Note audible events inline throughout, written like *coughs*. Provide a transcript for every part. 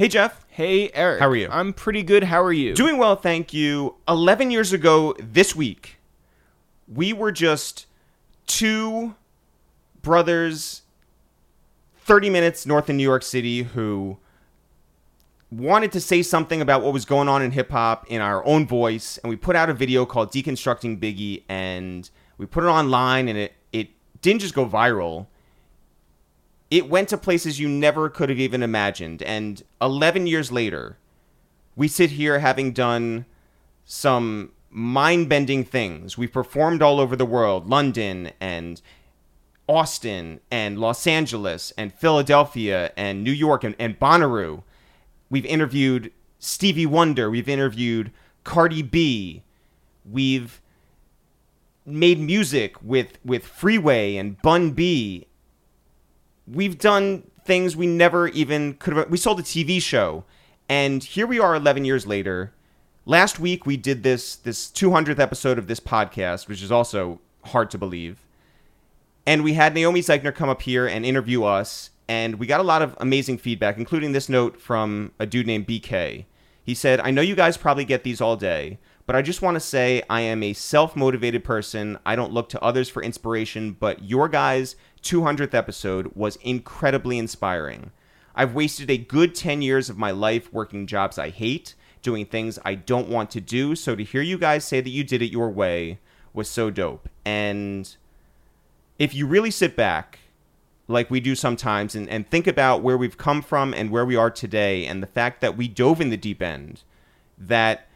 Hey, Jeff. Hey, Eric. How are you? I'm pretty good. How are you? Doing well, thank you. 11 years ago this week, we were just two brothers 30 minutes north of New York City who wanted to say something about what was going on in hip hop in our own voice. And we put out a video called Deconstructing Biggie and we put it online and it, it didn't just go viral. It went to places you never could have even imagined. And 11 years later, we sit here having done some mind bending things. We've performed all over the world London and Austin and Los Angeles and Philadelphia and New York and, and Bonnaroo. We've interviewed Stevie Wonder. We've interviewed Cardi B. We've made music with, with Freeway and Bun B. We've done things we never even could have. We sold a TV show. And here we are 11 years later. Last week we did this this 200th episode of this podcast, which is also hard to believe. And we had Naomi Zeichner come up here and interview us, and we got a lot of amazing feedback, including this note from a dude named BK. He said, I know you guys probably get these all day, but I just want to say I am a self motivated person. I don't look to others for inspiration, but your guys' 200th episode was incredibly inspiring. I've wasted a good 10 years of my life working jobs I hate, doing things I don't want to do, so to hear you guys say that you did it your way was so dope. And if you really sit back, like we do sometimes, and, and think about where we've come from and where we are today, and the fact that we dove in the deep end, that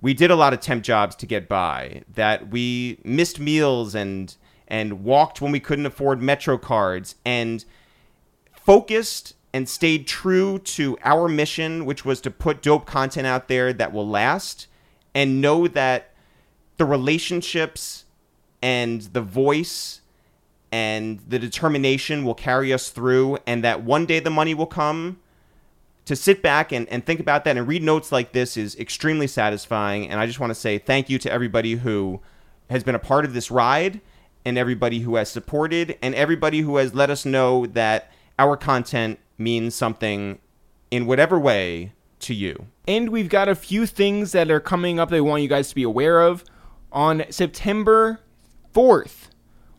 we did a lot of temp jobs to get by, that we missed meals and and walked when we couldn't afford metro cards and focused and stayed true to our mission which was to put dope content out there that will last and know that the relationships and the voice and the determination will carry us through and that one day the money will come. To sit back and, and think about that and read notes like this is extremely satisfying. And i just want to say thank you to everybody who has been a part of this ride and everybody who has supported and everybody who has let us know that our content means something in whatever way to you And we've got a few things that are coming up that we want you guys to be aware of. On September 4th,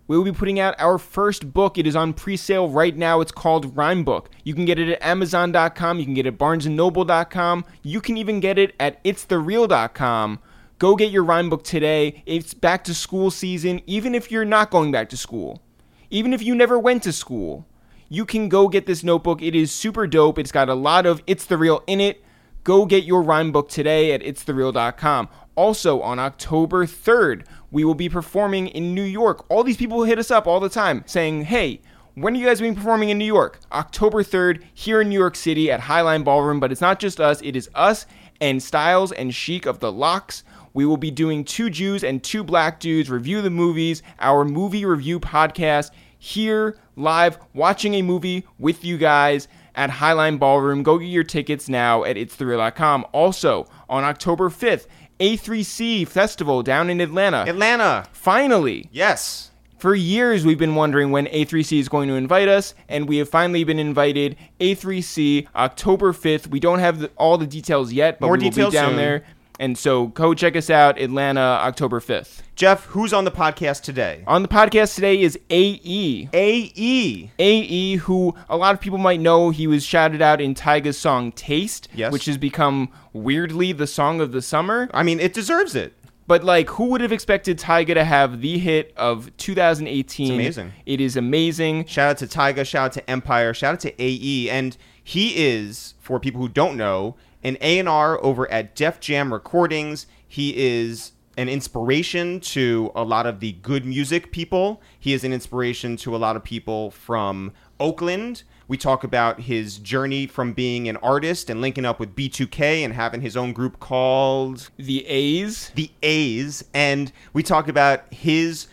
we will be putting out our first book. It is on pre-sale right now. It's called Rhyme Book. You can get it at Amazon.com. You can get it at BarnesandNoble.com. You can even get it at It'sTheReal.com. Go get your rhyme book today. It's back to school season, even if you're not going back to school. Even if you never went to school. You can go get this notebook. It is super dope. It's got a lot of It's the Real in it. Go get your rhyme book today at itsthereal.com. Also, on October 3rd, we will be performing in New York. All these people hit us up all the time saying, hey, when are you guys being performing in New York? October 3rd, here in New York City at Highline Ballroom. But it's not just us, it is us and Styles and Sheek of the Lox. We will be doing two Jews and two black dudes review the movies, our movie review podcast here live watching a movie with you guys at Highline Ballroom. Go get your tickets now at itsthereal.com. Also, on October 5th, A3C Festival down in Atlanta. atlanta Finally, yes for years, we've been wondering when A3C is going to invite us, and we have finally been invited. A3C, October 5th. We don't have the, all the details yet, but More we will be down soon. there. And so go check us out, Atlanta, October 5th. jeff who's on the podcast today On the podcast today is. AE. ae AE, who a lot of people might know, he was shouted out in Tyga's song Taste, Yes. which has become weirdly the song of the summer. i mean it deserves it But like, who would have expected Tyga to have the hit of 2018? It's amazing. It is amazing. Shout out to Tyga, shout out to Empire, shout out to AE, and he is, for people who don't know, an A&R over at Def Jam Recordings. He is an inspiration to a lot of the good music people. He is an inspiration to a lot of people from Oakland. We talk about his journey from being an artist and linking up with B2K and having his own group called The A's. the A's, and we talk about his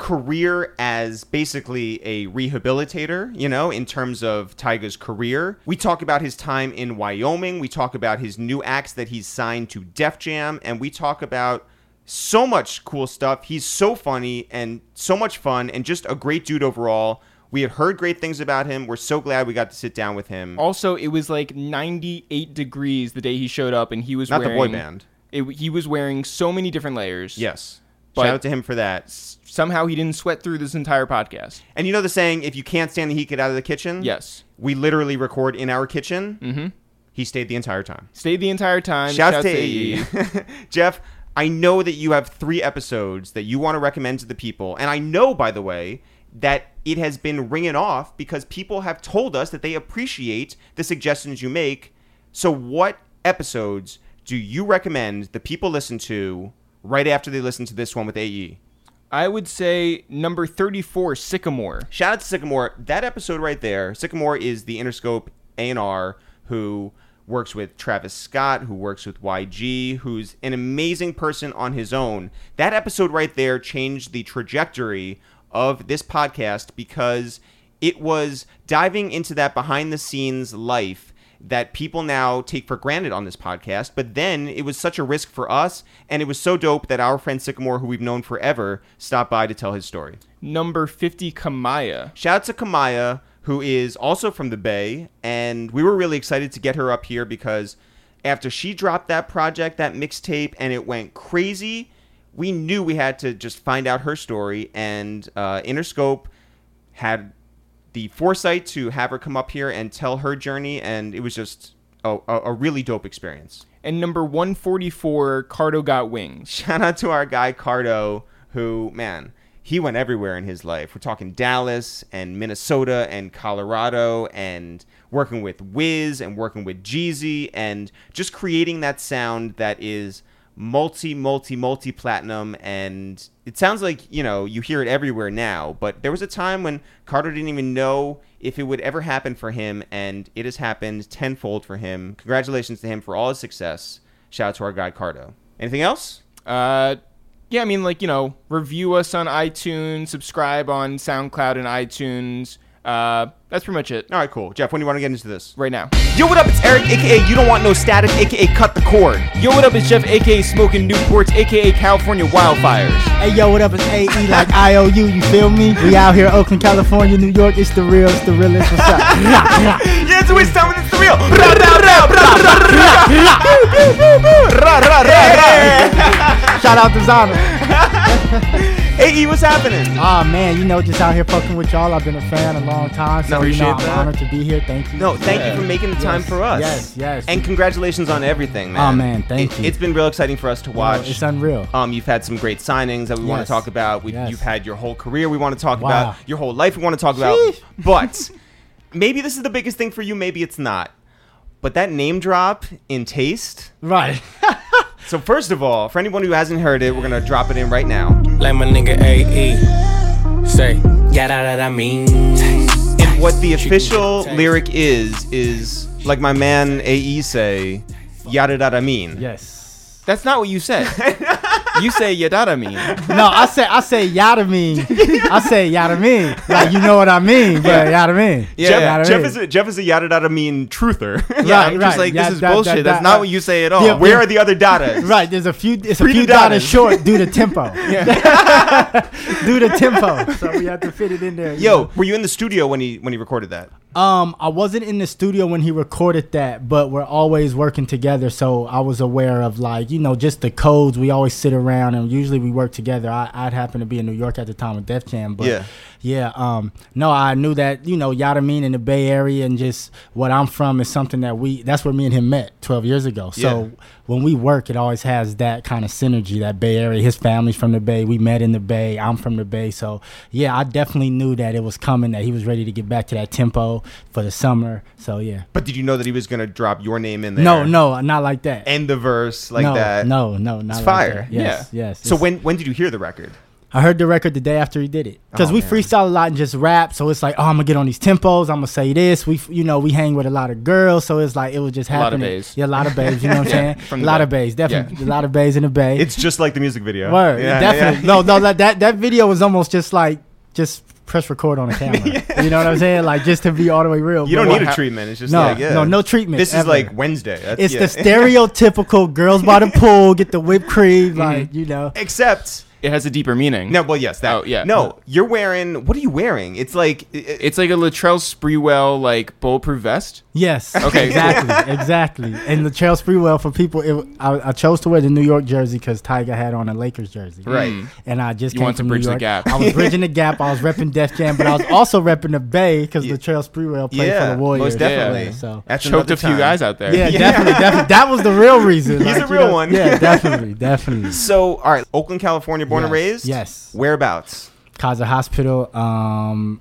career as basically a rehabilitator, you know, in terms of Tyga's career. We talk about his time in Wyoming. We talk about his new acts that he's signed to Def Jam, and we talk about so much cool stuff. He's so funny and so much fun and just a great dude overall. We had heard great things about him. We're so glad we got to sit down with him. Also, it was like 98 degrees the day he showed up, and he was Not the boy band. It, he was wearing so many different layers. Yes. Shout out to him for that. Somehow he didn't sweat through this entire podcast. And you know the saying, if you can't stand the heat, get out of the kitchen? Yes. We literally record in our kitchen. Mm-hmm. He stayed the entire time. Stayed the entire time. Shouts Shouts to AE. AE. *laughs* Jeff, I know that you have three episodes that you want to recommend to the people. And I know, by the way, that it has been ringing off because people have told us that they appreciate the suggestions you make. So, what episodes do you recommend the people listen to right after they listen to this one with AE? I would say number 34, Sickamore. Shout out to Sickamore. That episode right there, Sickamore is the Interscope A&R who works with Travis Scott, who works with YG, who's an amazing person on his own. That episode right there changed the trajectory of this podcast because it was diving into that behind the scenes life that people now take for granted on this podcast. But then it was such a risk for us, and it was so dope that our friend Sickamore, who we've known forever, stopped by to tell his story. Number 50, Kamaiyah. Shout out to Kamaiyah, who is also from the Bay, and we were really excited to get her up here because after she dropped that project, that mixtape, and it went crazy, we knew we had to just find out her story, and uh, Interscope had the foresight to have her come up here and tell her journey, and it was just a, a, a really dope experience. And number 144, Cardo Got Wings. *laughs* Shout out to our guy Cardo, who man, he went everywhere in his life. We're talking Dallas and Minnesota and Colorado and working with Wiz and working with Jeezy and just creating that sound that is multi, multi, multi platinum. And it sounds like, you know, you hear it everywhere now. But there was a time when Cardo didn't even know if it would ever happen for him. And it has happened tenfold for him. Congratulations to him for all his success. Shout out to our guy Cardo. Anything else? Uh, yeah, I mean, like, you know, review us on iTunes, subscribe on SoundCloud and iTunes. Uh, that's pretty much it All right, cool. Jeff, when do you want to get into this? right now. Yo, what up? It's Eric, aka You Don't Want No Static, aka Cut the Cord. Yo, what up? It's Jeff, aka Smoking Newports, aka California Wildfires. Hey yo, what up? It's AE like IOU, you feel me? We out here, Oakland, California, New York. It's the real, it's the realest. What's up? *laughs* Yeah, it's always time when it's the real. Ra, ra, ra, ra, ra, ra. Ra, ra, ra, ra. Shout out to Zana. *laughs* AE, what's happening? Oh man, you know, just out here fucking with y'all. I've been a fan a long time, so No, you know, I'm that. honored to be here. Thank you. No, thank you for making the time Yes, for us. yes, yes. And congratulations on everything, man. Oh, man, thank It- you. It's been real exciting for us to watch. it's unreal. Um, you've had some great signings that we want to talk about. We, Yes. You've had your whole career we want to talk Wow. about. Your whole life we want to talk about. Sheesh. *laughs* But maybe this is the biggest thing for you. Maybe it's not. But that name drop in taste. Right. *laughs* So first of all, for anyone who hasn't heard it, we're gonna drop it in right now. Like my nigga AE. Say, yeah, that, that I mean. And what the official lyric is is like my man AE say, yada yada mean. yes. That's not what you said. *laughs* you say Yadada mean. No, I say I say yada mean. I say yada mean. Like you know what I mean, but yada mean. Yeah, Jeff, Yada Jeff mean. is a, Jeff is a yada yada mean truther. *laughs* Yeah, Right, I'm just right. like, this Yeah, is that- bullshit. that- That's that- not what you say at all. Yeah, Where are the other datas? *laughs* Right, there's a few. It's a few datas. datas short due to tempo. *laughs* due to tempo, so we have to fit it in there. Yo, know. were you in the studio when he when he recorded that? Um, I wasn't in the studio when he recorded that, but we're always working together, so I was aware of like you know just the codes. We always sit around and usually we work together. I, I'd happen to be in New York at the time with Def Jam, but Yeah. Yeah, um, no, I knew that you know Yada Mean in the Bay Area and just what I'm from is something that we that's where me and him met 12 years ago. So Yeah. when we work, it always has that kind of synergy. That Bay Area, his family's from the Bay. We met in the Bay. I'm from the Bay. So yeah, I definitely knew that it was coming. That he was ready to get back to that tempo for the summer. So yeah. But did you know that he was gonna drop your name in there? No, no, not like that. And the verse like no, that. No, no, not It's like fire. that. Yes, yes. So when when did you hear the record? I heard the record the day after he did it because Oh, we man. freestyle a lot and just rap. So it's like, oh, I'm gonna get on these tempos. I'm gonna say this. We, you know, we hang with a lot of girls. So it's like it was just lot of happening. bays. Yeah, a lot of bays. You know what I'm *laughs* Yeah, saying? from a lot Bay. of bays, definitely. A lot of bays in the bay. It's just like the music video. Word, Yeah, definitely. yeah. No, no, that, that that video was almost just like just press record on a *laughs* camera. You know what I'm saying? Like just to be all the way real. You don't But need a treatment. It's just No, like yeah. no, no treatment. This is like Wednesday. That's, It's yeah. the *laughs* stereotypical girls by the pool, get the whipped cream, mm-hmm. like you know. Except It has a deeper meaning. No, well, yes, that. Oh, yeah. No, you're wearing. What are you wearing? It's like. i- i- It's like a Latrell Sprewell like bulletproof vest. Yes. *laughs* Okay. Exactly. exactly. And Latrell Sprewell for people, it, I, I chose to wear the New York jersey because Tyga had on a Lakers jersey. Right. Mm. And I just You came wanted to from bridge New the gap. I was bridging the gap. I was repping *laughs* Def Jam, but I was also repping the Bay because Yeah. Latrell Sprewell played yeah, for the Warriors. most definitely. Yeah, so. That's Choked a few time. guys out there. Yeah, *laughs* Yeah. definitely, definitely. That was the real reason. He's like, a you real know, one. Yeah, definitely, definitely. So, all right, Oakland, California, born and raised. yes. Whereabouts? Kaiser Hospital, um,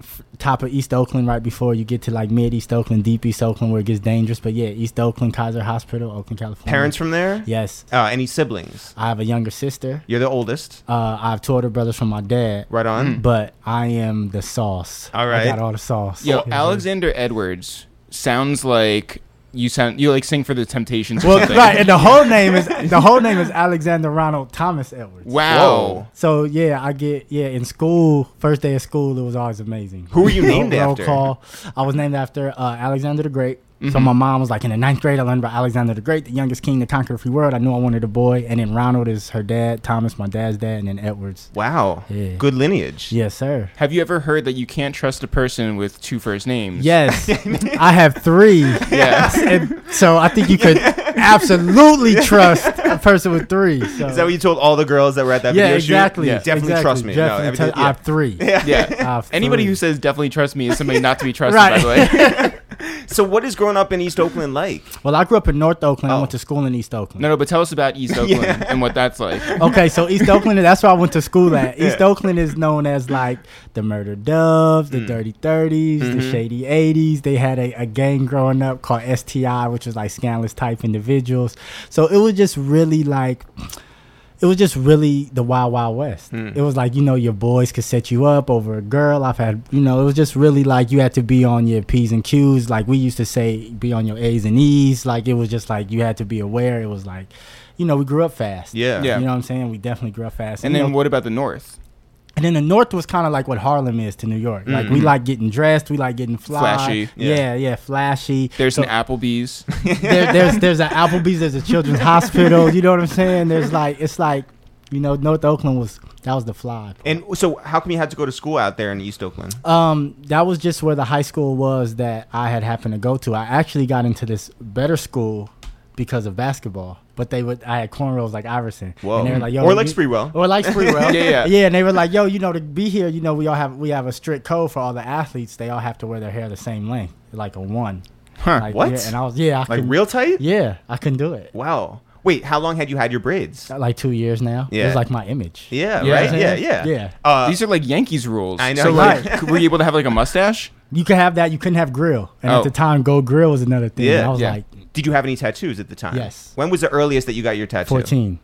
f- top of East Oakland, right before you get to like mid East Oakland, deep East Oakland, where it gets dangerous. But yeah, East Oakland, Kaiser Hospital, Oakland, California. Parents from there. Yes. Uh, any siblings? I have a younger sister. You're the oldest. Uh, I have two older brothers from my dad. Right on. But I am the sauce. All right. I got all the sauce. Yo, Alexander Edwards sounds like you sound you like sing for the Temptations. Well, right, and the whole name is *laughs* the whole name is Alexander Ronald Thomas Edwards. Wow. Whoa. So yeah, I get yeah in school. First day of school, it was always amazing. Who were you *laughs* named roll after? Call. I was named after uh, Alexander the Great. So Mm-hmm. my mom was like in the ninth grade. I learned about Alexander the Great, the youngest king to conquer the free world. I knew I wanted a boy, and then Ronald is her dad, Thomas my dad's dad, and then Edwards. Wow. Yeah. Good lineage. Yes, sir. Have you ever heard that you can't trust a person with two first names? Yes, *laughs* I have three. Yeah. *laughs* And so I think you could absolutely *laughs* trust a person with three. So. Is that what you told all the girls that were at that yeah, video exactly. shoot? Definitely exactly. trust me. No, Definitely everything- tell- I have three. yeah. yeah. Have Anybody three. who says definitely trust me is somebody not to be trusted. Right. By the way. So, what is growing up in East *laughs* Oakland like? Well, I grew up in North Oakland. I Oh. went to school in East Oakland. No, no, but tell us about East *laughs* Oakland Yeah. and what that's like. Okay, so East Oakland, *laughs* that's where I went to school at. East Yeah. Oakland is known as like the murder doves, the Mm. dirty 30s, Mhm. the shady 80s. They had a, a gang growing up called STI, which was like scandalous type individuals. So it was just really like, it was just really the wild, wild west. Mm. It was like, you know, your boys could set you up over a girl. I've had, you know, it was just really like you had to be on your P's and Q's. Like we used to say, be on your A's and E's. Like it was just like you had to be aware. It was like, you know, we grew up fast. Yeah. Yeah. You know what I'm saying? We definitely grew up fast. And you then know, what about the North? And then the North was kind of like what Harlem is to New York. Like we Mhm. like getting dressed, we like getting fly. Flashy. Yeah. Yeah, yeah, flashy. There's So an Applebee's. *laughs* there, there's there's an Applebee's, there's a children's *laughs* hospital. You know what I'm saying? There's like it's like, you know, North Oakland was that was the fly. And so, how come you had to go to school out there in East Oakland? Um, that was just where the high school was that I had happened to go to. I actually got into this better school because of basketball. But they would I had cornrows like Iverson. Whoa. And they were like, Yo, or like you- Sprewell. Or like Sprewell. *laughs* Yeah, yeah. Yeah, and they were like, yo, you know, to be here, you know, we all have we have a strict code for all the athletes. They all have to wear their hair the same length, like a one. Huh. Like, What? Yeah, and I was yeah, I Like couldn't- real tight? Yeah, I couldn't do it. Wow. Wait, how long had you had your braids? Like two years now. It Yeah. was like my image. Yeah, Yeah. right? Yeah, yeah. Yeah. Uh, These are like Yankees rules. I know, So right. like, were you able to have like a mustache? You could have that. You couldn't have grill. And Oh. at the time, go grill was another thing. Yeah. I was Yeah. like did you have any tattoos at the time? Yes. When was the earliest that you got your tattoo? 14.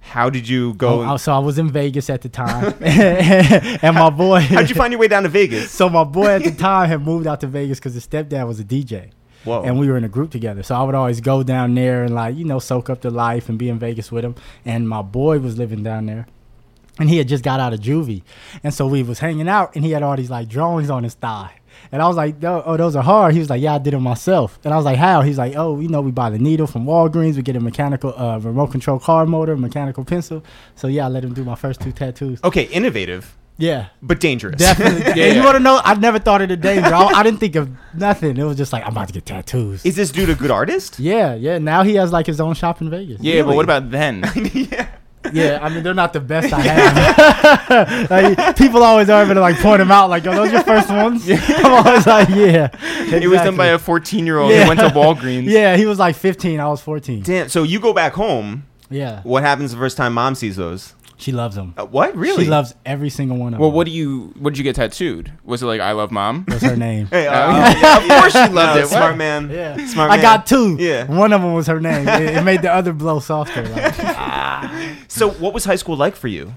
How did you go? Oh, oh so I was in Vegas at the time, *laughs* *laughs* and my boy. How'd you find your way down to Vegas? *laughs* So my boy at the time had moved out to Vegas because his stepdad was a DJ. Whoa. and we were in a group together. So I would always go down there and like you know soak up the life and be in Vegas with him. And my boy was living down there, and he had just got out of juvie, and so we was hanging out, and he had all these like drawings on his thigh. And I was like, "Oh, those are hard." He was like, "Yeah, I did them myself." And I was like, "How?" He's like, "Oh, you know, we buy the needle from Walgreens. We get a mechanical, uh, remote control car motor, mechanical pencil." So yeah, I let him do my first two tattoos. okay, innovative, Yeah, but dangerous. definitely. *laughs* Yeah, and you want to know? I never thought of the danger. I, I didn't think of nothing. It was just like I'm about to get tattoos. Is this dude a good artist? Yeah, yeah. Now he has like his own shop in Vegas. Yeah, but what about then? *laughs* yeah. Yeah, I mean they're not the best I have. *laughs* like, people always are able to like point them out, like, "Yo, those your first *laughs* ones." *laughs* I'm always like, "Yeah." It was done by a 14 year old Yeah. who went to Walgreens. Yeah, he was like 15. I was 14. Damn. So you go back home. Yeah, What happens the first time mom sees those? She loves them. Uh, what? Really? She loves every single one of Well, them. Well, what do you? What did you get tattooed? Was it like "I love mom"? What's her name? *laughs* Hey, uh, Oh, yeah, of course she *laughs* loved No, it. What? Smart man. Yeah, Smart Man. I got two. Yeah. one of them was her name. It, it made the other blow softer. Like *laughs* So, what was high school like for you?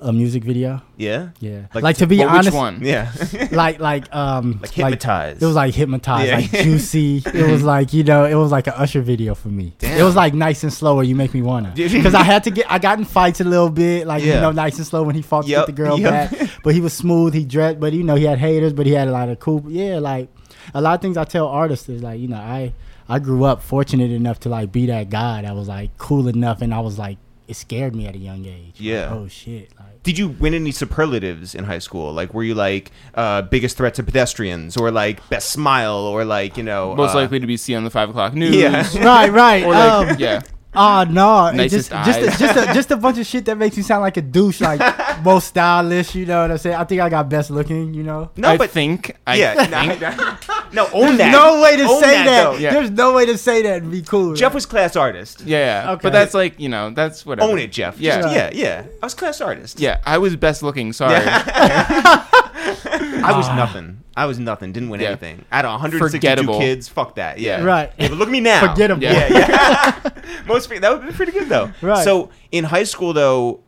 A music video. Yeah. Yeah, Like- like, to be Well, honest, which one? *laughs* Yeah. like like um like hypnotized. It was like hypnotized, Yeah. like juicy. It was *laughs* like you know, it was like an Usher video for me. Damn. It was like nice and slow, where you make me wanna. Because I had to get, I got in fights a little bit, like Yeah. you know, nice and slow when he fought to Yep, get the girl yep. back. But he was smooth. He dressed, but you know, he had haters, but he had a lot of cool. Yeah, like a lot of things I tell artists is like you know, I I grew up fortunate enough to like be that guy that was like cool enough, and I was like it scared me at a young age. Like, Yeah. oh shit. Like Did you win any superlatives in high school? Like, were you like uh, biggest threat to pedestrians, or like best smile, or like you know Most uh, likely to be seen on the five o'clock news. Yeah. right, right. Or like, um, yeah. Oh no! Just just a, just a, *laughs* just a bunch of shit that makes you sound like a douche, like most stylish. You know what I'm saying? I think I got best looking. You know. No, I but think. I yeah, think. no, no, own There's that. no way to Own say that. though. Yeah. There's no way to say that and be cool. Jeff was class artist. Yeah, yeah. Okay. But that's like, you know, that's whatever. Own it, Jeff. Yeah. Just- yeah, yeah. I was class artist. Yeah, I was best looking. Sorry. *laughs* *laughs* I was ah. nothing. I was nothing. Didn't win Yeah. anything. Out of 162 Forgettable. kids, fuck that. Yeah. Right. Yeah, but look at me now. Forget 'em. Yeah, yeah. *laughs* *laughs* Most pe- that would be pretty good though. Right. So in high school though,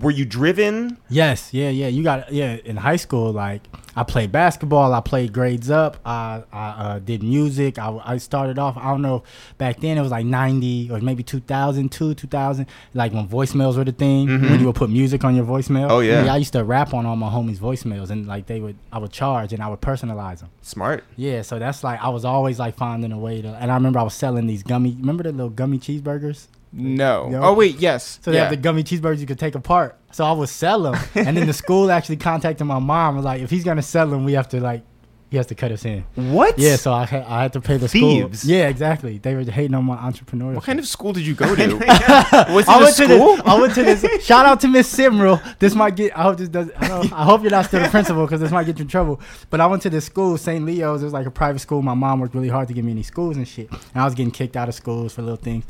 were you driven? Yes, yeah, yeah. You got yeah. In high school, like I played basketball. I played grades up. I I uh, did music. I, I started off. I don't know. Back then it was like ninety or maybe 2002, 2000. Like when voicemails were the thing. When you would put music on your voicemail. Oh, yeah. I used to rap on all my homies' voicemails, and like they would, I would charge and I would personalize them. Smart. Yeah, so that's like I was always like finding a way to. And I remember I was selling these gummy. Remember the little gummy cheeseburgers? No. Yo. Oh, wait, yes. So they have the gummy cheeseburgers you could take apart. So I would sell them, and then the *laughs* school actually contacted my mom. Was like, if he's gonna sell them, we have to like, he has to cut us in. What? Yeah, so I had I had to pay the Thieves. school. Yeah, exactly. They were hating on my entrepreneurship. what kind of school did you go to? *laughs* *laughs* Was it I a went to school? this. I went to this. Shout out to Miss Simrel. This might get. I hope this does. I, don't, I hope you're not still the principal because this might get you in trouble. But I went to this school, St. Leo's. It was like a private school. My mom worked really hard to get me any schools and shit. And I was getting kicked out of schools for little things.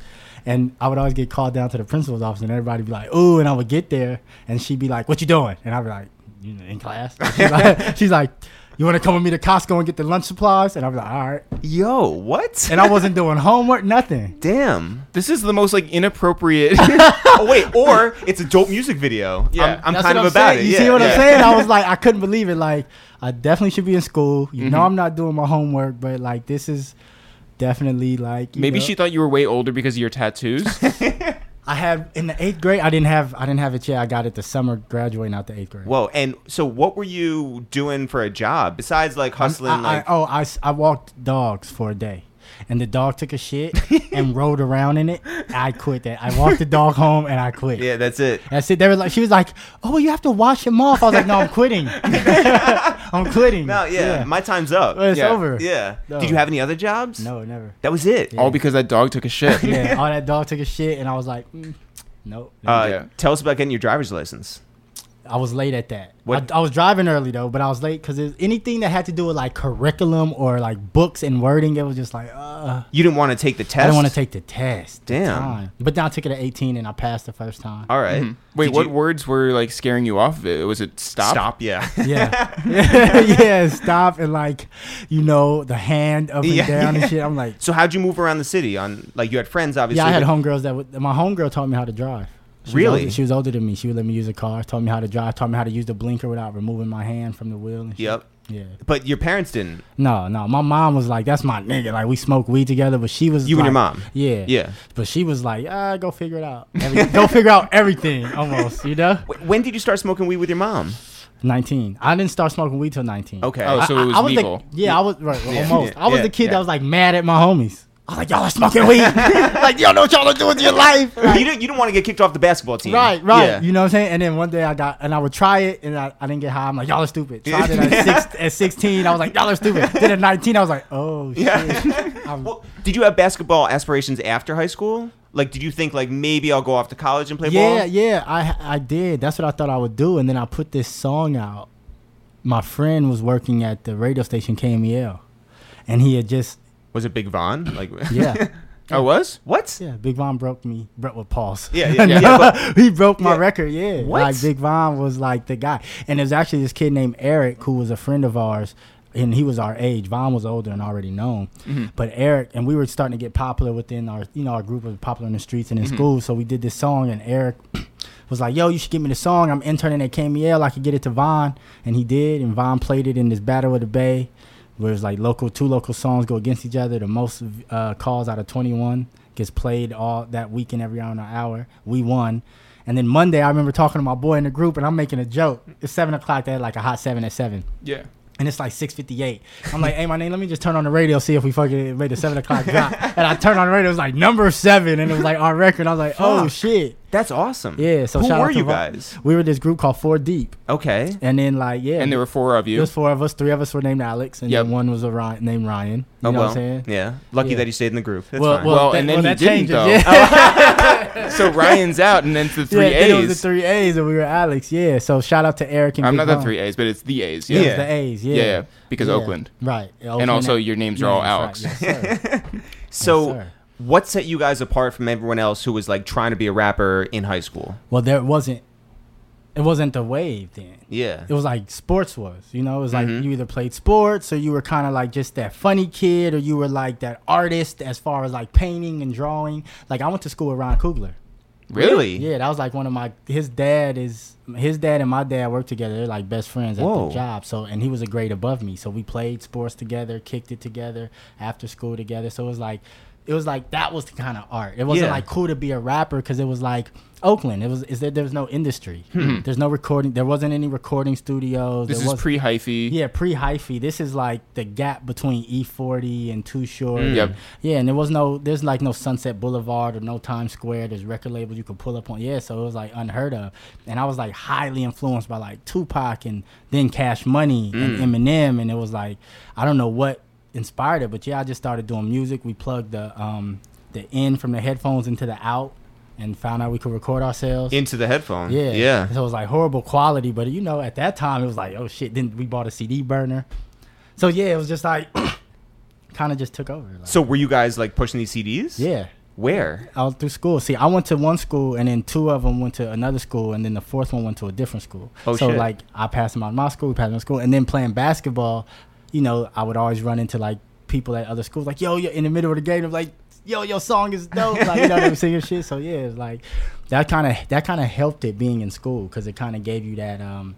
And I would always get called down to the principal's office, and everybody would be like, "Ooh!" And I would get there, and she'd be like, "What you doing?" And I'd be like, you "In class." *laughs* She's like, *laughs* she's like, "You want to come with me to Costco and get the lunch supplies?" And I'd be like, "All right." Yo, what? And I wasn't doing homework, nothing. *laughs* Damn. This is the most like inappropriate. oh wait, or it's a dope music video. Yeah. I'm, I'm That's kind what of about saying. it. You yeah, see what yeah. I'm saying? I was like, I couldn't believe it. Like, I definitely should be in school. You know, Mhm. I'm not doing my homework, but like, this is definitely like. you Maybe know- she thought you were way older because of your tattoos. *laughs* I had in the eighth grade. I didn't have. I didn't have it yet. I got it the summer graduating out the eighth grade. Whoa, and so what were you doing for a job besides like hustling? I, I- like, oh, I, s- I walked dogs for a day. And the dog took a shit *laughs* and rolled around in it. I quit that. I walked the dog home and I quit. yeah, that's it. That's it. They were like, she was like, "Oh, well, you have to wash him off." I was like, "No, I'm quitting. *laughs* *laughs* I'm quitting." No, yeah, my time's up. It's Yeah. over. Yeah. No. Did you have any other jobs? No, never. That was it. All because that dog took a shit. Yeah, all that dog took a shit, and I was like, mm, nope. Uh, Yeah. Tell us about getting your driver's license. I was late at that. What- I, I was driving early though, but I was late because anything that had to do with like curriculum or like books and wording, it was just like, uh, You didn't want to take the test. I didn't want to take the test. at the Damn. But then I took it at 18 and I passed the first time. All right. Mhm. Wait, Did what you- words were like scaring you off of it? Was it stop? Stop. Yeah. *laughs* Yeah, *laughs* *laughs* yeah, stop and like, you know, the hand up and Yeah. down and shit. I'm like, so how'd you move around the city? On like you had friends, obviously. yeah, I had but- homegirls that would. My homegirl taught me how to drive. She was Really? older- she was older than me. She would let me use a car. Taught me how to drive. Taught me how to use the blinker without removing my hand from the wheel. And shit. Yep. Yeah. But your parents didn't. No, no. My mom was like, "That's my nigga." Like we smoke weed together, but she was You and your mom. Yeah. Yeah. But she was like, "Ah, go figure it out. Every, go figure out everything." Almost, you know. When did you start smoking weed with your mom? Nineteen. I didn't start smoking weed till nineteen. Okay. Oh, so it was I, I was legal. The, yeah, I was right, Yeah, almost. yeah, I was yeah, the kid yeah. that was like mad at my homies. I was like, "Y'all are smoking weed. *laughs* like y'all know what y'all are doing with your life." you didn't. You didn't want to get kicked off the basketball team. Right, right. Yeah. You know what I'm saying? And then one day I got, and I would try it, and I, I didn't get high. I'm like, y'all are stupid. Tried it at, six, *laughs* at 16. I was like, y'all are stupid. Then at 19, I was like, oh. Yeah. *laughs* I'm- well, did you have basketball aspirations after high school? Like, did you think like maybe I'll go off to college and play yeah, ball? yeah, I I did. That's what I thought I would do. And then I put this song out. My friend was working at the radio station KMEL, and he had just, Was it Big Von? Like, *laughs* yeah. *laughs* I was? what? Yeah, Big Von broke me. Broke with pause. Yeah, yeah, *laughs* No, yeah, but- he broke my Yeah. record. Yeah, What? like Big Von was like the guy, and it was actually this kid named Eric who was a friend of ours, and he was our age. Von was older and already known, Mm-hmm. but Eric and we were starting to get popular within our, you know, our group was popular in the streets and in Mm-hmm. school. So we did this song, and Eric. *clears throat* Was like, yo, you should give me the song. I'm interning at KMEL. I could get it to Von, and he did. And Von played it in this Battle of the Bay, where it's like local two local songs go against each other. The most uh, calls out of 21 gets played all that weekend every hour and an hour. We won. And then Monday, I remember talking to my boy in the group, and I'm making a joke. It's seven o'clock. They had like a hot seven at seven, Yeah. and it's like six fifty eight. I'm like, hey, my name. Let me just turn on the radio, see if we fucking made the seven o'clock drop. And I turned on the radio. It was like number seven, and it was like our record. I was like, oh shit. That's awesome. Yeah. So who shout out were to you guys? We were this group called Four Deep, Okay. and then like yeah, And there were four of you. There you. was four of us. Three of us were named Alex, and Yep. then one was a Ryan, named Ryan. You oh know well. what I'm saying? Yeah. Lucky Yeah. that he stayed in the group. That's well, fine. well, Well, that- and then well, he didn't, changes, though. Yeah. *laughs* *laughs* So Ryan's out, and then the three yeah, then it was the A's. three A's, and we were Alex. Yeah. So shout out to Eric and I'm Big not the three A's, but it's the A's. Yeah, Yeah. the A's. Yeah. Yeah, yeah, because Oakland. Right. And also your names are all Alex. right. Yes, *laughs* so, Yes, sir. What set you guys apart from everyone else who was like trying to be a rapper in high school? well, there wasn't. It wasn't the wave then. Yeah. It was like sports was, you know. It was like Mhm. you either played sports or you were kind of like just that funny kid, or you were like that artist as far as like painting and drawing. Like I went to school with Ryan Coogler. Really? Yeah, that was like one of my. His dad is his dad and my dad worked together. They're like best friends at Whoa. the job. So and he was a grade above me. So we played sports together, kicked it together after school together. So it was like, it was like that was the kind of art. It wasn't Yeah. like cool to be a rapper because it was like Oakland. It was is that there was no industry. Hmm. There's no recording. There wasn't any recording studios. This there is was, pre hyphy. yeah, pre hyphy. This is like the gap between E40 and Too Short. Mm. Yep. Yeah, and there was no, there's like no Sunset Boulevard or no Times Square. There's record labels you could pull up on. Yeah, so it was like unheard of. And I was like highly influenced by like Tupac and then Cash Money and Eminem. And it was like, I don't know what inspired it, but yeah, I just started doing music. We plugged the, um, the in from the headphones into the out and found out we could record ourselves. Into the headphone. Yeah. Yeah. So it was like horrible quality, but you know, at that time it was like, oh shit. Then we bought a CD burner. So yeah, it was just like, *coughs* kind of just took over. Like, So were you guys like pushing these CDs? yeah, Where? out through school. See, I went to one school, and then two of them went to another school, and then the fourth one went to a different school. Oh, so shit. like, I passed them out of my school, we passed them out of school, and then playing basketball, you know, I would always run into like people at other schools, like, yo, you're in the middle of the game, I'm like, yo, your song is dope, like, you know, they were singing shit. So yeah, it's like that kind of that kind of helped it being in school because it kind of gave you that um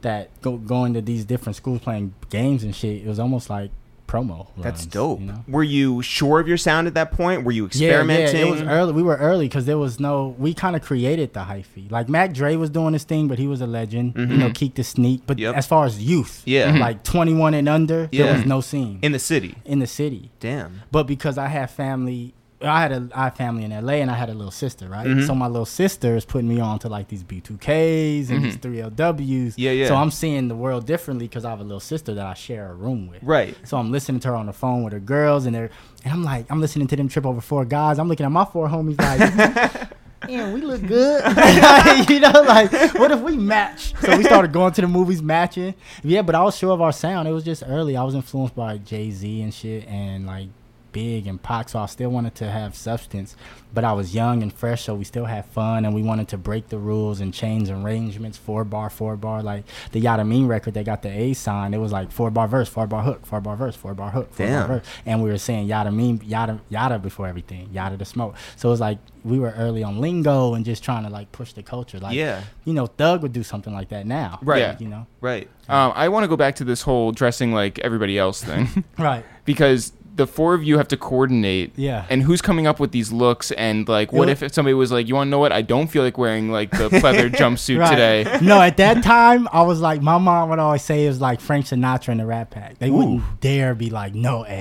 that go, going to these different schools playing games and shit. It was almost like promo. That's dope. You know? Were you sure of your sound at that point? Were you experimenting? Yeah, yeah, it was early. We were early because there was no. We kind of created the hyphy. Like Mac Dre was doing his thing, but he was a legend. You know, Keek the Sneak. But Mm-hmm. Yep. as far as youth, Yeah. Mhm. like twenty one and under, Yeah. there was no scene in the city. in the city. Damn. But because I had family, I had a I had family in LA, and I had a little sister, right? Mhm. So my little sister is putting me on to like these B2Ks and these 3LWs. Yeah, yeah. So I'm seeing the world differently because I have a little sister that I share a room with. Right. So I'm listening to her on the phone with her girls, and they're and I'm like, I'm listening to them trip over four guys. I'm looking at my four homies like. *laughs* Man, we look good. *laughs* you know, like, what if we match? So we started going to the movies matching. Yeah, but I was sure of our sound. It was just early. I was influenced by Jay Z and shit, and like Big and Pac. So I still wanted to have substance, but I was young and fresh, so we still had fun, and we wanted to break the rules and change arrangements. Four bar, four bar, like the Yada Mean record that got the A sign. It was like four bar verse, four bar hook, four bar verse, four bar hook, four Damn. bar verse, and we were saying Yada Mean, Yada Yada before everything, Yada the smoke. So it was like we were early on lingo and just trying to like push the culture. Like, Yeah. you know, Thug would do something like that now. Right. Yeah. You know. Right. Um, I want to go back to this whole dressing like everybody else thing *laughs* Right. *laughs* because the four of you have to coordinate. Yeah. And who's coming up with these looks? And like, what It if somebody was like, "You want to know what? I don't feel like wearing like the pleather *laughs* jumpsuit Right. today." no, at that time, I was like, my mom would always say it was like Frank Sinatra in the Rat Pack. They wouldn't dare be like, no, A.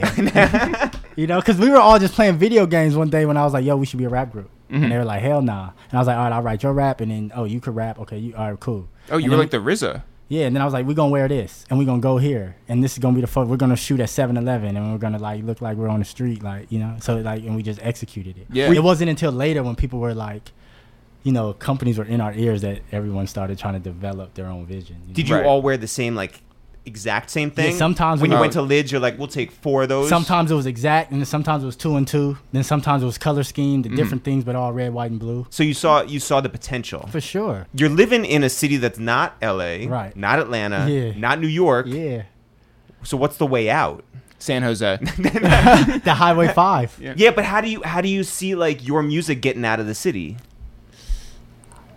*laughs* you know, because we were all just playing video games one day when I was like, yo, we should be a rap group. Mm-hmm. And they were like, hell nah. And I was like, all right, I'll write your rap. And then, oh, you could rap. Okay, you all right, cool. Oh, you And were then like the RZA. Yeah, and then I was like, we're gonna wear this and we're gonna go here. And this is gonna be the photo. We're gonna shoot at 7 Eleven and we're gonna like look like we're on the street, like, you know. So like and we just executed it. Yeah. It wasn't until later when people were like, you know, companies were in our ears that everyone started trying to develop their own vision. you Did know? you Right. all wear the same like exact same thing? sometimes when we- you went to lids, you're like, we'll take four of those. Sometimes it was exact, and then sometimes it was two and two. Then sometimes it was color schemed, the Mm-hmm. different things, but all red, white, and blue. So you saw you saw the potential. For sure. You're living in a city that's not L.A., Right. Not Atlanta, Yeah. not New York. Yeah. So what's the way out? San Jose. *laughs* *laughs* the Highway Five. Yeah. Yeah, but how do you how do you see like your music getting out of the city?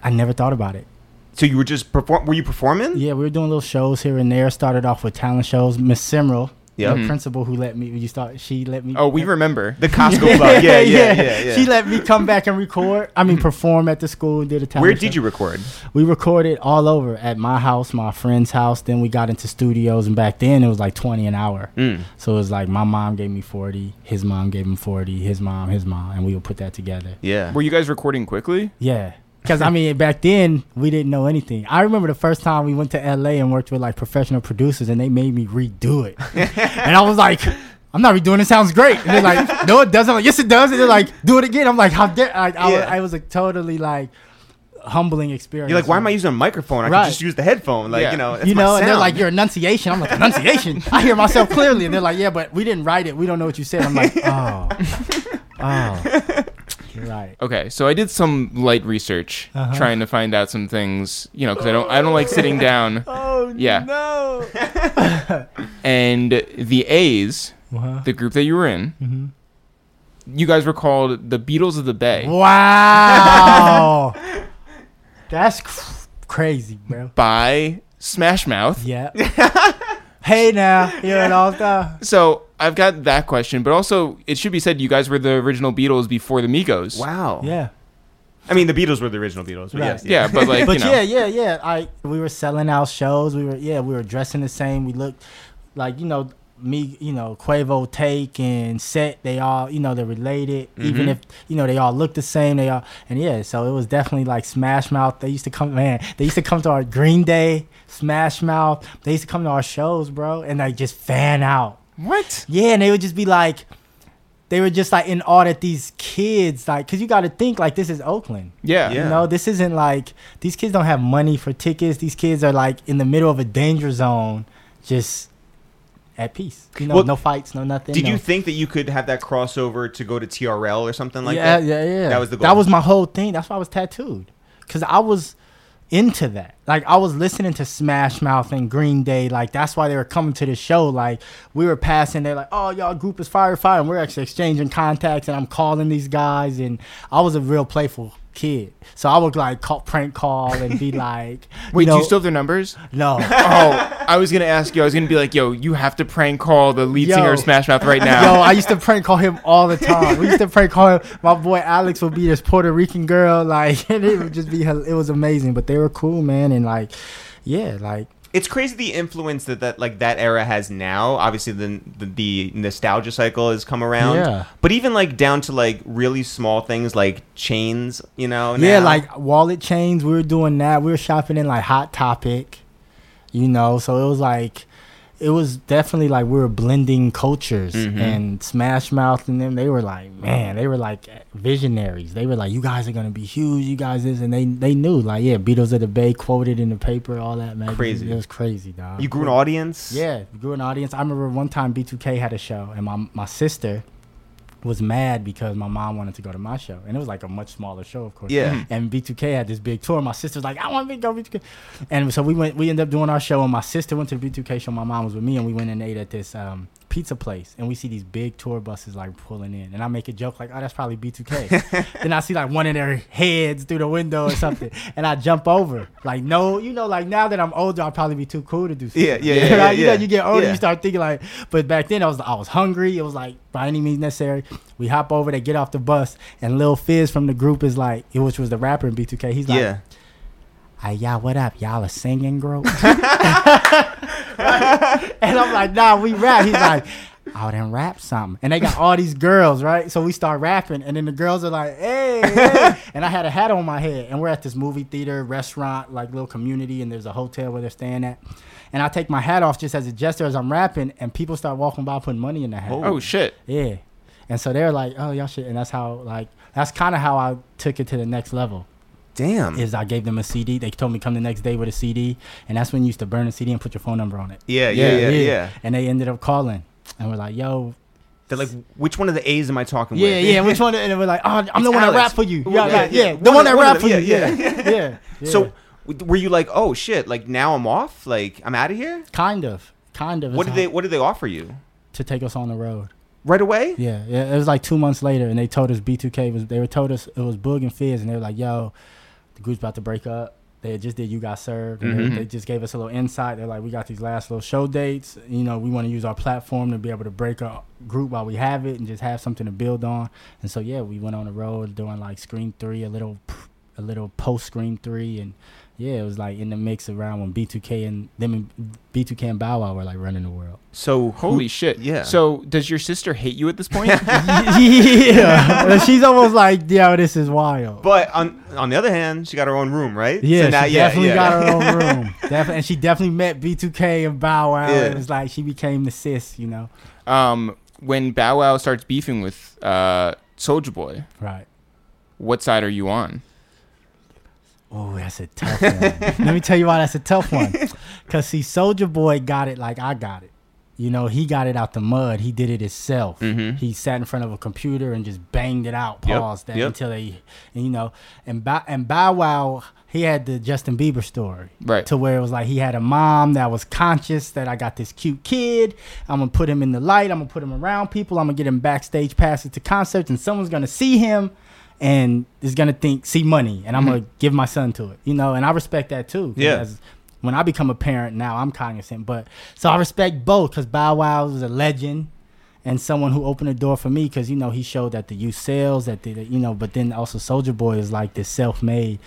I never thought about it. So you were just perform? Were you performing? Yeah, we were doing little shows here and there. Started off with talent shows. Miss Simrel, Yep. the principal who let me. You start. She let me. Oh, we remember. The *laughs* Costco Club. Yeah, yeah, yeah, yeah. She let me come back and record. I mean, perform at the school. and Did a talent. Where did show. you record? We recorded all over at my house, my friend's house. Then we got into studios, and back then it was like twenty an hour. Mm. So it was like my mom gave me forty, his mom gave him forty, his mom, his mom, and we would put that together. Yeah. Were you guys recording quickly? Yeah, Because I mean, back then we didn't know anything. I remember the first time we went to LA and worked with like professional producers, and they made me redo it, *laughs* and I was like. I'm not redoing it. Sounds great. And they're like, no, it doesn't. I'm like, yes, it does. And they're like, do it again. I'm like, how dare? Like, I, was, Yeah. I was a totally like humbling experience. You're like, why am I using a microphone? I Right. can just use the headphone. Like, Yeah. you know, you know, and they're like, your enunciation. I'm like, enunciation. I hear myself clearly, and they're like, yeah, but we didn't write it. We don't know what you said. I'm like, *laughs* oh, oh, right. Okay, so I did some light research Uh-huh. trying to find out some things, you know, because I don't I don't like sitting down. *laughs* Oh Yeah. no. *laughs* And the A's, Uh-huh. the group that you were in, Mhm. you guys were called the Beatles of the Bay Wow, *laughs* that's cr- crazy, bro. by Smash Mouth. Yeah. Hey now, you know all stuff. So I've got that question, but also it should be said you guys were the original Beatles before the Migos. wow. Yeah. I mean, the Beatles were the original Beatles. But Right. yes, Yeah, but like *laughs* but you know, yeah, yeah, yeah. I we were selling out shows. We were yeah, we were dressing the same. We looked like you know me, you know Quavo, Take, and Set. They all you know they're related. Even Mhm. if you know they all look the same. They all and yeah. So it was definitely like Smash Mouth. They used to come, man. They used to come to our Green Day, Smash Mouth. They used to come to our shows, bro, and like just fan out. what? Yeah, and they would just be like. They were just like in awe that these kids, like, cause you got to think like this is Oakland. Yeah. Yeah. You know, this isn't like these kids don't have money for tickets. These kids are like in the middle of a danger zone, just at peace. You know, Well, no fights, no nothing. Did no. you think that you could have that crossover to go to TRL or something like yeah, that? yeah, yeah. Yeah. That was the goal. That was my whole thing. That's why I was tattooed, cause I was into that. Like I was listening to Smash Mouth and Green Day. Like that's why they were coming to the show. Like we were passing. They're like, "Oh, y'all group is fire, fire," and we're actually exchanging contacts. And I'm calling these guys, and I was a real playful kid. So I would like call, prank call and be *laughs* like, Wait, you know, do you still have their numbers? no." *laughs* oh, I was gonna ask you. I was gonna be like, yo, you have to prank call the lead Yo. singer of Smash Mouth right now. *laughs* Yo, I used to prank call him all the time. We used to prank call him. My boy Alex would be this Puerto Rican girl, like, and it would just be, it was amazing. But they were cool, man, and like, yeah, like, It's crazy the influence that, that like that era has now. Obviously, the, the the nostalgia cycle has come around. Yeah. But even like down to like really small things like chains, you know. yeah, like wallet chains. We were doing that. We were shopping in like Hot Topic, you know. So it was like, it was definitely like we were blending cultures Mhm. and Smash Mouth and them. They were like, man, they were like visionaries. They were like, you guys are gonna be huge. You guys is, and they they knew like, yeah, Beatles of the Bay quoted in the paper, all that man. Crazy. It was crazy, dog. you grew an audience. Yeah, grew an audience. I remember one time B2K had a show, and my my sister was mad because my mom wanted to go to my show, and it was like a much smaller show, of course. Yeah. And B2K had this big tour. My sister was like, "I want to go B2K," and so we went. We ended up doing our show, and my sister went to the B2K show. My mom was with me, and we went and ate at this um, pizza place, and we see these big tour buses like pulling in, and I make a joke like, "Oh, that's probably B2K." *laughs* then I see like one of their heads through the window or something, *laughs* and I jump over. Like, no, you know, like now that I'm older, I'll probably be too cool to do. Something. Yeah, yeah, *laughs* yeah, Right? You know, you get older, Yeah. you start thinking like. But back then, I was I was hungry. It was like by any means necessary. We hop over, they get off the bus, and Lil Fizz from the group is like, which was the rapper in B2K. He's like, Yeah. Hey, y'all, what up? Y'all a singing group? *laughs* *laughs* and I'm like, nah, we rap. He's like, oh, then rap something. And they got all these girls, right? So we start rapping, and then the girls are like, hey, hey. *laughs* and I had a hat on my head, and we're at this movie theater, restaurant, like little community, and there's a hotel where they're staying at. And I take my hat off just as a gesture as I'm rapping, and people start walking by putting money in the hat. Oh, oh shit. Yeah. And so they're like, oh, y'all should. And that's how, like, that's kind of how I took it to the next level Damn. is I gave them a CD. They told me come the next day with a CD, and that's when you used to burn a CD and put your phone number on it. yeah, yeah, yeah, yeah, And they ended up calling, and we're like, "Yo, They're like, which one of the A's am I talking yeah, with? yeah, yeah, which *laughs* one?" And we're like, "Oh, I'm the It's one that rap for you." Well, Yeah, yeah, yeah. yeah, the One one that one rap for you. yeah, Yeah, yeah. yeah. *laughs* So, were you like, oh shit, like now I'm off, like I'm out of here? kind of, kind of. What did they What did they offer you? to take us on the road? Right away? Yeah, yeah. It was like two months later, and they told us B2K was. They were told us it was Boog and Fizz, and they were like, "Yo, the group's about to break up." They just did you got served, and Mhm. they, they just gave us a little insight. They're like, "We got these last little show dates. You know, we want to use our platform to be able to break a group while we have it, and just have something to build on." And so yeah, we went on the road doing like Scream Three, a little a little post Scream Three, and yeah, it was like in the mix around when B2K and them and B2K and Bow Wow were like running the world. So Holy who- shit. Yeah. So does your sister hate you at this point? *laughs* *laughs* yeah, she's almost like, yo, this is wild. But on on the other hand, she got her own room, right? Yeah, So now- she definitely got her own *laughs* room. Definitely, and she definitely met B2K and Bow Wow. Yeah. It was like she became the sis, you know. um, when Bow Wow starts beefing with uh, Soulja Boy, Right. what side are you on? Oh, that's a tough one. Let me tell you why that's a tough one. *laughs* Cause see, Soulja Boy got it like I got it. You know, he got it out the mud. He did it himself. Mhm. He sat in front of a computer and just banged it out. Yep, Paused that yep. until they, you know, and Bow, and Bow Wow, he had the Justin Bieber story. Right. To where it was like he had a mom that was conscious that I got this cute kid. I'm gonna put him in the light. I'm gonna put him around people. I'm gonna get him backstage passes to concerts, and someone's gonna see him and is gonna think see money, and I'm gonna mm-hmm. give my son to it. You know, and I respect that too. Yeah. as- when I become a parent now, I'm cognizant, but so I respect both because Bow Wow is a legend and someone who opened the door for me because you know he showed that the youth sales that the you know, but then also Soulja Boy is like this self-made.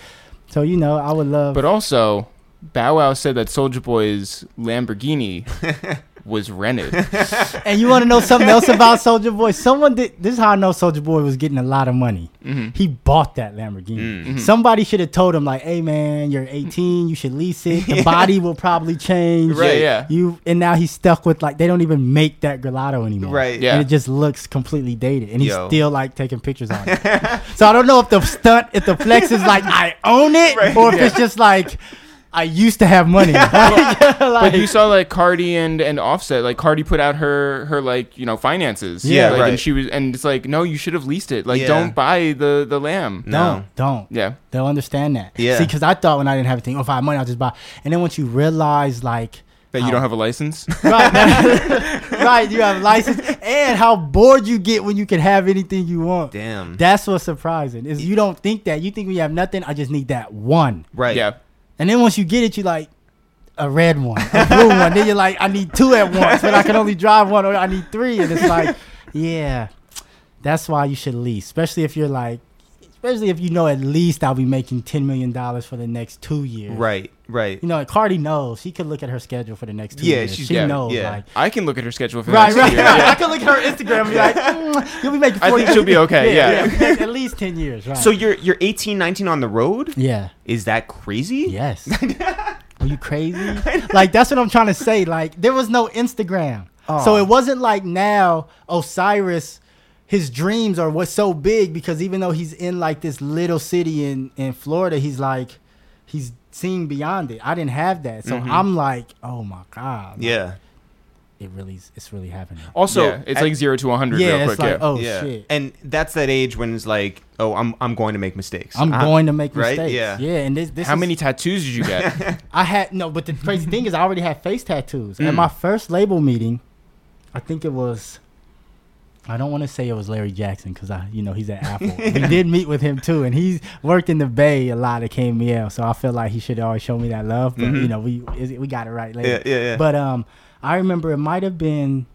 So you know, I would love. But also, Bow Wow said that Soulja Boy's Lamborghini *laughs* was rented. *laughs* and you want to know something else about Soulja Boy? Someone did. This is how I know Soulja Boy was getting a lot of money. Mhm. He bought that Lamborghini. Mm. Somebody should have told him like, "Hey man, you're 18. You should lease it. The body *laughs* will probably change. Right, yeah. You and now he's stuck with like they don't even make that gelato anymore. Right. Yeah. And it just looks completely dated, and he's Yo. still like taking pictures on it. *laughs* so I don't know if the stunt, if the flex is like I own it, or if it's just like I used to have money. *laughs* *laughs* but Like- you saw like Cardi and and Offset. Like Cardi put out her her like you know finances. Yeah, like, right. And she was and it's like no, you should have leased it. Like Yeah. don't buy the the lamb. No. don't, don't. Yeah. They'll understand that. Yeah. See, because I thought when I didn't have anything, oh, if I had money, I'll just buy. And then once you realize, like, That you don't have a license. *laughs* right, right, you have a license, and how bored you get when you can have anything you want. Damn. That's what's surprising. Is you don't think that you think we have nothing. I just need that one, right. yeah. And then once you get it, you like a red one, a blue *laughs* one. Then you're like, I need two at once, but I can only drive one, or I need three, and it's like, *laughs* yeah, that's why you should lease, especially if you're like. Especially if you know at least I'll be making ten million dollars for the next two years. Right. Right. You know, and Cardi knows. She could look at her schedule for the next two Yeah, years. she's- she yeah, knows. yeah. Like, I can look at her schedule for right, the right, next right. year. *laughs* I Yeah. can look at her Instagram and be like, *laughs* mm, you'll be making. I think she'll be okay. *laughs* Yeah. yeah, at least ten years. Right. So you're you're 18, 19 on the road? yeah. Is that crazy? Yes. Are you crazy? Like that's what I'm trying to say. Like there was no Instagram, so it wasn't like now Osiris. His dreams are what's so big because even though he's in like this little city in in Florida, he's like he's seeing beyond it. I didn't have that, so Mhm. I'm like, oh my god, like, Yeah. it really it's really happening. Also, yeah, it's at- like zero to 100 yeah, real it's quick. like yeah. oh yeah. shit. And that's that age when it's like, oh, I'm I'm going to make mistakes. I'm Uh, going to make right? mistakes. Yeah. yeah. And this, this How is- many tattoos did you get? *laughs* I had no, but the crazy thing is, I already had face tattoos. Mm. At my first label meeting, I think it was. I don't want to say it was Larry Jackson because I, you know, he's at Apple. we did meet with him too, and he's worked in the Bay a lot at KMEL. So I feel like he should always show me that love. But Mhm. you know, we we got it right later. Yeah, yeah, yeah. But um, I remember it might have been,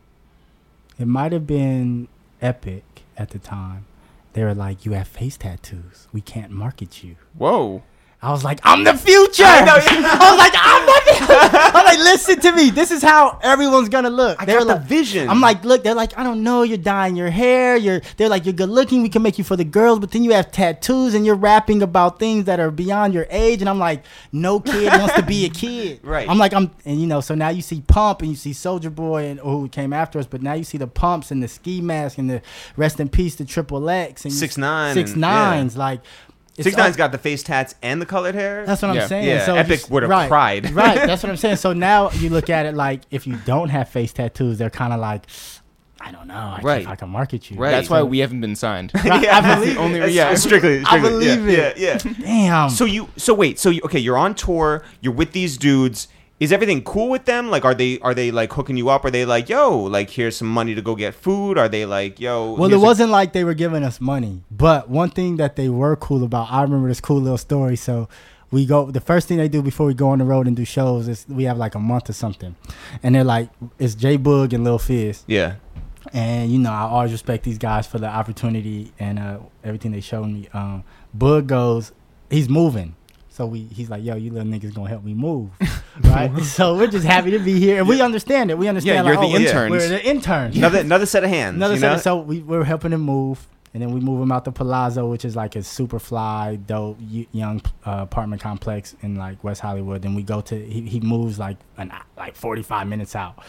it might have been Epic at the time. They were like, "You have face tattoos. We can't market you." Whoa. I was like, I'm the future. I, was like, I'm the *laughs* I'm like, listen to me. This is how everyone's gonna look. I They're got the like, vision. I'm like, look, they're like, I don't know, you're dyeing your hair, you're they're like, you're good looking, we can make you for the girls, but then you have tattoos and you're rapping about things that are beyond your age. And I'm like, no kid wants to be a kid. *laughs* Right. I'm like, I'm and you know, so now you see Pump and you see Soulja Boy and oh, who came after us, but now you see the pumps and the ski mask and the rest in peace to triple X and you- 6ix9ine six and- nines, like Six Nine's got the face tats and the colored hair. that's what Yeah. I'm saying. Yeah, so Epic just- would've right, cried. right. *laughs* That's what I'm saying. So now you look at it like if you don't have face tattoos, they're kind of like, I don't know. I Right. right. I can market you. Right. That's why we haven't been signed. *laughs* Right, Yeah, I believe only- it. That's yeah. strictly, I strictly. believe yeah, it. Yeah, yeah. Damn. So you, so wait, so you, okay, you're on tour. You're with these dudes. Is everything cool with them? Like, are they, are they like hooking you up? Are they like, yo, like here's some money to go get food? Are they like, yo? well, it a- wasn't like they were giving us money, but one thing that they were cool about, I remember this cool little story. So we go. The first thing they do before we go on the road and do shows is we have like a month or something, and they're like, it's J Boog and Lil Fizz. Yeah. and you know I always respect these guys for the opportunity and uh, everything they showed me. Um, Boog goes, he's moving. So we, he's like, yo, you little niggas gonna help me move, *laughs* right? *laughs* so we're just happy to be here, and we understand it. We understand. Yeah, you're like, the oh, interns. We're the interns. Another *laughs* another set of hands. Another set know? of- so we we're helping him move, and then we move him out to Palazzo, which is like a super fly, dope, young uh, apartment complex in like West Hollywood. Then we go to he, he moves like an like forty five minutes out,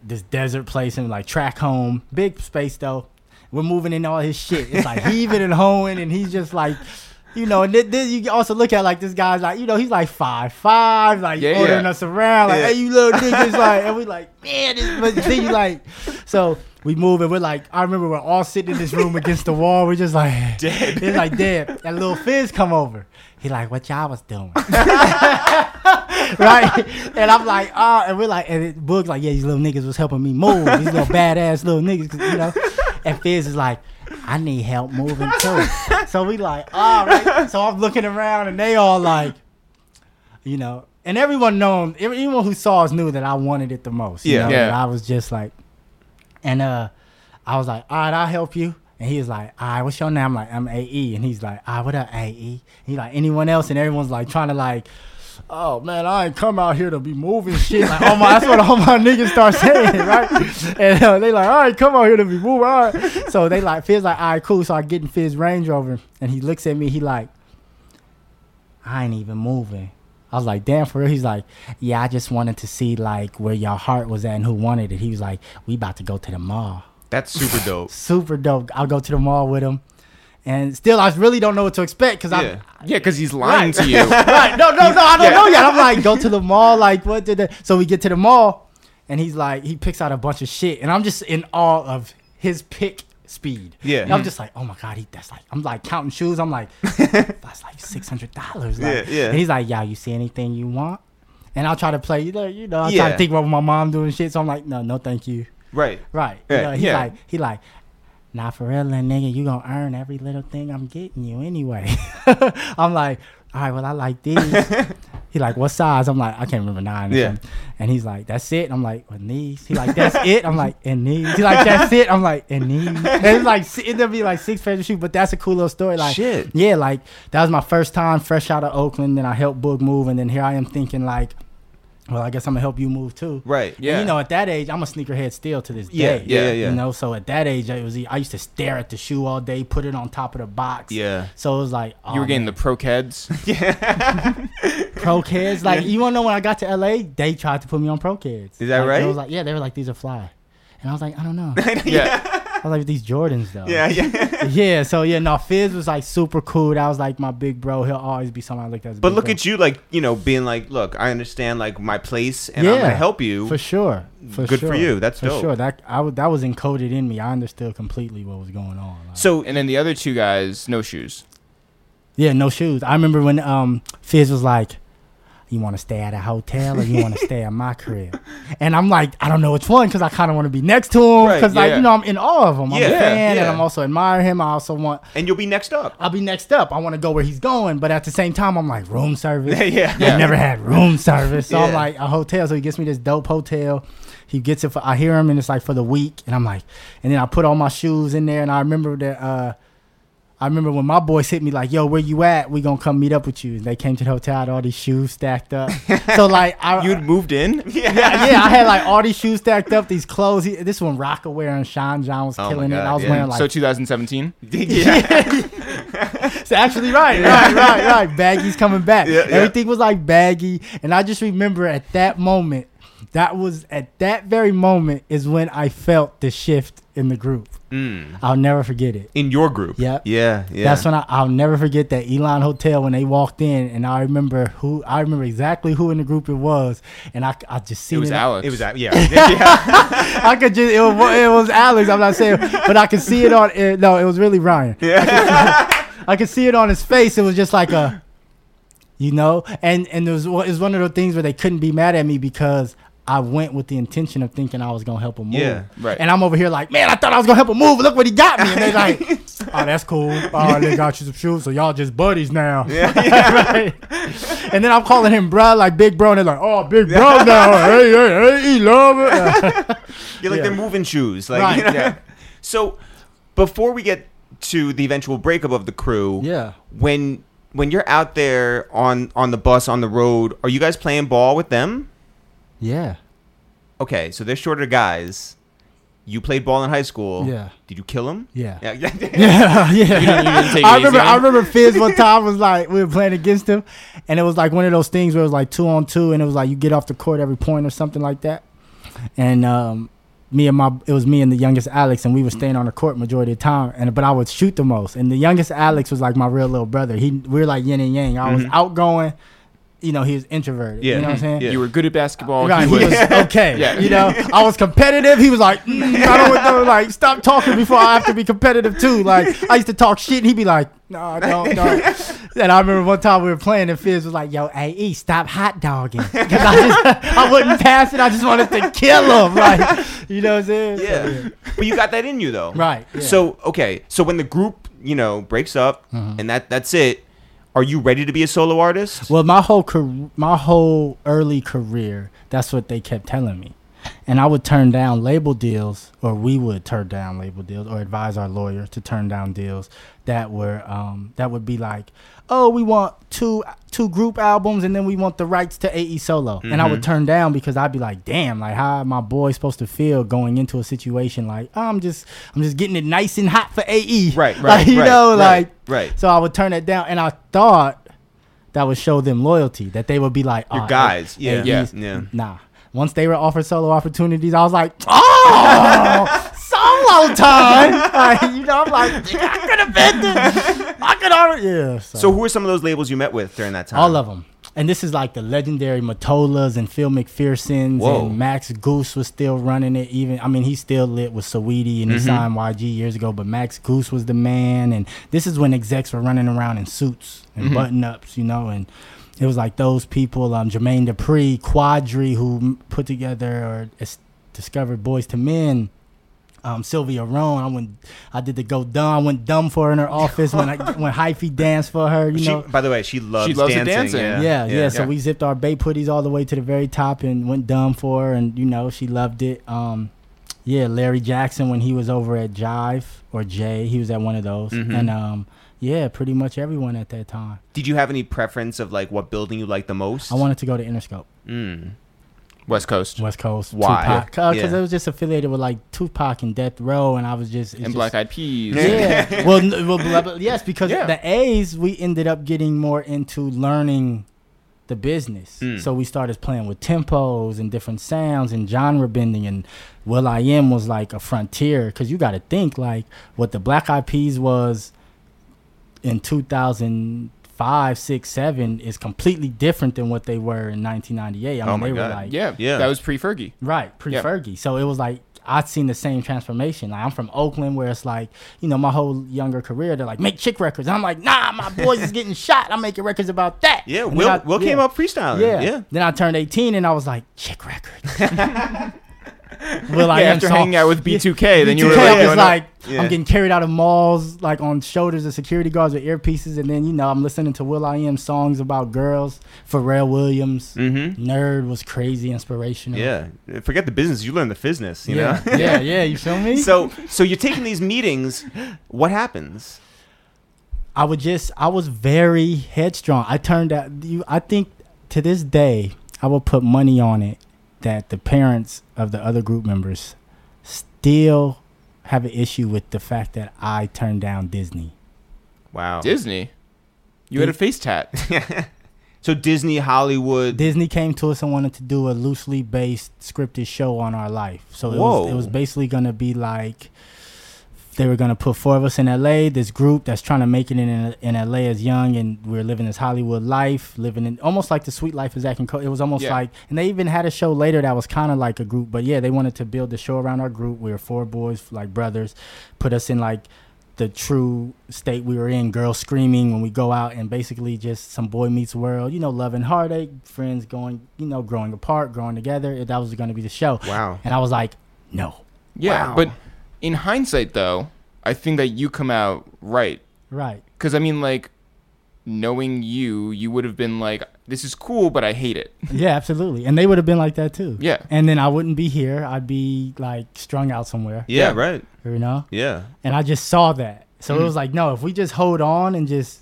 this desert place and like track home, big space though. We're moving in all his shit. It's like heaving and hoeing, and he's just like. You know, and then, you also look at like this guy's like, you know, he's like five five, like Yeah, ordering yeah. us around, like, Yeah. hey, you little *laughs* niggas, like, and we like, man, this, but then you like, so we move and we're like, I remember we're all sitting in this room against the wall, we're just like, *laughs* Dead. it's like dead. And little Fizz come over, he like, what y'all was doing, *laughs* right? And I'm like, ah, and we're like, and it, Boog's like, yeah, these little niggas was helping me move, these little badass little niggas, you know, and Fizz is like. I need help moving too. *laughs* So we like, all right. So I'm looking around and they all like, you know, and everyone known, everyone who saw us knew that I wanted it the most. You Yeah. know, Yeah. and I was just like, and uh, I was like, all right, I'll help you. And he was like, all right, what's your name? I'm like, I'm AE. And he's like, all right, what up, AE? He like, anyone else? And everyone's like trying to like, oh man, I ain't come out here to be moving shit. Like, oh my, that's what all my *laughs* niggas start saying, right? And uh, they like, all right, come out here to be moving. All right. So they like, Fizz like, all right, cool. So I get in Fizz Range Rover. And he looks at me, he like, I ain't even moving. I was like, damn, for real? He's like, yeah, I just wanted to see like where your heart was at and who wanted it. He was like, we about to go to the mall. That's super dope. *laughs* Super dope. I'll go to the mall with him. And still, I really don't know what to expect because Yeah. I. Yeah, because he's lying Right. to you. *laughs* Right. No, no, no. I don't Yeah. know yet. I'm like, go to the mall. Like, what did the. So we get to the mall and he's like, he picks out a bunch of shit. And I'm just in awe of his pick speed. Yeah. And I'm mm-hmm. just like, oh my God, he, that's like, I'm like counting shoes. I'm like, *laughs* that's like $600. Like, Yeah, yeah. And he's like, yeah, you see anything you want? And I'll try to play, you know, you know I try Yeah. to think about my mom doing shit. So I'm like, no, no, thank you. Right. Right. Yeah, You know, he's yeah. like, he like, nah, for real, nigga, you gonna earn every little thing I'm getting you anyway. *laughs* I'm like, all right, well, I like these. *laughs* he like, what size? I'm like, I can't remember nine. Yeah. something. And he's like, that's it. I'm like, and these. He like, that's it. I'm like, and these. He like, that's it. I'm like, and these. And *laughs* it's like, it'll be like six pairs of shoes, but that's a cool little story. Like, Shit. yeah, like that was my first time fresh out of Oakland. Then I helped Boog move, and then here I am thinking like, well, I guess I'm gonna help you move too. Right. Yeah. Yeah. you know, at that age, I'm a sneakerhead still to this Yeah, day. yeah, yeah, yeah. You know, so at that age, I was I used to stare at the shoe all day, put it on top of the box. Yeah. So it was like You were oh, getting man. the pro kids. *laughs* Yeah. Pro kids. Like you wanna know when I got to LA, they tried to put me on pro kids. Is that Like, right? They was like, yeah, they were like, these are fly, and I was like, I don't know. *laughs* yeah. *laughs* I was like, these Jordans though. Yeah. Yeah. *laughs* yeah. So yeah, no, Fizz was like super cool. That was like my big bro. He'll always be someone I looked at as. But look bro. at you, like you know, being like, look, I understand like my place, and I'm gonna help you. For sure. For Good for you. That's for dope. sure. That I that was encoded in me. I understood completely what was going on. Like- So And then the other two guys, no shoes. Yeah, no shoes. I remember when um Fizz was like, "You want to stay at a hotel or you want to stay at my crib?" And I'm like, I don't know which one because I kind of want to be next to him Right, because like yeah. you know I'm in awe of him. I'm Yeah, a fan yeah. and I'm also admire him. I also want and you'll be next up. I'll be next up. I want to go where he's going, but at the same time I'm like room service. *laughs* yeah. I never had room service, so I'm like a hotel. So he gets me this dope hotel. He gets it for I hear him and it's like for the week, and I'm like, and then I put all my shoes in there, and I remember that. uh I remember when my boys hit me like, "Yo, where you at? We gonna come meet up with you." And they came to the hotel, had all these shoes stacked up. so *laughs* like, I You'd moved in? Yeah. *laughs* yeah, yeah, I had like all these shoes stacked up, these clothes. He, this one Rocker wearing, Sean John was Oh my killing it. I was yeah. wearing like so 2017? *laughs* yeah. It's actually right, right, right, right. Baggy's coming back. Yeah, yeah. Everything was like baggy, and I just remember at that moment, that was at that very moment is when I felt the shift in the group. Mm. I'll never forget it. In your group. Yep. Yeah. Yeah. That's when I, I'll never forget that Elon Hotel when they walked in, and I remember who I remember exactly who in the group it was, and I, I just seen It was it. Alex. It was. Yeah. *laughs* *laughs* yeah. I could just it was, it was Alex. I'm not saying, but I could see it on. It, no, it was really Ryan. Yeah, I could see it on his face. It was just like a, you know, and and it was it was one of those things where they couldn't be mad at me because I went with the intention of thinking I was gonna help him move. Yeah, right. And I'm over here like, man, I thought I was gonna help him move. Look what he got me. And they're like, *laughs* oh, that's cool. Oh, they got you some shoes, so y'all just buddies now. Yeah, *laughs* right? And then I'm calling him bro, like big bro, and they're like, oh, big bro *laughs* now. hey, hey, hey, he love it. You're like Yeah. they're moving shoes. Like, Right, you know? yeah. So before we get to the eventual breakup of the crew, yeah. when when you're out there on on the bus on the road, are you guys playing ball with them? Yeah. Okay, so they're shorter guys. You played ball in high school. Yeah. Did you kill them? Yeah. Yeah. *laughs* *laughs* yeah. Yeah, yeah. didn't take it I remember. I remember Fizz one *laughs* time was like we were playing against him, and it was like one of those things where it was like two on two, and it was like you get off the court every point or something like that. And um, me and my it was me and the youngest Alex, and we were staying on the court majority of the time. And but I would shoot the most, and the youngest Alex was like my real little brother. He we were like yin and yang. I was Mhm. outgoing, you know. He was introverted. Yeah. You know what I'm saying? Yeah. You were good at basketball. Right, he was, was okay. *laughs* Yeah. You know, I was competitive. He was like, mm, I don't want to like stop talking before I have to be competitive too. Like I used to talk shit, and he'd be like, No, no, no. *laughs* and I remember one time we were playing, and Fizz was like, Yo, AE, stop hot dogging, because I just I wouldn't pass it. I just wanted to kill him. Like, you know what I'm saying? So, Yeah. but you got that in you though. Right. yeah. So okay, so when the group you know breaks up Mm-hmm. and that that's it, are you ready to be a solo artist? Well, my whole car- my whole early career, that's what they kept telling me. And I would turn down label deals, or we would turn down label deals, or advise our lawyer to turn down deals that were um, that would be like, oh, we want two two group albums, and then we want the rights to AE solo. And I would Mhm. turn down because I'd be like, damn, like how my boy supposed to feel going into a situation like oh, I'm just I'm just getting it nice and hot for AE, Right, right, *laughs* like you right, know, right, like right. so I would turn it down, and I thought that would show them loyalty. That they would be like, Your "Oh, guys, hey, yeah, yeah, yeah. Nah. Once they were offered solo opportunities, I was like, oh, *laughs* solo time. *laughs* Like, you know, I'm like, I could have been this. I could already, yeah. So, So who are some of those labels you met with during that time? all of them. And this is like the legendary Mottolas and Phil McPherson's Whoa. and Max Gousse was still running it. Even I mean, he still lit with Saweetie and he Mhm. signed YG years ago. But Max Gousse was the man, and this is when execs were running around in suits and Mhm. button ups, you know. And it was like those people, um, Jermaine Dupri, Quadri, who put together or discovered Boyz II Men. Um, Sylvia Rhone, I went, I did the go dumb. I went dumb for her in her *laughs* office when I when Hyphy danced for her. You She, know, by the way, she loves, loves dancing. dancing. Yeah, yeah, yeah. So we zipped our Bay putties all the way to the very top and went dumb for her, and you know she loved it. Um, yeah, Larry Jackson when he was over at Jive or Jay, he was at one of those, Mhm. and um, yeah, pretty much everyone at that time. Did you have any preference of like what building you liked the most? I wanted to go to Interscope, Mm. West Coast West Coast. Why? Because Yeah. it was just affiliated with like Tupac and Death Row, and I was just and just- Black Eyed Peas. Yeah. *laughs* well, n- well, blah, blah, yes, because Yeah. the A'z we ended up getting more into learning the business. Mm. So we started playing with tempos and different sounds and genre bending and will.i.am was like a frontier because you got to think like what the Black Eyed Peas was in 2005, 6, 7 is completely different than what they were in 1998. I Oh mean, my they God. were like yeah, Yeah. That was pre Fergie. Right, pre Yeah. Fergie. So it was like I'd seen the same transformation. Like I'm from Oakland, where it's like you know my whole younger career, they're like make chick records. And I'm like, nah, my *laughs* boys is getting shot. I'm making records about that. Yeah, And Will, I- Will yeah. came up freestyling. Yeah. Yeah. Then I turned 18 and I was like, chick records. *laughs* *laughs* Will I yeah, Am after song- hanging out with *laughs* B2K, then you were B2K, like, I was like, Yeah. I'm getting carried out of malls, like on shoulders of security guards with earpieces, and then you know I'm listening to will.i.am songs about girls. Pharrell Williams, Mm-hmm. Nerd was crazy inspirational. Yeah. Forget the business. You learn the business. You yeah, know. yeah, *laughs* yeah. You feel me? so so you're taking these meetings. What happens? I would just I was very headstrong. I turned out you I think to this day I will put money on it that the parents of the other group members still have an issue with the fact that I turned down Disney. Wow. Disney. You had a face tat. *laughs* so Disney, Hollywood. Disney came to us and wanted to do a loosely based scripted show on our life. So it was, it was basically going to be like they were going to put four of us in LA, this group that's trying to make it in in LA as young and we're living this Hollywood life, living in almost like the Suite Life of Zack and. It was almost Yeah. like and they even had a show later that was kind of like a group, but yeah, they wanted to build the show around our group. We were four boys like brothers, put us in like the true state we were in, girls screaming when we go out, and basically just some boy meets world, you know, love and heartache, friends going, you know, growing apart, growing together. That was going to be the show. Wow. And I was like, no, Yeah, Wow. but in hindsight, though, I think that you come out right. right. Because, I mean, like, knowing you, you would have been like, this is cool, but I hate it. *laughs* Yeah, absolutely. And they would have been like that too. Yeah. And then I wouldn't be here. I'd be like strung out somewhere, Yeah, Yeah. Right. you know? Yeah. And I just saw that. So it Mhm. was like, no, if we just hold on and just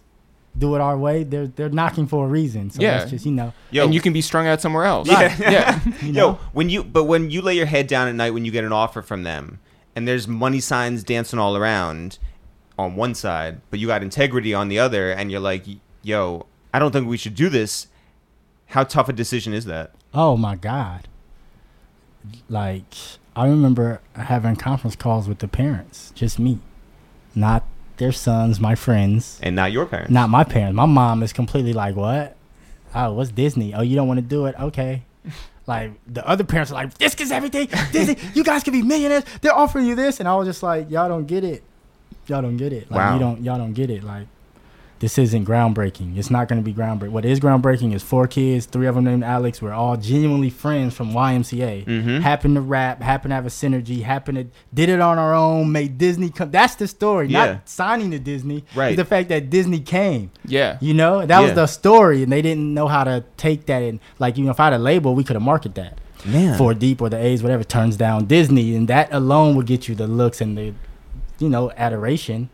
do it our way, they're they're knocking for a reason. So Yeah. that's just you know. Yo, and you can be strung out somewhere else. Yeah. yeah. *laughs* You Yo, when you but when you lay your head down at night when you get an offer from them and there's money signs dancing all around on one side, but you got integrity on the other and you're like, "Yo, I don't think we should do this." How tough a decision is that? Oh my God. Like I remember having conference calls with the parents, just me, not their sons, my friends, And not your parents. not my parents. My mom is completely like, "What? Oh, what's Disney? Oh, you don't want to do it? Okay." Like the other parents are like, "This is everything. Disney, you guys can be millionaires. They're offering you this," and I was just like, "Y'all don't get it. Y'all don't get it. Like Wow. you don't. Y'all don't get it. Like this isn't groundbreaking. It's not going to be groundbreaking. What is groundbreaking is four kids, three of them named Alex. We're all genuinely friends from YMCA. Mhm. Happen to rap, happen to have a synergy, happen to did it on our own, made Disney come. That's the story. Yeah. Not signing to Disney. Right. The fact that Disney came. Yeah. You know, that Yeah. was the story, and they didn't know how to take that. And like, you know, if I had a label, we could have marketed that. Man. Four Deep or the A'z, whatever, turns down Disney, and that alone would get you the looks and the, you know, adoration.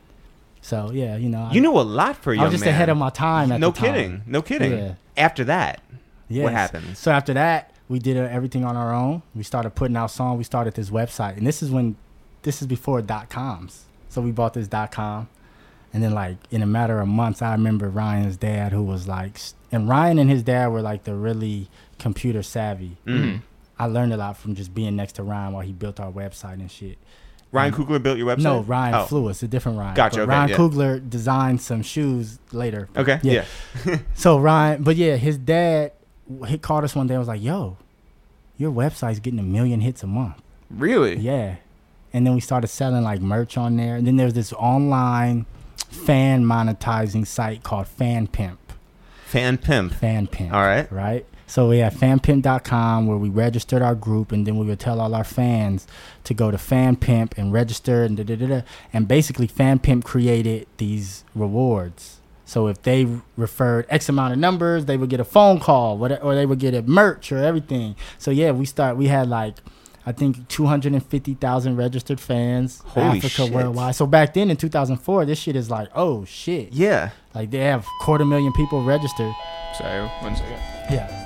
So yeah, you know, you knew a lot for a I young I was just man. ahead of my time. At No the time. kidding. No kidding. Yeah. After that, Yes. what happened? So after that, we did uh, everything on our own. We started putting out songs. We started this website, and this is when, this is before dot coms. So we bought this dot com, and then like in a matter of months, I remember Ryan's dad, who was like, and Ryan and his dad were like the really computer savvy. Mm. I learned a lot from just being next to Ryan while he built our website and shit. Ryan um, Coogler built your website? No, Ryan Oh. A different Ryan. Gotcha, okay, Ryan yeah. Coogler designed some shoes later. Okay. Yeah. Yeah. *laughs* So Ryan, but yeah, his dad he called us one day and was like, "Yo, your website's getting a million hits a month." Really? Yeah, and then we started selling like merch on there. And then there's this online fan monetizing site called Fan Pimp. Fan pimp. Fan Pimp. All right. Right. So we had fanpimp.com where we registered our group, and then we would tell all our fans to go to FanPimp and register, and da da da da. And basically, FanPimp created these rewards. So if they referred X amount of numbers, they would get a phone call, or they would get a merch or everything. So yeah, we start. We had like. I think 250,000 registered fans, Holy Africa shit. worldwide. So back then in 2004, this shit is like, oh shit. Yeah. Like they have quarter million people registered. Sorry, one second. Yeah.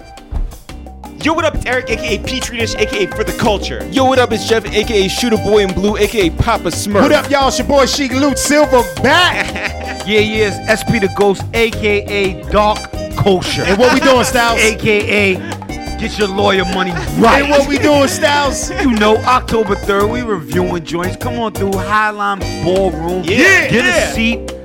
Yo, what up? It's Eric, aka Petri Dish, aka For the Culture. Yo, what up? It's Jeff, aka Shooter Boy in Blue, aka Papa Smurf. What up, y'all? It's your boy Sheek Louch Silver back. *laughs* Yeah, yeah, it's SP the Ghost, aka Dark Kosher, and what we doing, Styles? *laughs* aka Get Your Lawyer Money Right. And what we doing, Styles? *laughs* you know, October 3rd, we reviewing joints. Come on through Highline Ballroom. Yeah, Get yeah. a seat.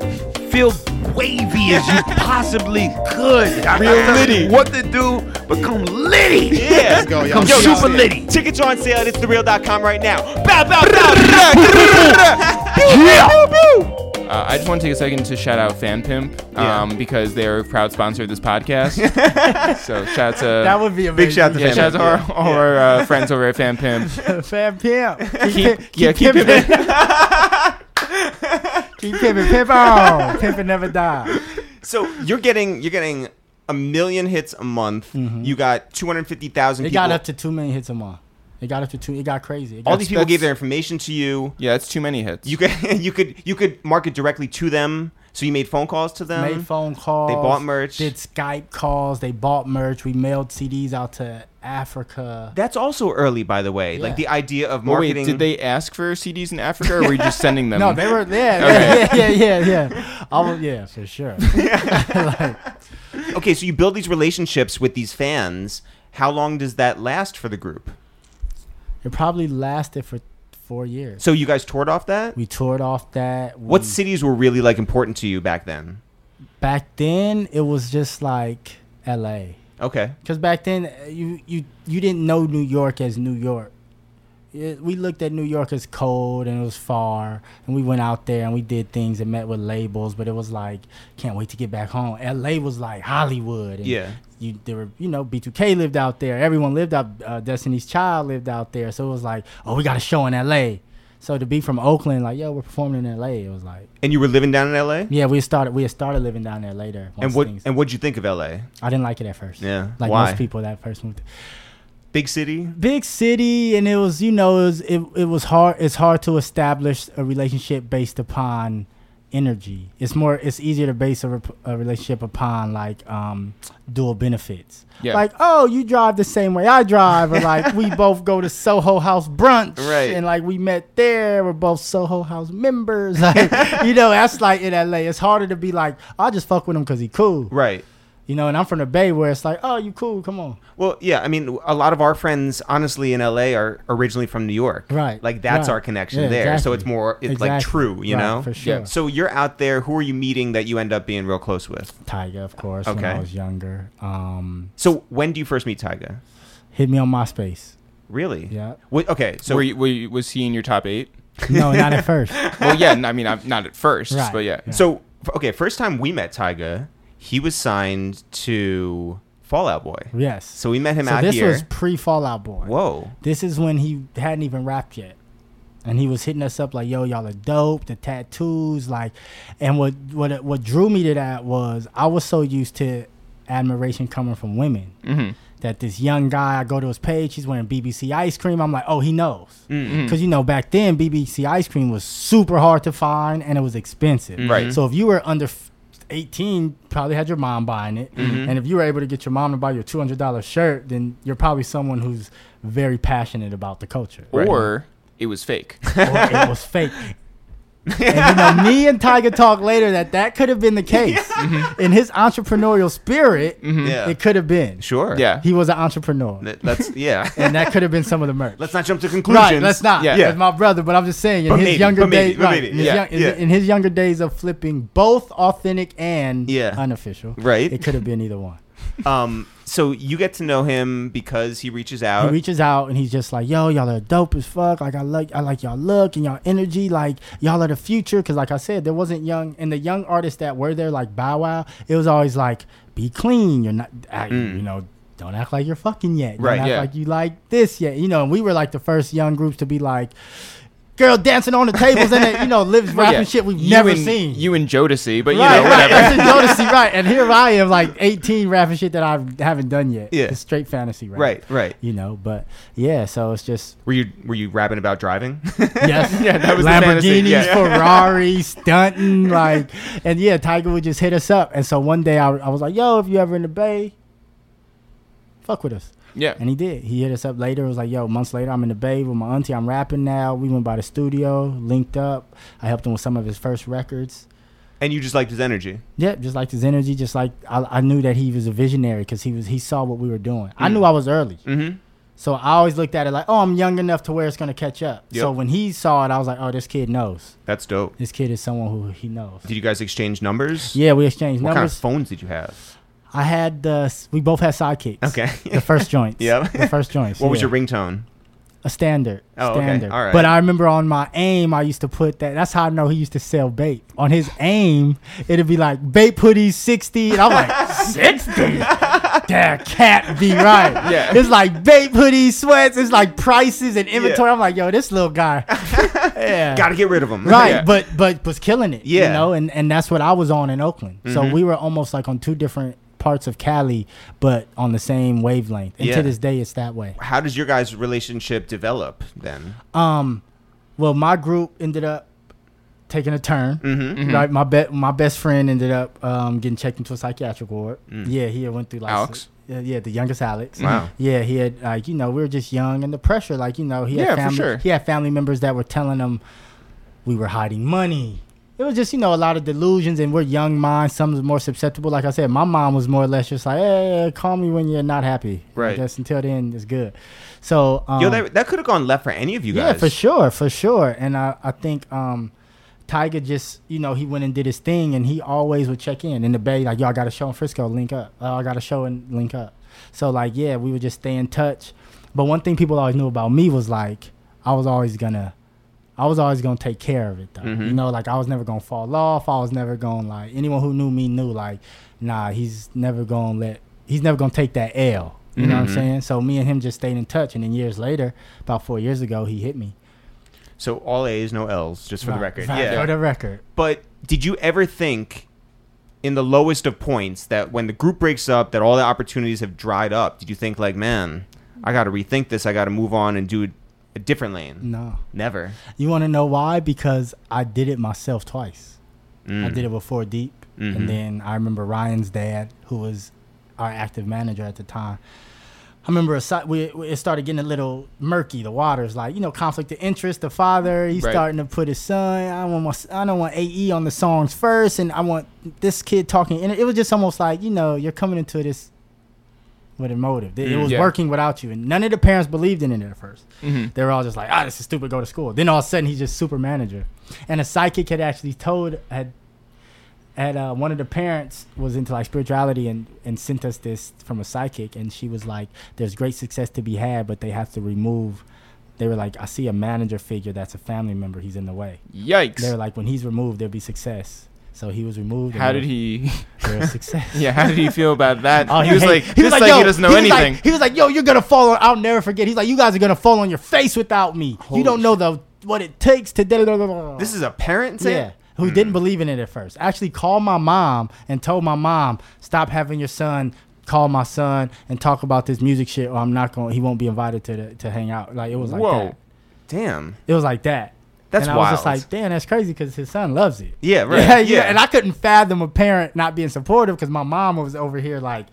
Feel wavy as you *laughs* possibly could. I Real can't tell you litty. What to do, become litty. Yeah. Let's go, y'all. Become Yo, Yo, super yo. litty. Tickets are on sale at itsthereal.com right now. Bow, bow, bow. *laughs* Yeah. Uh, I just want to take a second to shout out FanPimp Yeah. um, because they're a proud sponsor of this podcast. *laughs* so shout out to That would be amazing. Big shout to yeah, FanPimp. shout out to our, all our uh, friends over at FanPimp. Fan pimp. Keep, yeah, keep pimping. it. *laughs* Keep pimping. Pimp on. Pimping never die. So you're getting you're getting a million hits a month. Mm-hmm. You got 250,000 It people. got up to two million hits a month. It got up to two. It got crazy. It got All these people That's- gave their information to you. Yeah, it's too many hits. You could *laughs* you could you could market directly to them. So you made phone calls to them. made phone calls. They bought merch. Did Skype calls. They bought merch. We mailed CDs out to Africa. That's also early, by the way. Yeah. Like the idea of Well, wait, marketing. did they ask for CDs in Africa, or were you just sending them? *laughs* No, they were yeah, Okay. yeah, yeah, yeah, yeah. I was, yeah, for sure. like, *laughs* *laughs* okay, so you build these relationships with these fans. How long does that last for the group? it probably lasted for four years. So you guys toured off that. We toured off that. What we- cities were really like important to you back then? back then? It was just like L.A. Okay. Because back then, uh, you, you you didn't know New York as New York. It, we looked at New York as cold and it was far, and we went out there and we did things and met with labels. But it was like, can't wait to get back home. L.A. was like Hollywood. And Yeah. You there were you know B2K lived out there. Everyone lived out. Uh, Destiny's Child lived out there. So it was like, oh, we got a show in L.A. So to be from Oakland, like, yo, we're performing in L.A. It was like, And you were living down in LA? yeah, we started we had started living down there later. And what things- and what'd you think of LA? I didn't like it at first. Yeah. like Why? most people that first moved. Big city? big city and it was you know it was, it, it was hard it's hard to establish a relationship based upon energy. It's more. It's easier to base a, rep- a relationship upon like um, dual benefits. Yeah. Like, oh, you drive the same way I drive, or like we *laughs* both go to Soho House brunch, Right. And like we met there. We're both Soho House members. *laughs* Like, you know, that's like in LA. It's harder to be like, I just fuck with him because he cool, Right. You know. And I'm from the Bay, where it's like, oh, you cool, come on. Well, yeah. I mean, a lot of our friends, honestly, in LA, are originally from New York. Right, Like that's right. our connection Yeah, there. So it's more it's like true, you Right, know. for sure. Yeah. So you're out there. Who are you meeting that you end up being real close with? Tyga, of course, okay. when I Okay. was younger. Um, So when do you first meet Tyga? hit me on MySpace. Really? Yeah. Wait, okay. So were you, were you, was he in your top eight? No, not at *laughs* first. Well, yeah. n- I mean, I'm not at first, Right. but yeah. Yeah. So okay, first time we met Tyga, he was signed to Fall Out Boy. Yes. So we met him so out this here. was pre Fall Out Boy. Whoa. This is when he hadn't even rapped yet. And he was hitting us up like, "Yo, y'all are dope." The tattoos, like, and what what what drew me to that was I was so used to admiration coming from women Mm-hmm. that this young guy, I go to his page, he's wearing BBC ice cream. I'm like, oh, he knows, Mm-hmm. because you know back then BBC ice cream was super hard to find and it was expensive. Right. So if you were under f- 18, probably had your mom buying it, Mm-hmm. and if you were able to get your mom to buy your $200 shirt, then you're probably someone who's very passionate about the culture. Right. Or it was fake. or it was fake. *laughs* and you know, me and Tyga talk later that that could have been the case. Mm-hmm. Mm-hmm. In his entrepreneurial spirit, mm-hmm. Yeah. it could have been. Sure. Yeah. He was an entrepreneur, Th- That's yeah. *laughs* and that could have been some of the merch. Let's not jump to conclusions. Right, let's not. Yeah. Yeah, Yeah. my brother. But I'm just saying, in But his maybe, younger days, right, maybe. in, his Yeah, young- in- yeah. in his younger days of flipping both authentic and Yeah. unofficial, Right. It could have been either one. Um. So you get to know him because he reaches out. He reaches out and he's just like, "Yo, y'all are dope as fuck. Like I like, I like y'all look and y'all energy. Like y'all are the future." Because like I said, there wasn't young and the young artists that were there, like Bow Wow. It was always like, "Be clean. You're not, Mm. you know." Don't act like you're fucking yet. Don't Right, act yeah. like you like this yet. You know, and we were like the first young groups to be like, girl dancing on the tables and it, you know, lives *laughs* rapping yeah, shit we've you never and, seen. You and Jodeci, but you right, know, right. whatever. That's just Jodeci, *laughs* right. And here I am, like 18, rapping shit that I haven't done yet. Yeah. It's straight fantasy rap. Right. Right. You know, but yeah, so it's just Were you Were you rapping about driving? *laughs* yes, Yeah, that was Lamborghinis, yeah. Ferrari, stunting, like, and yeah, Tyga would just hit us up. And so one day I, I was like, "Yo, if you ever in the Bay, fuck with us." Yeah. And he did. He hit us up later. It was like, "Yo, months later, I'm in the Bay with my auntie. I'm rapping now. We went by the studio, linked up. I helped him with some of his first records." and you just liked his energy. Yeah, just like his energy, just like I, I knew that he was a visionary because he was he saw what we were doing. I Mm. knew I was early, Mm-hmm. so I always looked at it like, oh, I'm young enough to where it's gonna catch up. So when he saw it, I was like, oh, this kid knows. That's dope. This kid is someone who he knows. Did you guys exchange numbers? Yeah, we exchanged numbers. What kind of phones did you have? I had the we both had sidekicks. Okay. The first joints. *laughs* Yep. The first joints. *laughs* What was yeah. your ringtone? A standard. Oh, okay. All right. But I remember on my aim, I used to put that. That's how I know he used to sell BAPE. On his aim, it'd be like BAPE hoodies 60. And I'm like, 60? *laughs* That can't be right. Yeah. It's like BAPE hoodies, sweats. It's like prices and inventory. I'm like, yo, this little guy. yeah. Got to get rid of him. Right, Yeah. but but was killing it. Yeah. you know, and and that's what I was on in Oakland. So Mhm. we were almost like on two different parts of Cali, but on the same wavelength. And Yeah. to this day, it's that way. How does your guys' relationship develop then? Um, well, my group ended up taking a turn. Mm-hmm. Right, my be- my best friend ended up um, getting checked into a psychiatric ward. Mm. Yeah, he went through like Alex? Yeah, yeah, the youngest Alex. Wow. Yeah, he had like you know we were just young and the pressure like you know he had Yeah, for family sure. he had family members that were telling him we were hiding money. It was just you know a lot of delusions and we're young minds. Some is more susceptible. Like I said, my mom was more or less just like, hey, call me when you're not happy. Right. I guess until then it's good. So um, Yo, that, that could have gone left for any of you guys. yeah, for sure, for sure. And I, I think um, Tyga just, you know, he went and did his thing, and he always would check in in the Bay, like, yo, I got a show in Frisco, link up. Oh, I got a show and link up. So like, yeah, we would just stay in touch. But one thing people always knew about me was like, I was always gonna, I was always gonna take care of it though. Mhm. You know, like I was never gonna fall off. I was never gonna like anyone who knew me knew like, nah, he's never gonna let, he's never gonna take that L. You know what I'm Mhm. saying? So me and him just stayed in touch, and then years later, about four years ago, he hit me. So all A's, no L's, just for the record. right, Yeah. For the record. But did you ever think, in the lowest of points, that when the group breaks up, that all the opportunities have dried up? Did you think like, man, I got to rethink this. I got to move on and do a different lane? No. Never. You want to know why? Because I did it myself twice. I did it Four Deep, Mhm. and then I remember Ryan's dad, who was our active manager at the time. I remember a, we, we- it started getting a little murky. The waters, like you know, conflict of interest. The father, he's Right. starting to put his son. I want my, I don't want AE on the songs first, and I want this kid talking. And it was just almost like you know, you're coming into this with a motive. It, Mm, was yeah. working without you, and none of the parents believed in it at 1st Mhm. They were all just like, "Ah, this is stupid. Go to school." Then all of a sudden, he's just super manager, and a psychic had actually told had had uh, one of the parents was into like spirituality and and sent us this from a psychic, and she was like, "There's great success to be had, but they have to remove." They were like, "I see a manager figure that's a family member. He's in the way." Yikes. They were like, "When he's removed, there'll be success." So he was removed. How did he? was *laughs* success. Yeah, how did he feel about that? Oh, he was hate- like, this like, yo, he doesn't know he was like- anything. he was like, yo, you're gonna fall on. I'll never forget. He's like, you guys are gonna fall on your face without me. Holy you don't know the what it takes to. da- da- da- da- This is a parent saying. yeah. Who didn't believe in it at first? Actually, called my mom and told my mom, stop having your son call my son and talk about this music shit, or I'm not going. to He won't be invited to the, to hang out. Like it was like Whoa. that. Damn. It was like that. That's and I wild. was just like, damn, that's crazy because his son loves it. yeah, *laughs* right. Yeah, Yeah, yeah. And I couldn't fathom a parent not being supportive because my mom was over here like,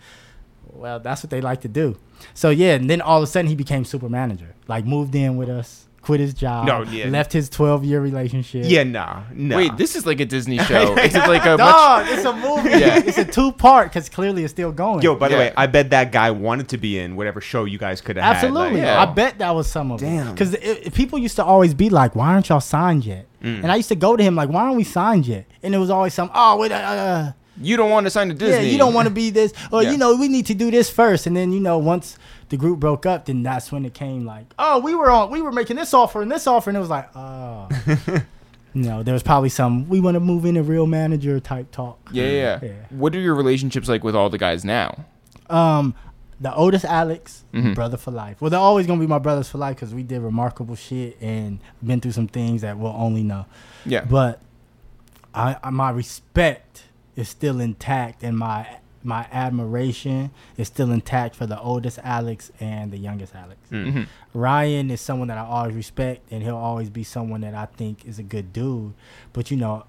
well, that's what they like to do. So yeah, and then all of a sudden he became super manager. Like moved in with us, quit his job, No, yeah. left his twelve year relationship. yeah, nah, no. Wait, this is like a Disney show. *laughs* Is it like a *laughs* much? It's a movie. Yeah. *laughs* It's a two part because clearly it's still going. Yo, by the Yeah. way, I bet that guy wanted to be in whatever show you guys could have Absolutely, had. Yeah. I bet that was some of it. Damn. Because people used to always be like, "Why aren't y'all signed yet?" Mm. And I used to go to him like, "Why aren't we signed yet?" And it was always some, "Oh, wait, uh, uh, You don't want to sign to Disney. Yeah, you don't want to be this, or Yeah. you know, we need to do this first, and then you know, once the group broke up, then that's when it came like, oh, we were on, we were making this offer and this offer, and it was like, oh, *laughs* you know, there was probably some we want to move in a real manager type talk. Yeah, yeah, Yeah. What are your relationships like with all the guys now? Um, the oldest Alex, Mhm. brother for life. Well, they're always gonna be my brothers for life because we did remarkable shit and been through some things that we'll only know. Yeah. But I, I my respect is still intact and my my admiration is still intact for the oldest Alex and the youngest Alex. Mhm. Ryan is someone that I always respect and he'll always be someone that I think is a good dude. But you know,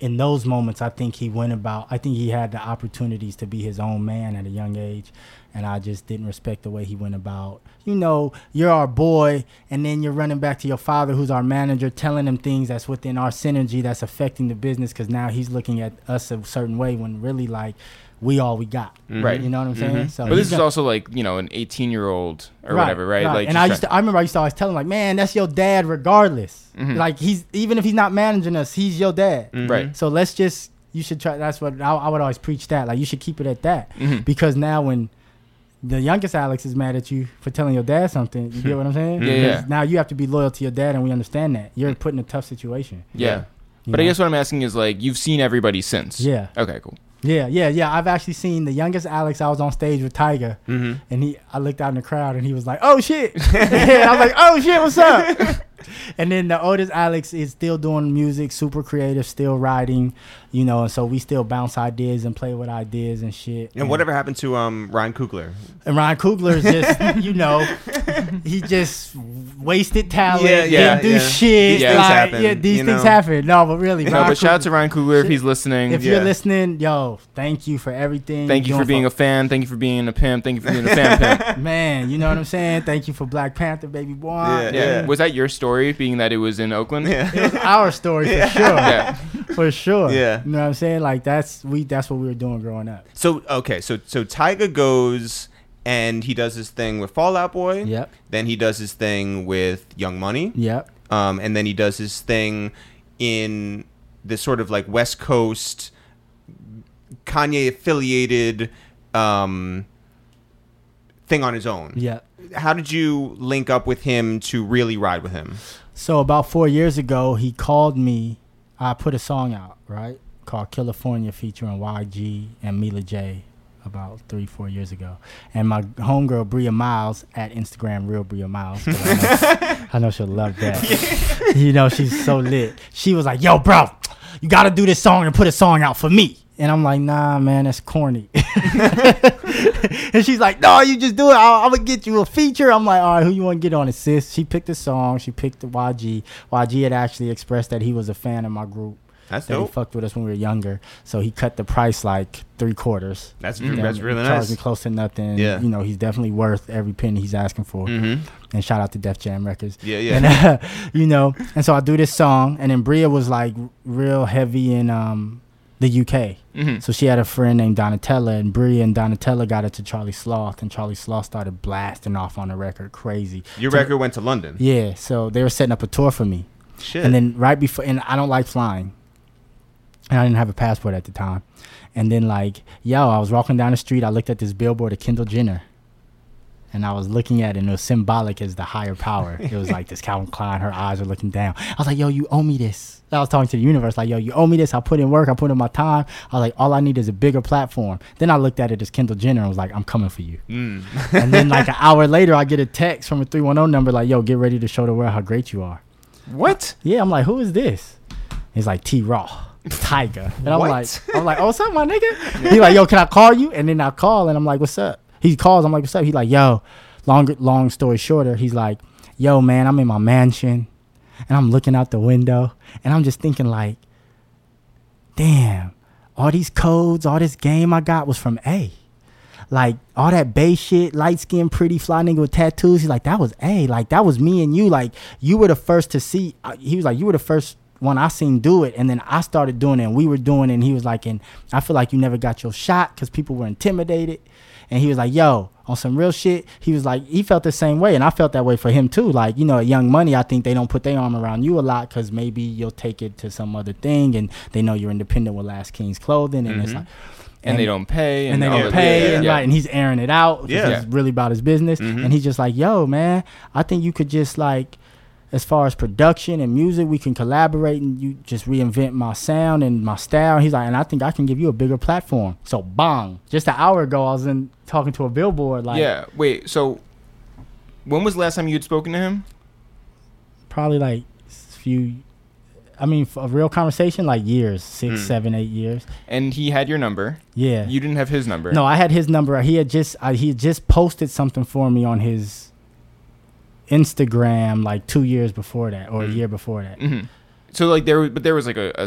in those moments I think he went about I think he had the opportunities to be his own man at a young age and I just didn't respect the way he went about. You know, you're our boy and then you're running back to your father who's our manager telling him things that's within our synergy that's affecting the business cuz now he's looking at us a certain way when really like we all we got. Right. You know what I'm saying? So But this he's is also like you know an 18 year old or whatever, right? Like, and I used to, I remember I used to always tell him like, man, that's your dad regardless. Mhm. Like he's even if he's not managing us, he's your dad. Mhm. right. So let's just you should try. That's what I, I would always preach that. Like you should keep it at that Mhm. because now when the youngest Alex is mad at you for telling your dad something, you get what I'm *laughs* saying? Yeah, yeah. Now you have to be loyal to your dad, and we understand that you're put in a tough situation. Yeah. you But I guess what I'm asking is like you've seen everybody since. Yeah. Okay. Cool. Yeah, yeah, yeah. I've actually seen the youngest Alex. I was on stage with Tyga, Mhm. and he. I looked out in the crowd, and he was like, "Oh shit!" *laughs* and I was like, "Oh shit, what's up?" *laughs* *laughs* and then the oldest Alex is still doing music, super creative, still writing, you know. And so we still bounce ideas and play with ideas and shit. And whatever happened to um Ryan Coogler? And Ryan Coogler is just, *laughs* you know, he just wasted talent. Yeah, yeah, didn't do yeah. shit. These things like, happen, Yeah, these things know? happen. No, but really, No, Ryan but shout out to Ryan Coogler if he's listening. If Yeah. you're listening, yo, thank you for everything. Thank you you're for being a fan. Thank you for being a pimp. Thank you for being a fan *laughs* pimp. Man, you know what I'm saying? Thank you for Black Panther, baby boy. Yeah, Yeah. Was that your story, being that it was in Oakland? Yeah. It was our story for sure. Yeah. For sure. Yeah. You know what I'm saying? Like that's we that's what we were doing growing up. So okay, so so Tyga goes and he does his thing with Fall Out Boy. Yep. Then he does his thing with Young Money. Yep. Um, and then he does his thing in this sort of like West Coast Kanye affiliated um, thing on his own. Yep. How did you link up with him to really ride with him? So about four years ago, he called me. I put a song out, right, called "California" featuring YG and Mila J. About three, four years ago, and my homegirl Bria Myles at Instagram, real Bria Myles. I know, *laughs* I know she'll love that. you know, she's so lit. She was like, "Yo, bro, you got to do this song and put a song out for me." And I'm like, "Nah, man, that's corny." *laughs* and she's like, "No, you just do it. I'm gonna get you a feature." I'm like, "All right, who you want to get on it, sis?" She picked the song. She picked the YG. YG had actually expressed that he was a fan of my group. That's that he dope. fucked with us when we were younger. So he cut the price like three quarters. That's You know, that's he really charged me close to nothing. Yeah. You know, he's definitely worth every penny he's asking for. Mm-hmm. And shout out to Def Jam Records. Yeah, *laughs* yeah. And uh, you know, and so I do this song, and then Bria was like real heavy and um the UK. Mhm. So she had a friend named Donatella, and Bria and Donatella got it to Charlie Sloth, and Charlie Sloth started blasting off on the record, crazy. Your So- record went to London. Yeah, so they were setting up a tour for me, Shit. and then right before, and I don't like flying, and I didn't have a passport at the time, and then like, yo, I was walking down the street, I looked at this billboard of Kendall Jenner. And I was looking at it, and it was symbolic as the higher power. It was like this *laughs* Calvin Klein, her eyes are looking down. I was like, yo, you owe me this. I was talking to the universe, like, yo, you owe me this. I put in work, I put in my time. I was like, all I need is a bigger platform. Then I looked at it as Kendall Jenner and was like, I'm coming for you. Mm. and then like an *laughs* hour later, I get a text from a 310 number, like, yo, get ready to show the world how great you are. What? Yeah, I'm like, who is this? He's like T Raw, Tyga. And I'm What? like, I'm like, oh, what's up, my nigga? *laughs* He's like, yo, can I call you? And then I call and I'm like, what's up? He calls, I'm like, what's up? He's like, yo, long long story shorter, he's like, yo, man, I'm in my mansion and I'm looking out the window and I'm just thinking like, damn, all these codes, all this game I got was from A. Like all that bay shit, light skin, pretty fly nigga with tattoos. He's like, that was A. Like that was me and you. Like you were the first to see. uh, He was like, you were the first one I seen do it, and then I started doing it, and we were doing it. And he was like, and I feel like you never got your shot because people were intimidated. And he was like, yo, on some real shit. He was like, he felt the same way, and I felt that way for him too. Like you know, at Young Money, I think they don't put their arm around you a lot because maybe you'll take it to some other thing, and they know you're independent with Last King's clothing, and it's Mhm. like. And, they don't pay. and they don't pay, yeah, and yeah. right, and he's airing it out. Yeah. it's really about his business. Mhm. And he's just like, "Yo, man, I think you could just like, as far as production and music, we can collaborate, and you just reinvent my sound and my style." He's like, "And I think I can give you a bigger platform." So, bang! Just an hour ago, I was in talking to a billboard, like, yeah. Wait. So, when was the last time you had spoken to him? probably like few. I mean, a real conversation, like years, six, Mm. seven, eight years. And he had your number. Yeah. You didn't have his number. No, I had his number. He had just he had just posted something for me on his Instagram like two years before that or a Mm. year before that. hmm So like there, was, but there was like a, a,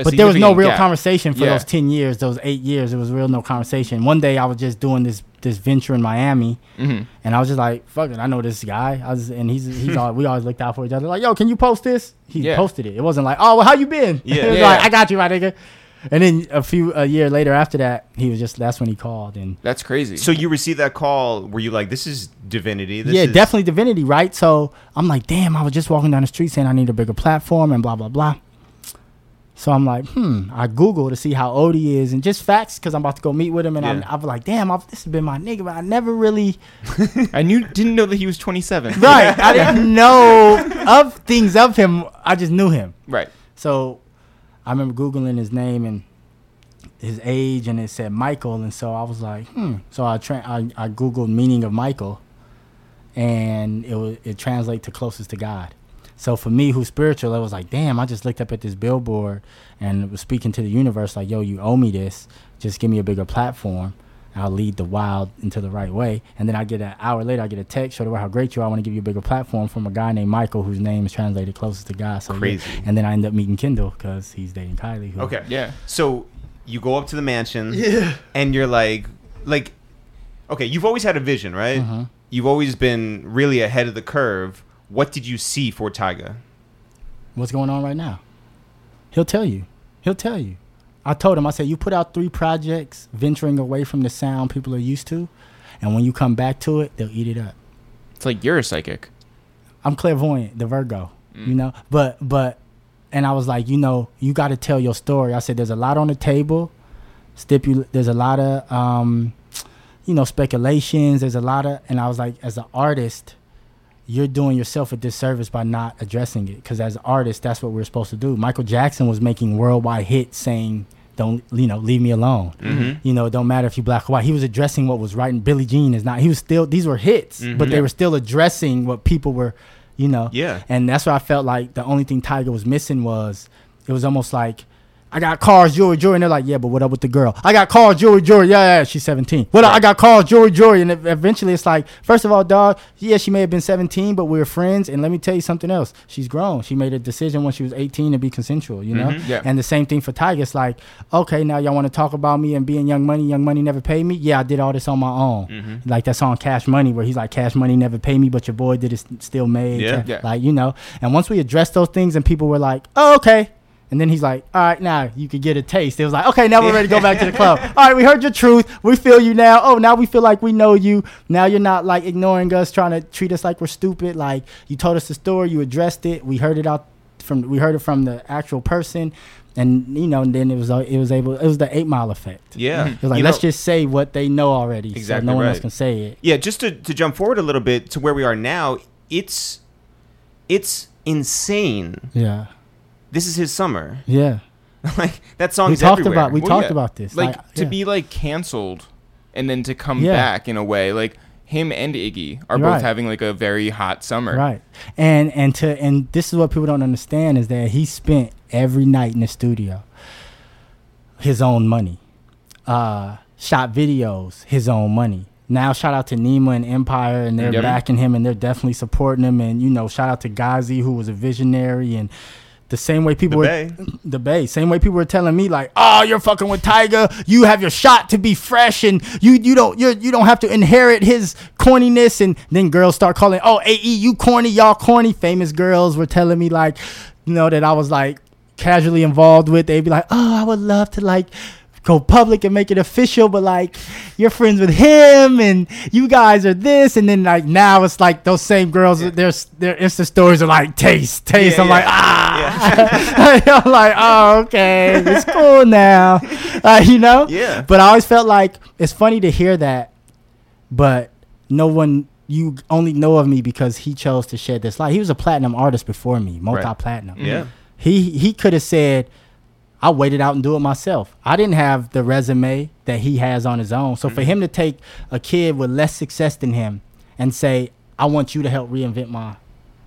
a But there was no real gap. conversation for Yeah. those ten years, those eight years. There was real no conversation. One day I was just doing this this venture in Miami, Mhm. and I was just like, "Fuck it, I know this guy." I was, and he's he's all, we always looked out for each other. Like, "Yo, can you post this?" He Yeah. posted it. It wasn't like, "Oh, well, how you been?" Yeah. *laughs* it was Yeah. like, "I got you, my nigga." And then a few a year later after that, he was just that's when he called and That's crazy. So you received that call. Were you like, "This is divinity"? This yeah, is- definitely divinity, right? So I'm like, damn, I was just walking down the street saying I need a bigger platform and blah blah blah. So I'm like, hmm. I Google to see how old he is and just facts because I'm about to go meet with him, and Yeah. I, I was like, damn, I've, this has been my nigga, but I never really *laughs* I knew didn't know that he was 27. right. I didn't *laughs* know of things of him. I just knew him. Right. So I remember googling his name and his age, and it said Michael, and so I was like, hmm. So I tra- I, I googled meaning of Michael, and it was it translates to closest to God. So for me, who's spiritual, it was like, damn. I just looked up at this billboard and was speaking to the universe, like, yo, you owe me this. Just give me a bigger platform. I'll lead the wild into the right way. And then I get an hour later, I get a text, show the world how great you are. I want to give you a bigger platform from a guy named Michael, whose name is translated closest to God. So yeah. Crazy. And then I end up meeting Kendall because he's dating Kylie. Who, Okay. Yeah. So you go up to the mansion, *laughs* and you're like, like, okay, you've always had a vision, right? Mhm. You've always been really ahead of the curve. What did you see for Tyga? What's going on right now? He'll tell you. He'll tell you. I told him, I said, you put out three projects venturing away from the sound people are used to, and when you come back to it, they'll eat it up. It's like you're a psychic. I'm clairvoyant, the Virgo, you know. But but, and I was like, you know, you got to tell your story. I said, there's a lot on the table. Stipul. There's a lot of, um, you know, speculations. There's a lot of, and I was like, as an artist, you're doing yourself a disservice by not addressing it. Because as artists that's what we're supposed to do. Michael Jackson was making worldwide hits saying, "Don't you know, leave me alone." Mm-hmm. You know, it don't matter if you black or white. He was addressing what was right. And Billie Jean is not. He was still. These were hits, but Mhm. they were still addressing what people were, you know. Yeah. And that's why I felt like the only thing Tyga was missing was, it was almost like I got cars, jewelry, jewelry. And they're like, yeah, but what up with the girl? I got cars, jewelry, jewelry. Yeah, yeah, she's 17. What up? I got cars, jewelry, jewelry. And eventually it's like, first of all, dog, yeah, she may have been 17, but we were friends. And let me tell you something else. She's grown. She made a decision when she was 18 to be consensual, you know? Mm-hmm. Yeah. And the same thing for Tyga. It's like, okay, now y'all want to talk about me and being Young Money. Young Money never paid me. Yeah, I did all this on my own. Mm-hmm. Like that song Cash Money, where he's like, Cash Money never paid me, but your boy did it still made. Yeah. Yeah. Like, you know. And once we addressed those things and people were like, oh, okay. And then he's like, all right, now you could get a taste. It was like, okay, now we're ready to go back to the *laughs* club. All right, we heard your truth. We feel you now. Oh, now we feel like we know you. Now you're not like ignoring us, trying to treat us like we're stupid. Like you told us the story, you addressed it. We heard it out from, we heard it from the actual person. And you know, and then it was uh, it was able it was the eight mile effect. Yeah. It was like You let's know- just say what they know already, Exactly so no one else can say it. Yeah, just to, to jump forward a little bit to where we are now, it's it's insane. Yeah, This is his summer. yeah. *laughs* like that We song's talked everywhere. about we Well, talked yeah. about this. Like, to yeah. be like canceled and then to come Yeah. back in a way. Like him and Iggy are Right. both having like a very hot summer. Right. And and to and this is what people don't understand is that he spent every night in the studio his own money. Uh shot videos, his own money. Now shout out to Nima and Empire and they're Yep. backing him and they're definitely supporting him and you know, shout out to Ghazi who was a visionary and the same way people The were Bay. the Bay. Same way people were telling me like, "Oh, you're fucking with Tyga. You have your shot to be fresh, and you you don't you you don't have to inherit his corniness." And then girls start calling, "Oh, AE, you corny, y'all corny." Famous girls were telling me like, you know, that I was like casually involved with. They'd be like, "Oh, I would love to like." Go public and make it official, but like you're friends with him and you guys are this, and then like now it's like those same girls, their their Insta stories are like taste, taste. Yeah, I'm yeah. like ah, *laughs* I'm like, oh, okay, it's cool now, *laughs* uh, you know. Yeah. But I always felt like it's funny to hear that, but no one. You only know of me because he chose to shed this light. He was a platinum artist before me, multi-platinum. Yeah. He he could have said, "I'll wait it out and do it myself." I didn't have the resume that he has on his own. So for him to take a kid with less success than him and say, "I want you to help reinvent my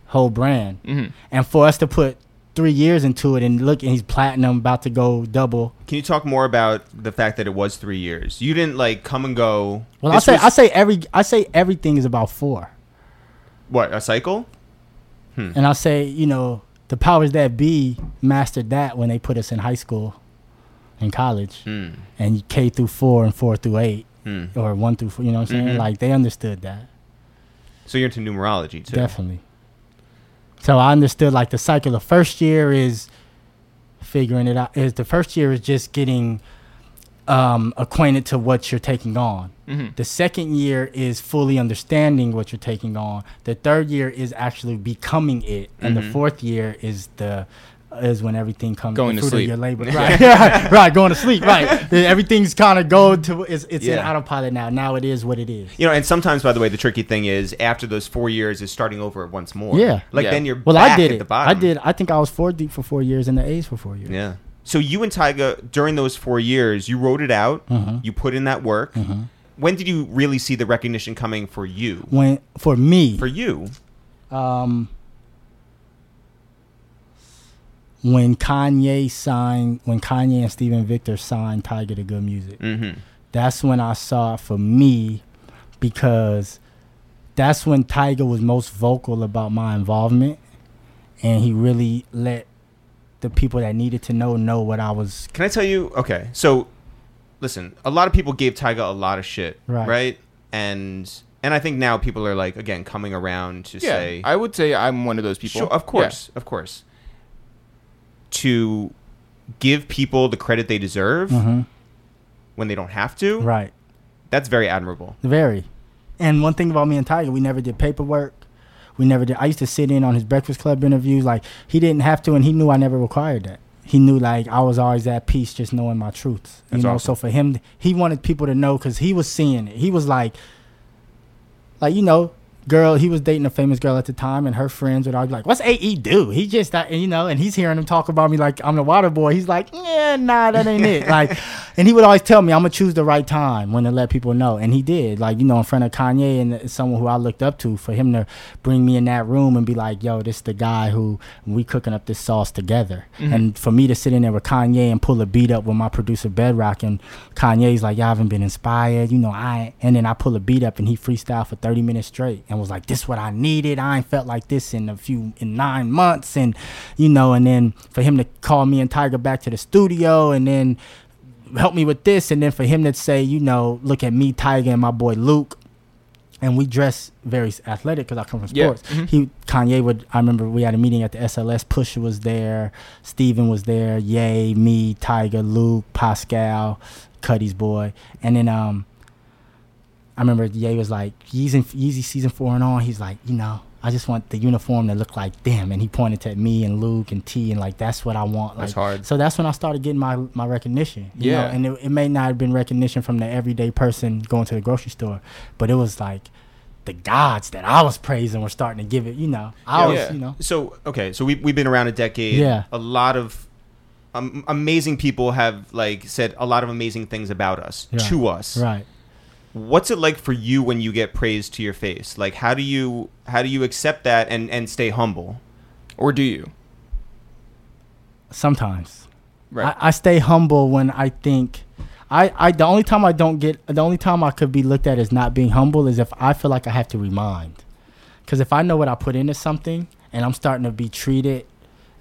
whole brand," Mhm. and for us to put three years into it and look, and he's platinum, about to go double. Can you talk more about the fact that it was three years? You didn't like come and go. Well, I say was- I say every I say everything is about four, what a cycle. and I say you know the powers that be mastered that when they put us in high school, and college. Hmm. and K through four and four through eight Hmm. or one through four. You know what I'm saying? Mhm. Like they understood that So you're into numerology too. definitely. So I understood like the cycle. The first year is figuring it out. Is the first year is just getting um, acquainted to what you're taking on. Mhm. The second year is fully understanding what you're taking on. The third year is actually becoming it, and the Mhm. fourth year is the is when everything comes Going to sleep. Your labor. *laughs* Right, right, *laughs* right, going to sleep. Right, *laughs* everything's kind of going to it's it's in autopilot now. Now it is what it is. You know, and sometimes, by the way, the tricky thing is after those four years is starting over once more. Yeah. Like Yeah. then you're Well, back I did at it. the bottom. I did. I think I was four deep for four years, and the A's for four years. Yeah. So you and Tyga during those four years, you wrote it out. Mhm. You put in that work. Mhm. When did you really see the recognition coming for you? When for me, For you, um, when Kanye signed, when Kanye and Steven Victor signed Tyga to Good Music, mm-hmm. that's when I saw it for me, because that's when Tyga was most vocal about my involvement, and he really let the people that needed to know know what I was. Can I tell you? Okay, so listen, a lot of people gave Tyga a lot of shit, Right. right? And and I think now people are like again coming around to Yeah, say, I would say I'm one of those people. Sure, of Yeah. course, of course. To give people the credit they deserve Mhm. when they don't have to, Right. that's very admirable. Very. And one thing about me and Tyga, we never did paperwork. We never did. I used to sit in on his Breakfast Club interviews. Like he didn't have to, and he knew I never required that. He knew like I was always at peace, just knowing my truths. You That's know. awesome. So for him, he wanted people to know because he was seeing it. He was like, like you know, girl. He was dating a famous girl at the time, and her friends would always be like, "What's AE do?" He just, and you know, and he's hearing him talk about me like I'm the water boy. He's like, "Yeah, nah, that ain't it." *laughs* Like, and he would always tell me, "I'm gonna choose the right time when to let people know," and he did. Like, you know, in front of Kanye and someone who I looked up to, for him to bring me in that room and be like, "Yo, this the guy who we cooking up this sauce together," mm-hmm. and for me to sit in there with Kanye and pull a beat up with my producer Bedrock, and Kanye's like, "Y'all haven't been inspired," you know, I, and then I pull a beat up and he freestyle for 30 minutes straight and was like, "This what I needed. I ain't felt like this in a few in nine months," and you know, and then for him to call me and Tyga back to the studio, and then help me with this, and then for him to say, you know, look at me, Tyga, and my boy Luke. And we dress very athletic because I come from Yeah. sports. He Kanye would. I remember we had a meeting at the SLS. Pusha was there, Steven was there, Yay, me, Tyga, Luke, Pascal, Cudi's boy, and then um, I remember Ye was like, Yeezy, Yeezy season four and on. He's like, you know, I just want the uniform to look like them. And he pointed to me and Luke and T and like, that's what I want. That's hard. So that's when I started getting my, my recognition. you Yeah. know, and it, it may not have been recognition from the everyday person going to the grocery store, but it was like the gods that I was praising were starting to give it, you know. I was, Yeah. you know. So okay, so we we've been around a decade. Yeah. A lot of um, amazing people have like said a lot of amazing things about us Yeah. to us. Right. What's it like for you when you get praised to your face? Like how do you how do you accept that and and stay humble? Or do you? Sometimes. Right. I, I stay humble when I think I, I the only time I don't get the only time I could be looked at as not being humble is if I feel like I have to remind. Cuz if I know what I put into something and I'm starting to be treated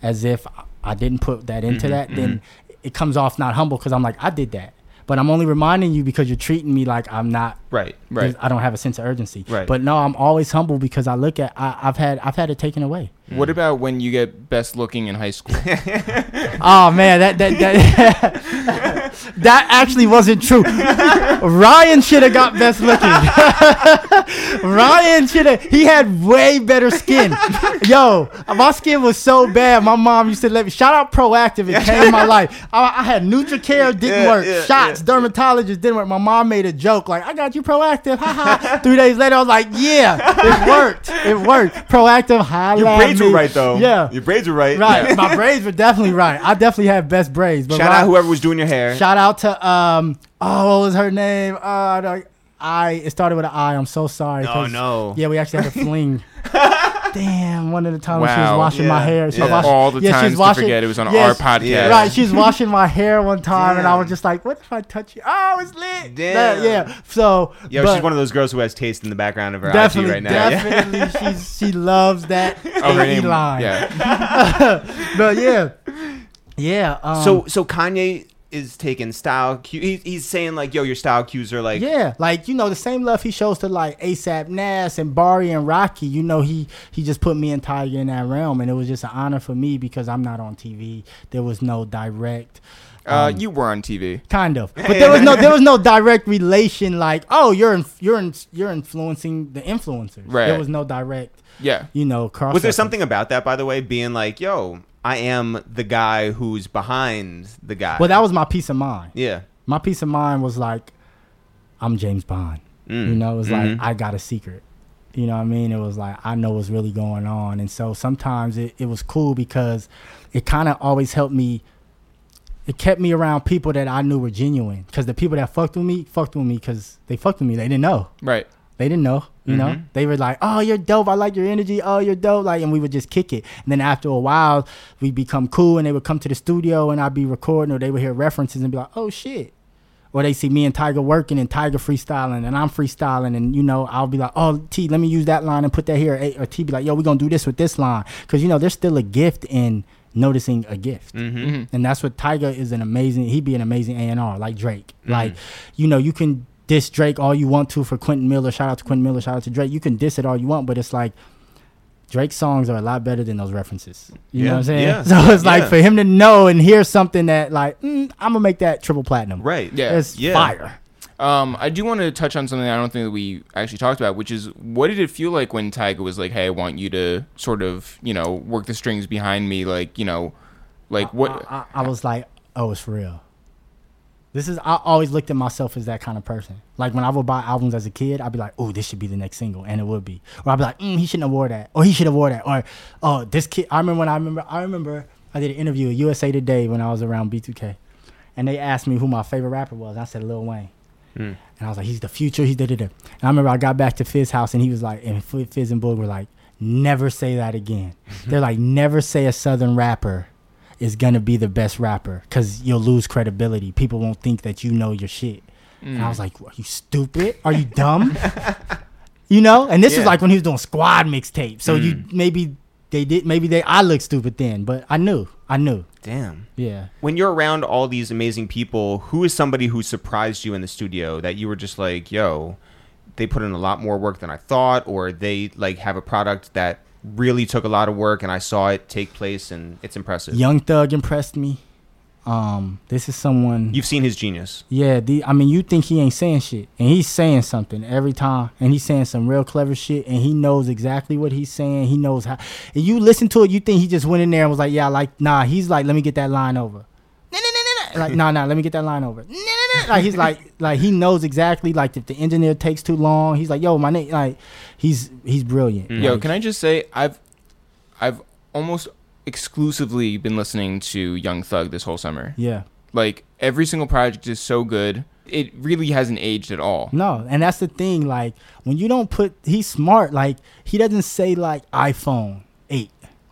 as if I didn't put that into Mhm, that, then it comes off not humble cuz I'm like I did that. But I'm only reminding you because you're treating me like I'm not Right. Right. I don't have a sense of urgency. Right. But no, I'm always humble because I look at I, I've had I've had it taken away. What mm. about when you get best looking in high school? *laughs* Oh man, that that that *laughs* that actually wasn't true. Ryan should have got best looking. *laughs* Ryan should have. He had way better skin. Yo, my skin was so bad. My mom used to let me. Shout out Proactive. It changed my life. I, I had NutriCare didn't Yeah, work. yeah, Shots, yeah. dermatologist didn't work. My mom made a joke like, "I got you Proactive." Ha ha. Three days later, I was like, "Yeah, it worked. It worked. Proactive. Holla Your at braids were right though. Yeah. Your braids were right. Right, my braids were definitely right. I definitely had best braids. But Shout Ryan- out whoever was doing your hair. Shout out to um. Oh, what was her name? Uh, I I. It started with an I. I'm so sorry. Oh 'cause- no. Yeah, we actually had a fling. *laughs* Damn, one of the times when she was Wow. washing my hair. She was yeah. washing, All the yeah, she was times to forget it was on yeah, our podcast. Yeah. Right, she was washing my hair one time, and I was just like, "What if I touch you? Oh, it's lit." Damn. That- yeah. So, Yo, but she's one of those girls who has taste in the background of her definitely, IG right now. Yeah. definitely, *laughs* she's she loves that *laughs* Oh, her name. line. Yeah. *laughs* but yeah, yeah. Um, So so Kanye is taking style cue. He, he's saying like, yo, your style cues are like. yeah, like you know the same love he shows to like ASAP Nast and Bari and Rocky. You know he he just put me and Tyga in that realm, and it was just an honor for me because I'm not on TV. There was no direct. Uh, um, you were on TV. kind of, *laughs* but there was no there was no direct relation. Like, oh, you're in, you're in, you're influencing the influencers. Right. There was no direct, Yeah. you know, cross. Was there something about that, by the way, being like, yo, I am the guy who's behind the guy? Well, that was my peace of mind. yeah. My peace of mind was like, I'm James Bond. Mm. You know, it was Mhm. like I got a secret. You know what I mean? It was like I know what's really going on. And so sometimes it, it was cool because it kind of always helped me it kept me around people that I knew were genuine. Because the people that fucked with me, fucked with me because they fucked with me. They didn't know. Right. They didn't know. You know, Mhm. they were like, "Oh, you're dope. I like your energy. Oh, you're dope." Like, and we would just kick it. And then after a while, we'd become cool, and they would come to the studio, and I'd be recording, or they would hear references and be like, "Oh shit." Or they see me and Tyga working and Tyga freestyling and I'm freestyling and you know I'll be like, oh T, let me use that line and put that here. Or T be like, yo, we gonna do this with this line because you know there's still a gift in noticing a gift. Mm-hmm. And that's what Tyga is an amazing. He'd be an amazing A and R like Drake. Like, you know, you can diss Drake all you want to for Quentin Miller. Shout out to Quentin Miller. Shout out to Drake. You can diss it all you want, but it's like Drake's songs are a lot better than those references. You know what I'm saying? yeah, *laughs* So it's like yeah. for him to know and hear something that like mm, I'm gonna make that triple platinum. Right. Yeah. It's Yeah. fire. Um, I do want to touch on something I don't think that we actually talked about, which is what did it feel like when Tyga was like, "Hey, I want you to sort of, you know, work the strings behind me," like, you know, like what? I, I, I was like, oh, it's real. This is I always looked at myself as that kind of person. Like when I would buy albums as a kid, I'd be like, "Oh, this should be the next single," and it would be. Or I'd be like, mm, "He shouldn't have wore that," or "He should have wore that," or "Oh, this kid." I remember when I remember I remember I did an interview at USA Today when I was around B2K, and they asked me who my favorite rapper was. I said Lil Wayne. And I was like, he's the future. He's da da da. And I remember I got back to Fizz house and he was like, and Fizz and Boog were like, never say that again. *laughs* They're like, never say a Southern rapper is gonna be the best rapper because you'll lose credibility. People won't think that you know your shit. And I was mm. like, are you stupid? Are you dumb? *laughs* you know? And this Yeah. was like when he was doing squad mixtape. So you mm. maybe they did maybe they I looked stupid then, but I knew. I knew. Damn. Yeah. When you're around all these amazing people, who is somebody who surprised you in the studio that you were just like, yo, they put in a lot more work than I thought, or they like have a product that really took a lot of work and I saw it take place and it's impressive. Young Thug impressed me. Um, this is someone You've seen his genius. Yeah, the, I mean, you think he ain't saying shit, and he's saying something every time, and he's saying some real clever shit, and he knows exactly what he's saying. He knows how. And you listen to it, you think he just went in there and was like, "Yeah, like nah." He's like, "Let me get that line over." Nah, nah, nah, nah, nah. *laughs* Like, nah, nah. Let me get that line over. Like he's like, like he knows exactly. Like if the engineer takes too long, he's like, "Yo, my name." Like he's he's brilliant. Yo, Like, can I just say I've I've almost exclusively been listening to Young Thug this whole summer. Yeah. Like every single project is so good. It really hasn't aged at all. No, and that's the thing. Like when you don't put, he's smart. Like he doesn't say like iPhone.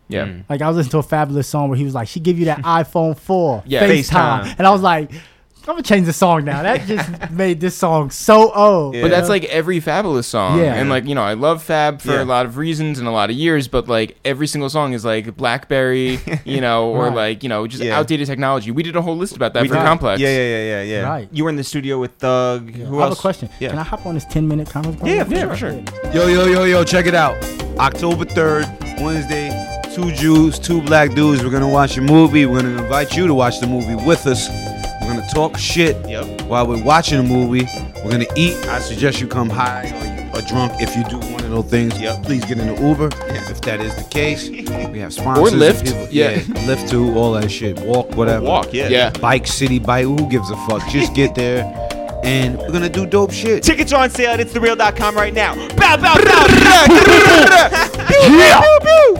Yeah. Mm. Like I was listening to a Fabolous song where he was like, "She give you that *laughs* iPhone 4 Yeah. FaceTime," FaceTime. and I was like, "I'm gonna change the song now." That just *laughs* made this song so old. Yeah. But that's like every Fabolous song. Yeah. And like, you know, I love Fab for Yeah. a lot of reasons and a lot of years, but like every single song is like Blackberry, *laughs* you know, or Right. like, you know, just Yeah. outdated technology. We did a whole list about that We for did. Complex. Yeah, yeah, yeah, yeah, yeah. Right. You were in the studio with Thug. Yeah. Who I have else? a question. Yeah. Can I hop on this 10 minute conference? call? Yeah, for sure, for sure. Yo, yo, yo, yo, check it out. October 3rd, Wednesday, two Jews, two black dudes. We're gonna watch a movie. We're gonna invite you to watch the movie with us. We're gonna talk shit Yep. while we're watching the movie. We're gonna eat. I suggest you come high or, or drunk. If you do one of those things, Yep. please get in the Uber. If that is the case, *laughs* we have sponsors. and Lyft. people- Yeah. Lyft too, all that shit. Walk, whatever. Walk, yeah. Yeah. Bike, city bike. Who gives a fuck? Just get there, and we're gonna do dope shit. Tickets are on sale at itsthereal.com right now. Bow, bow, bow.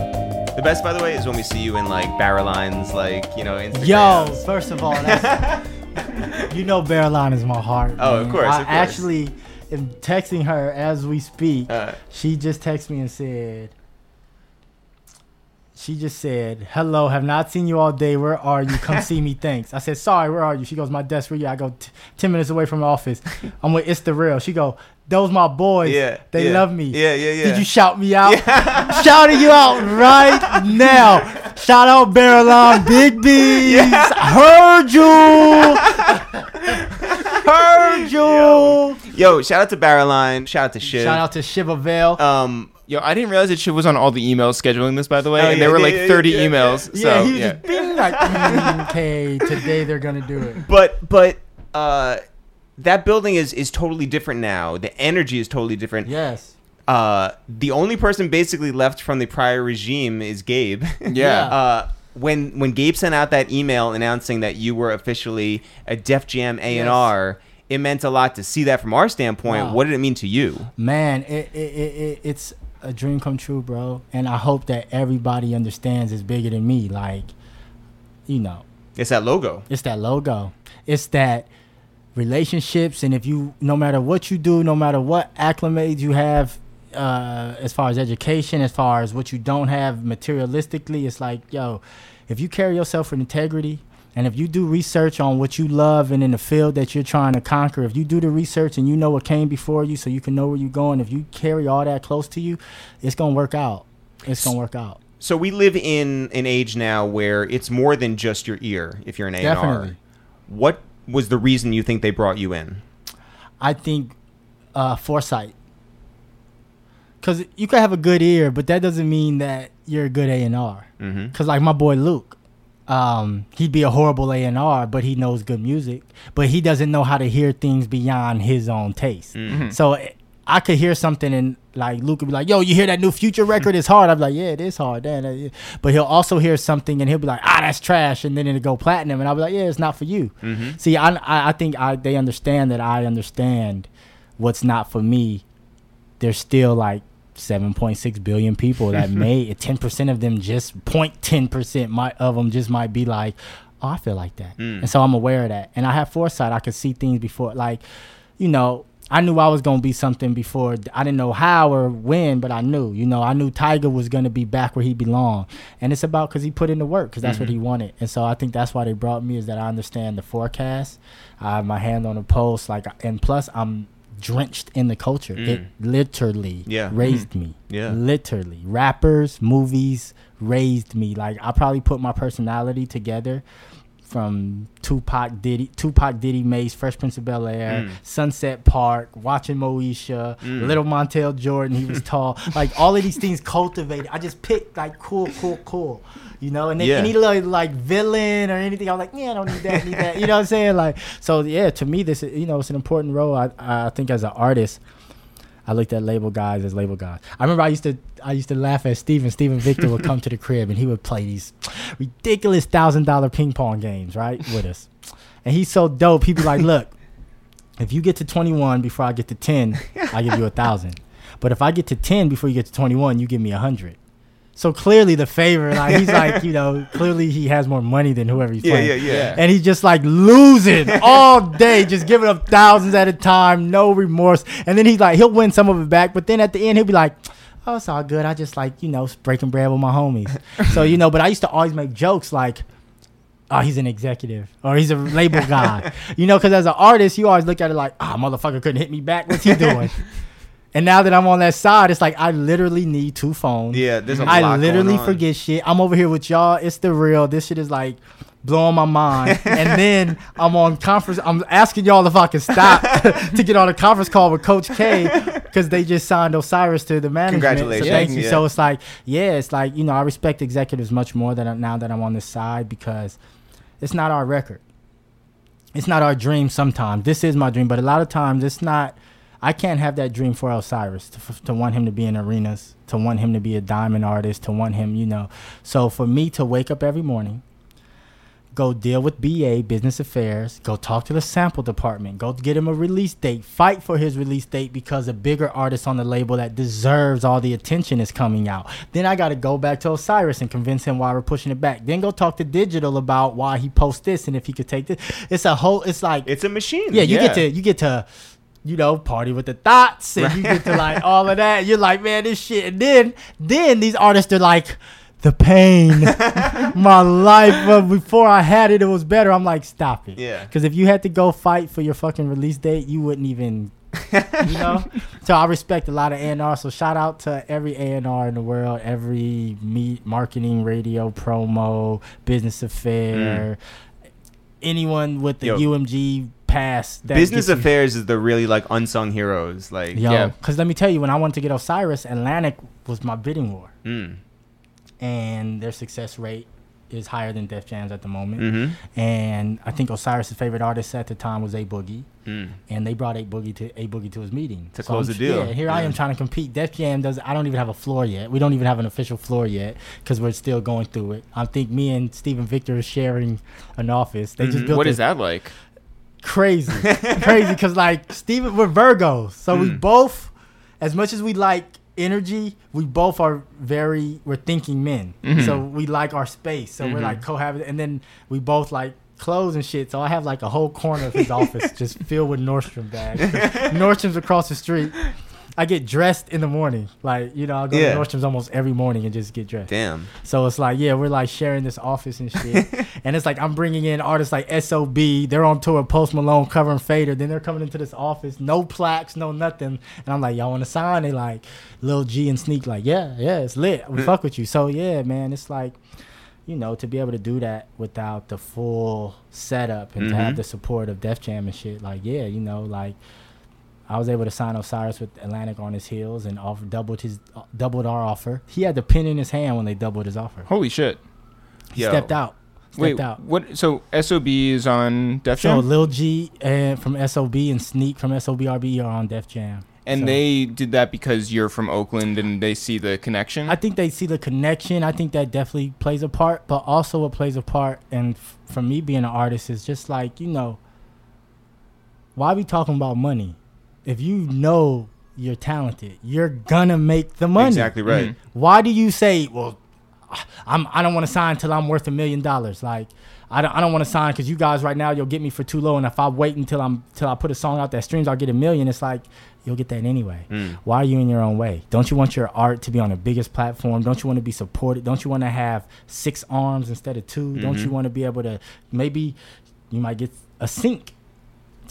*laughs* The best, by the way, is when we see you in like Barrelines, like you know, Instagram. Yo, first of all, that's, *laughs* you know Barreline is my heart. Oh, of man. course, I of course. actually am texting her as we speak. Uh, she just texted me and said, she just said, hello, have not seen you all day. Where are you? Come see me. *laughs* Thanks. I said, sorry, where are you? She goes, my desk. Where you? I go, "T- 10 minutes away from the office. I'm with It's The Real. She go, those my boys. Yeah, They yeah. love me. Yeah, yeah, yeah. Did you shout me out? *laughs* Shouting you out right now. Shout out Barrelon Big B's. Heard you. *laughs* Heard you. Yo, shout out to Barreline. Shout out to Shiv. Shout out to Shiva Vale. Um, Yo, I didn't realize that shit was on all the emails scheduling this, by the way. Oh, and yeah, there were yeah, like yeah, 30 yeah, yeah. emails. yeah, so, he was yeah. just being like, "Mm, okay, today they're gonna do it. but but uh, that building is is totally different now. The energy is totally different. Yes. Uh, the only person basically left from the prior regime is Gabe. Yeah. *laughs* uh, when when Gabe sent out that email announcing that you were officially a Def Jam A and R, it meant a lot to see that from our standpoint. Wow. What did it mean to you? Man, it, it, it, it it's a dream come true, bro. And I hope that everybody understands it's bigger than me. Like, you know, It's that logo. It's that logo. It's that relationships, and if you, no matter what you do, no matter what acclimates you have, uh, as far as education, as far as what you don't have materialistically, it's like, yo, if you carry yourself with integrity, and if you do research on what you love and in the field that you're trying to conquer, if you do the research and you know what came before you, so you can know where you're going, if you carry all that close to you, it's gonna work out. It's gonna work out. So we live in an age now where it's more than just your ear. If you're an A and R, Definitely. what was the reason you think they brought you in? I think uh, foresight. Cause you could have a good ear, but that doesn't mean that you're a good A and R. Mhm. Cause like my boy Luke, um, he'd be a horrible A and R, but he knows good music, but he doesn't know how to hear things beyond his own taste. Mm-hmm. So I could hear something and like Luke would be like, "Yo, you hear that new Future record? It's hard." I'm like, "Yeah, it is hard." Then, uh, but he'll also hear something and he'll be like, "Ah, that's trash," and then it'll go platinum, and I'll be like, "Yeah, it's not for you." See, I, I think I they understand that I understand what's not for me. There's still like 7.6 billion people that *laughs* may 10% of them just 0.10% might of them just might be like oh i feel like that and so i'm aware of that and i have foresight i could see things before like you know i knew i was going to be something before. I didn't know how or when but i knew you know i knew Tyga was going to be back where he belonged. And it's about because he put in the work because that's what mm-hmm. he wanted. And so i think that's why they brought me is that i understand the forecast. I have my hand on the pulse like and plus i'm drenched in the culture. Mm. It literally Yeah. Mm-hmm. raised me. Yeah. literally. Rappers movies raised me. Like i probably put my personality together from Tupac Diddy, Tupac Diddy Mase, Fresh Prince of Bel Air, Mm. Sunset Park, watching Moesha, Little Montell Jordan, he was tall. *laughs* Like all of these things cultivated. I just picked like cool, cool, cool. You know, and then Yeah. any like, like villain or anything, I was like, yeah, I don't need that, need that. You know what I'm saying? Like, so yeah, to me, this you know, it's an important role. I I think as an artist, I looked at label guys as label guys. I remember I used to I used to laugh at Steven. Steven Victor would come to the crib and he would play these ridiculous thousand dollar ping pong games, right? With us. And he's so dope. He'd be like, Look, if you get to twenty one before I get to ten, I give you a thousand. But if I get to ten before you get to twenty one, you give me a hundred. So clearly the favor, like he's *laughs* like, you know, clearly he has more money than whoever he's Yeah, playing yeah, yeah. yeah. and he's just like losing *laughs* all day, just giving up thousands at a time, no remorse. And then he's like, he'll win some of it back, but then at the end he'll be like, "Oh, it's all good. I just like you know breaking bread with my homies." *laughs* so you know, but I used to always make jokes like. Oh, he's an executive, or he's a label guy, you know. Because as an artist, you always look at it like, "Ah, motherfucker couldn't hit me back. What's he doing?" And now that I'm on that side, it's like I literally need two phones. Yeah, there's a lot I literally forget shit. I'm over here with y'all. It's the real. This shit is like blowing my mind. *laughs* and then I'm on conference. I'm asking y'all if I can stop *laughs* to get on a conference call with Coach K because they just signed Osirus to the management. Congratulations. So thank you. Yeah. So it's like, yeah, it's like you know, I respect executives much more than I- now that I'm on this side because it's not our record. It's not our dream. Sometimes this is my dream, but a lot of times it's not. I can't have that dream for Osirus to, to want him to be in arenas, to want him to be a diamond artist, to want him, you know. So for me to wake up every morning, go deal with BA business affairs, go talk to the sample department, go get him a release date, fight for his release date because a bigger artist on the label that deserves all the attention is coming out. Then I got to go back to Osirus and convince him why we're pushing it back. Then go talk to Digital about why he posts this and if he could take this. It's a whole. It's like It's a machine. yeah, you get to you get to you know party with the thoughts and you get to like all of that. *laughs* You're like, man, this shit. And then then these artists are like. The pain, *laughs* my life. But before I had it, it was better. I'm like, stop it. Yeah. Because if you had to go fight for your fucking release date, you wouldn't even, you know. *laughs* so I respect a lot of A&R. So shout out to every A&R in the world, every meet, marketing, radio, promo, business affair, mm. anyone with the Yo. UMG pass. That Business gets you- affairs is the really like unsung heroes. Like, Yo, Yeah. because let me tell you, when I wanted to get Osirus, Atlantic was my bidding war, mm, and their success rate is higher than Def Jam's at the moment. mm-hmm, And I think Osirus' favorite artist at the time was A Boogie, mm. and they brought A Boogie to A Boogie to his meeting To close I'm- the deal. Yeah, here I am trying to compete. Def Jam does. I don't even have a floor yet. We don't even have an official floor yet because we're still going through it. I think me and Steven Victor are sharing an office. They just Mhm. built What this is that like? Crazy, *laughs* crazy. Because like Steven, we're Virgos, so we Mm. both, as much as we like energy, we both are very we're thinking men. Mhm. So we like our space. So we're Mhm. like cohabit, and then we both like clothes and shit. So I have like a whole corner of his *laughs* office just filled with Nordstrom bags. *laughs* Nordstrom's across the street. I get dressed in the morning, like you know, I go Yeah. to Nordstrom's almost every morning and just get dressed. Damn. So it's like, yeah, we're like sharing this office and shit. *laughs* and it's like I'm bringing in artists like SOB. They're on tour Post Malone covering Fader. Then they're coming into this office, no plaques, no nothing. And I'm like, y'all want to sign? They like, Lil G and Sneak, like, yeah, yeah, it's lit. We fuck with you. So yeah, man, it's like, you know, to be able to do that without the full setup and to have Mhm. the support of Def Jam and shit, like, yeah, you know, like. I was able to sign Osirus with Atlantic on his heels and offer doubled his uh, doubled our offer. He had the pen in his hand when they doubled his offer. Holy shit! He Yo. stepped out. Stepped Wait, out. what? So Sob is on Def So Jam. Lil G and from SOB and Sneak from SOBRB are on Def Jam. And So- they did that because you're from Oakland and they see the connection. I think they see the connection. I think that definitely plays a part, but also what plays a part, and f- for me being an artist, is just like you know, why we talking about money? If you know you're talented, you're gonna make the money. Exactly right. Mhm. Why do you say, well, I'm I don't want to sign until I'm worth a million dollars? Like I don't I don't want to sign because you guys right now you'll get me for too low, and if I wait until I'm till I put a song out that streams, I'll get a million. It's like you'll get that anyway. Why are you in your own way? Don't you want your art to be on the biggest platform? Don't you want to be supported? Don't you want to have six arms instead of 2 Don't you want to be able to maybe you might get a sync?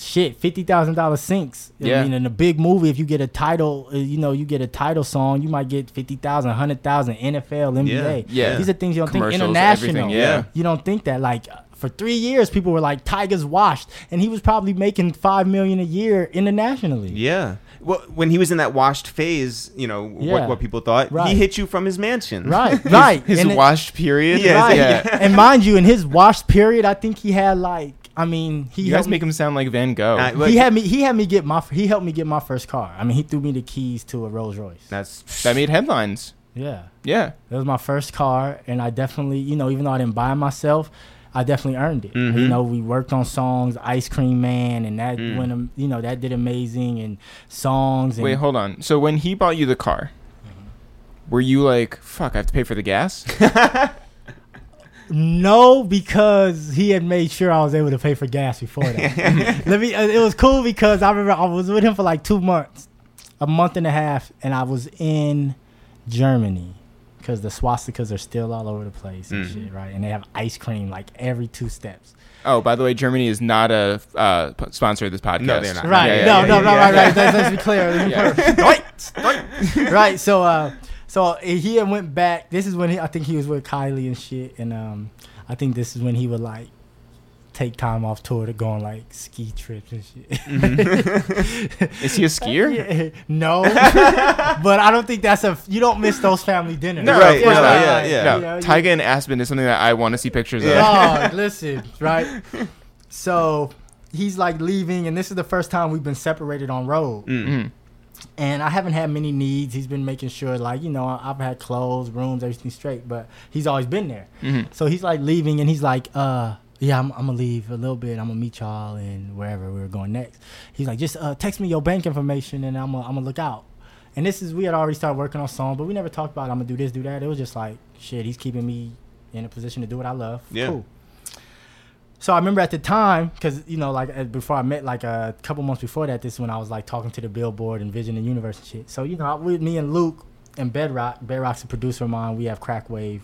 Shit, fifty thousand dollars sinks. Yeah. I mean, in a big movie, if you get a title, uh, you know, you get a title song, you might get fifty thousand, hundred thousand, NFL, NBA. Yeah. these are things you don't think international. yeah. you don't think that. Like for three years, people were like, "Tyga's washed," and he was probably making five million a year internationally. Yeah. Well, when he was in that washed phase, you know Yeah. what, what people thought, Right. he hit you from his mansion. Right, *laughs* right. His And it- washed period. Yeah, right. yeah. and mind *laughs* you, in his washed period, I think he had like, I mean, he You guys helped make him sound like Van Gogh. Uh, look, he had me. He had me get my. He helped me get my first car. I mean, he threw me the keys to a Rolls Royce. That's that made headlines. Yeah, Yeah. it was my first car, and I definitely, you know, even though I didn't buy it myself, I definitely earned it. Mhm. You know, we worked on songs, Ice Cream Man, and that Mm. went, am- you know, that did amazing, and songs. And Wait, hold on. So when he bought you the car, were you like, "Fuck, I have to pay for the gas"? *laughs* *laughs* No, because he had made sure I was able to pay for gas before that. *laughs* *laughs* Let me. uh, It was cool because I remember I was with him for like two months, a month and a half, and I was in Germany because the swastikas are still all over the place and Mm. shit, right? And they have ice cream like every two steps. oh, by the way, Germany is not a uh, sponsor of this podcast. No, they're not. Right? Yeah, yeah, no, yeah, no, yeah, no, yeah. right, right. Let's, let's be clear. Let's be *laughs* clear. right. So, uh, so he had went back. This is when he, I think he was with Kylie and shit, and um, I think this is when he would like take time off tour to go on like ski trips and shit. *laughs* Is he a *laughs* skier? Yeah, no, *laughs* but I don't think that's a. You don't miss those family dinners. No, Right, of course no, not. yeah, yeah. No, You know, Tyga and Aspen is something that I want to see pictures of. Oh, listen, right? So he's like leaving, and this is the first time we've been separated on road. Mhm. And I haven't had many needs. He's been making sure, like you know, I've had clothes, rooms, everything straight, but he's always been there. Mhm. So he's like leaving, and he's like, uh, yeah, I'm, I'm gonna leave a little bit. I'm gonna meet y'all and wherever we're going next. He's like, just uh, text me your bank information, and I'm gonna, I'm gonna look out. And this is we had already started working on song, but we never talked about I'm gonna do this, do that. It was just like shit. He's keeping me in a position to do what I love. Yeah. Cool. So I remember at the time, because you know, like uh, before I met, like a couple months before that, this is when I was like talking to the Billboard and Vision and Universe and shit. So you know, with me and Luke and Bedrock, Bedrock's a producer of mine. We have Crackwave,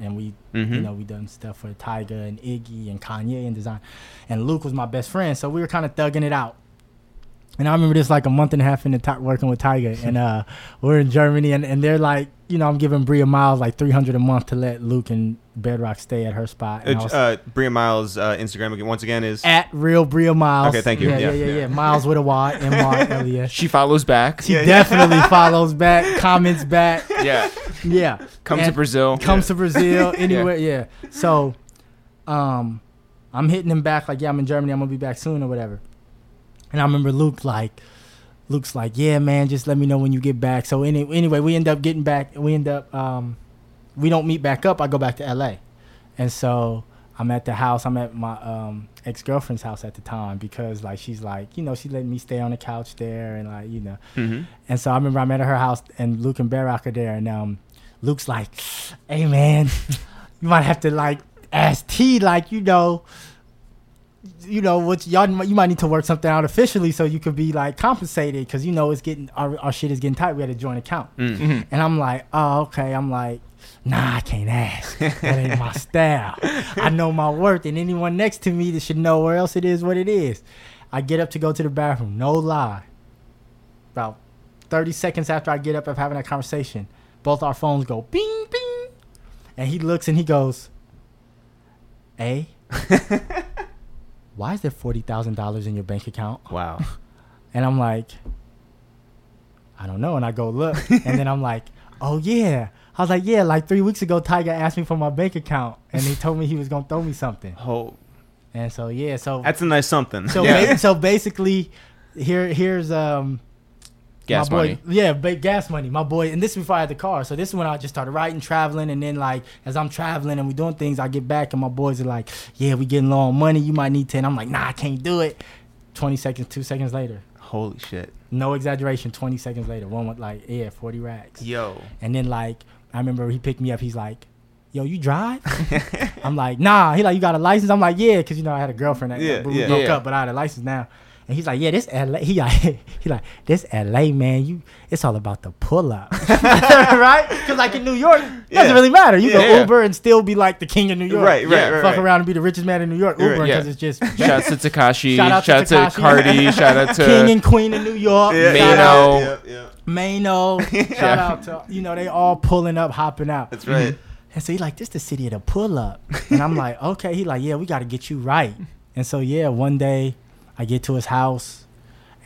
and we, you Mhm. know, we done stuff for Tyga and Iggy and Kanye and Desiigner. And Luke was my best friend, so we were kind of thugging it out. And I remember this like a month and a half into ti working with Tyga, and uh, we're in Germany, and, and they're like, you know, I'm giving Bria Myles like 300 a month to let Luke and Bedrock stay at her spot. And I Uh, was- uh, Bria Myles' uh, Instagram again, once again is at real Bria Myles. Okay, thank you. Yeah, yeah, Yeah, yeah, yeah. yeah. Myles with a Y, M R L E S. She follows back. She Yeah, yeah. definitely *laughs* follows back, comments back. yeah. Yeah, Come to Brazil. comes to Brazil, *laughs* anywhere. Yeah. So, um, I'm hitting him back like, yeah, I'm in Germany. I'm gonna be back soon or whatever. And I remember Luke like, Luke's like, yeah, man, just let me know when you get back. So any, anyway, we end up getting back. We end up, um, we don't meet back up. I go back to L.A. And so I'm at the house. I'm at my um, ex girlfriend's house at the time because like she's like, you know, she let me stay on the couch there and like, you know. Mhm. And so I remember I'm at her house and Luke and Bedrock are there and um, Luke's like, hey man, *laughs* you might have to like ask T like you know. You know what y'all you might need to work something out officially so you could be like compensated because you know it's getting our, our shit is getting tight. We had a joint account. Mm. Mhm. And I'm like, oh, okay. I'm like, nah, I can't ask. That ain't my *laughs* style. I know my worth, and anyone next to me that should know where else it is what it is. I get up to go to the bathroom. No lie. About 30 seconds after I get up of having that conversation, both our phones go bing, bing. And he looks and he goes, hey, *laughs* why is there $40,000 in your bank account? Wow. *laughs* And I'm like, I don't know. And I go look, and then I'm like, oh yeah. I was like, yeah. Like three weeks ago, Tyga asked me for my bank account, and he told me he was gonna throw me something. *laughs* Oh, And so yeah, so that's a nice something. so Yeah. ba- so basically, here here's um, Gas my boy, money. Yeah, ba- gas money. My boy, and this is before I had the car. So this is when I just started writing, traveling, and then like as I'm traveling and we doing things, I get back and my boys are like, "Yeah, we getting low on money. You might need 10. I'm like, "Nah, I can't do it." Twenty seconds, two seconds later, Holy shit. no exaggeration. Twenty seconds later, one with like, yeah, forty racks. Yo. And then like I remember he picked me up. He's like, "Yo, you drive?" *laughs* I'm like, "Nah." He like, "You got a license?" I'm like, "Yeah," because you know I had a girlfriend. That, Yeah, yeah. broke Yeah. up, but I had a license now. And he's like, "Yeah, this LA." *laughs* He like, *laughs* he like, "This LA, man. You, it's all about the pull up, *laughs* right? Because like in New York, it Yeah. doesn't really matter. You Yeah. go Uber and still be like the king of New York. Right, right, Yeah. right. Fuck right. around and be the richest man in New York. Right, Uber yeah. because it's just Shout out to Tekashi. Shout out to shout to Tekashi. Cardi. shout out to king and queen of New York. Yeah, Mano. Yeah, yeah, yeah. Mano. Shout out to you know they all pulling up, hopping out. That's right. Mm-hmm. And so he like, this the city of the pull up. And I'm like, okay. He like, yeah, we got to get you right. And so yeah, one day I get to his house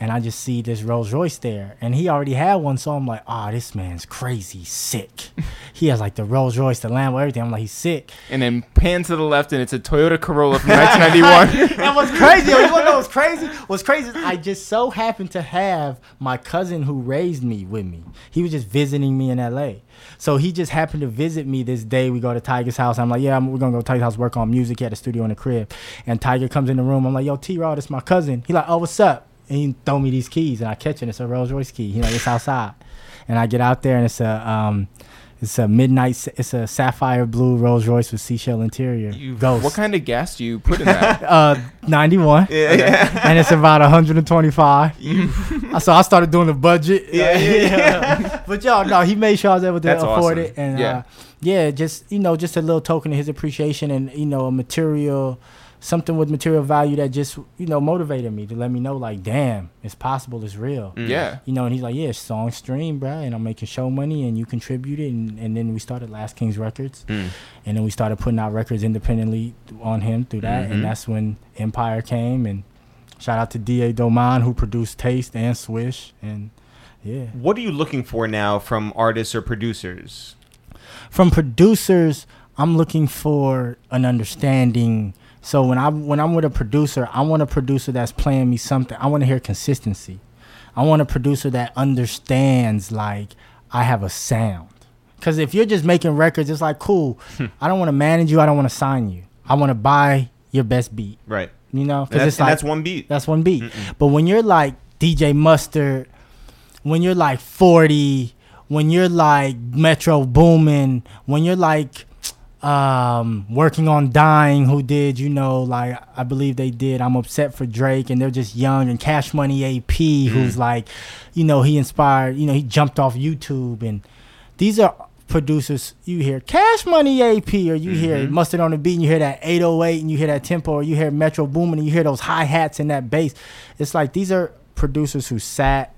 and I just see this Rolls Royce there. And he already had one. So I'm like, oh, this man's crazy sick. *laughs* he has like the Rolls Royce, the Lambo, everything. I'm like, he's sick. and then pan to the left, and it's a Toyota Corolla from 1991. and *laughs* what's crazy, yo, you know what's crazy? What's crazy is I just so happened to have my cousin who raised me with me. He was just visiting me in LA. So he just happened to visit me this day. We go to Tyga's house. I'm like, yeah, I'm, we're gonna go to Tyga's house, work on music. He had a studio in the crib. And Tyga comes in the room. I'm like, yo, T Raw, this my cousin. He like, oh, what's up? And he throw me these keys and I catch it. It's a Rolls Royce key. He like, it's outside. And I get out there and it's a um it's a midnight it's a sapphire blue Rolls Royce with seashell interior. You- Ghost. What kind of gas do you put in that? *laughs* uh 91 Yeah, yeah. and it's about 125 *laughs* so i started doing the budget Yeah, yeah, *laughs* but y'all no he made sure i was able to That's afford awesome. it and Yeah. uh, yeah just you know just a little token of his appreciation and you know a material something with material value that just you know motivated me to let me know like damn it's possible it's real yeah. you know, and he's like, yeah, song stream, bruh, and I'm making show money, and you contributed, and, and then we started Last Kings Records, Mm. and then we started putting out records independently on him through that, Mhm. and that's when Empire came, and shout out to Da Doman who produced Taste and Swish, and yeah, What are you looking for now from artists or producers? from producers, I'm looking for an understanding. So when I when I'm with a producer, I want a producer that's playing me something. I want to hear consistency. I want a producer that understands like I have a sound. Cuz if you're just making records, it's like cool. Hmm. I don't want to manage you. I don't want to sign you. I want to buy your best beat. Right. You know, cuz it's like that's one beat. that's one beat. But when you're like DJ Mustard, when you're like 40, when you're like Metro Boomin, when you're like um working on dying who did you know like i believe they did i'm upset for drake and they're just young and cash money ap who's like you know he inspired you know he jumped off youtube and these are producers you hear cash money ap or you hear mustard on the beat and you hear that 808 and you hear that tempo or you hear Metro Boomin and you hear those hi-hats and that bass. It's like these are producers who sat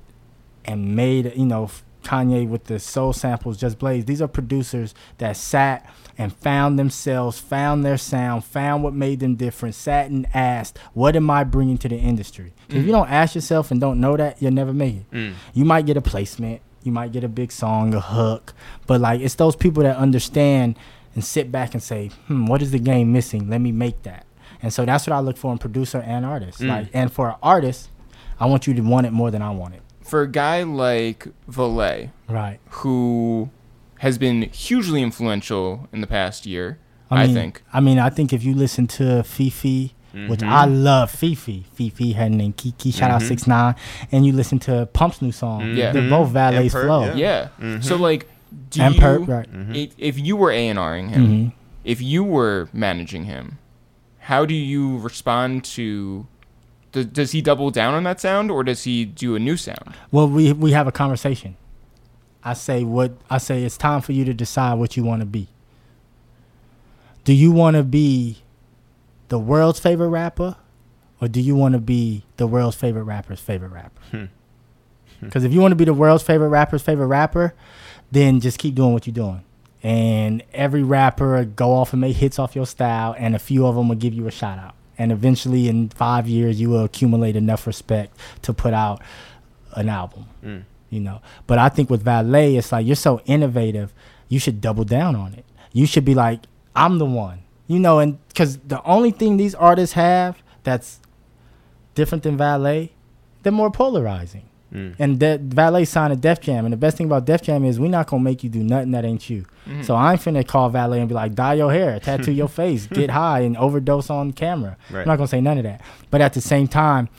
and made you know Kanye with the soul samples just blaze. These are producers that sat and found themselves found their sound found what made them different sat and asked what am I bringing to the industry? If you don't ask yourself and don't know that you'll never make it. Mm. you might get a placement you might get a big song a hook but like it's those people that understand and sit back and say hmm what is the game missing? Let me make that. And so that's what I look for in producer and artist. Mm. like and for an artist I want you to want it more than I want it. For a guy like Valee, right. who has been hugely influential in the past year, I, mean, think. I mean, I think if you listen to Fifi, which Mhm. I love Fifi, Fifi, her name Kiki, shout out Mhm. six nine, and you listen to Pump's new song, Yeah. they're both Valee's Perp, flow. yeah. Yeah. Mhm. So like, do And you, Perp, right. Mhm. if you were A and Ring him, if you were managing him, how do you respond to? Does, does he double down on that sound, or does he do a new sound? Well, we we have a conversation. I say what I say. It's time for you to decide what you want to be. Do you want to be the world's favorite rapper, or do you want to be the world's favorite rapper's favorite rapper? Hmm. Because if you want to be the world's favorite rapper's favorite rapper, then just keep doing what you're doing. And every rapper go off and make hits off your style, and a few of them will give you a shout out. And eventually, in five years, you will accumulate enough respect to put out an album. Mm. You know, but I think with Valee, it's like you're so innovative, you should double down on it. You should be like, I'm the one. You know, and because the only thing these artists have that's different than Valee, they're more polarizing. Mm. And De- Valee signed a Def Jam, and the best thing about Def Jam is we're not gonna make you do nothing that ain't you. Mm-hmm. So I'm finna call Valee and be like, dye your hair, *laughs* tattoo your face, get high, and overdose on camera. Right. I'm not gonna say none of that. But at the same time,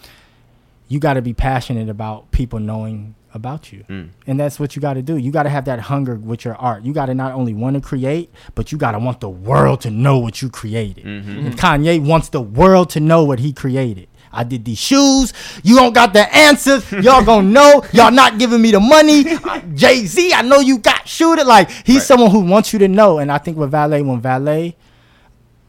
you got to be passionate about people knowing about you. Mm. And that's what you got to do. You got to have that hunger with your art. You got to not only want to create, but you got to want the world to know what you created. Mm-hmm. And Kanye wants the world to know what he created. I did these shoes. You don't got the answers. Y'all *laughs* gonna know. Y'all not giving me the money. Jay Z, I know you got shooter. Like he's Right. someone who wants you to know. And I think with Valee, when Valee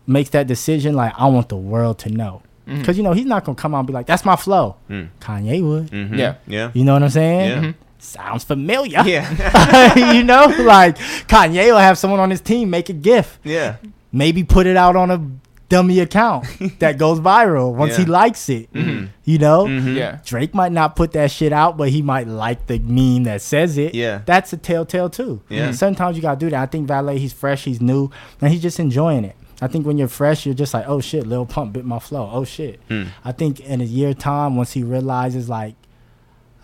makes that decision, like I want the world to know. Mm-hmm. Because you know he's not gonna come out and be like, "That's my flow." Mm. Kanye would. Mhm. Yeah. Yeah. You know what I'm saying? Yeah. Mhm. Sounds familiar. Yeah. *laughs* you know, like Kanye will have someone on his team make a GIF, yeah. maybe put it out on a dummy account *laughs* that goes viral once he likes it. Mhm. You know, Mhm. Yeah. Drake might not put that shit out, but he might like the meme that says it. Yeah. That's a telltale too. Yeah. Sometimes you gotta do that. I think Valee, he's fresh, he's new, and he's just enjoying it. I think when you're fresh, you're just like, oh shit, Lil Pump bit my flow. Oh shit. Mm. I think in a year time, once he realizes like,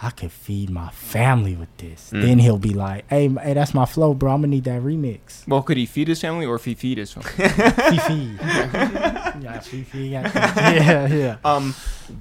I could feed my family with this, Mm. then he'll be like, hey, m- hey, that's my flow, bro. I'm gonna need that remix. Well, could he feed his family or if he feed his family? Fifi. yeah, Fifi. Yeah, yeah, yeah. Um,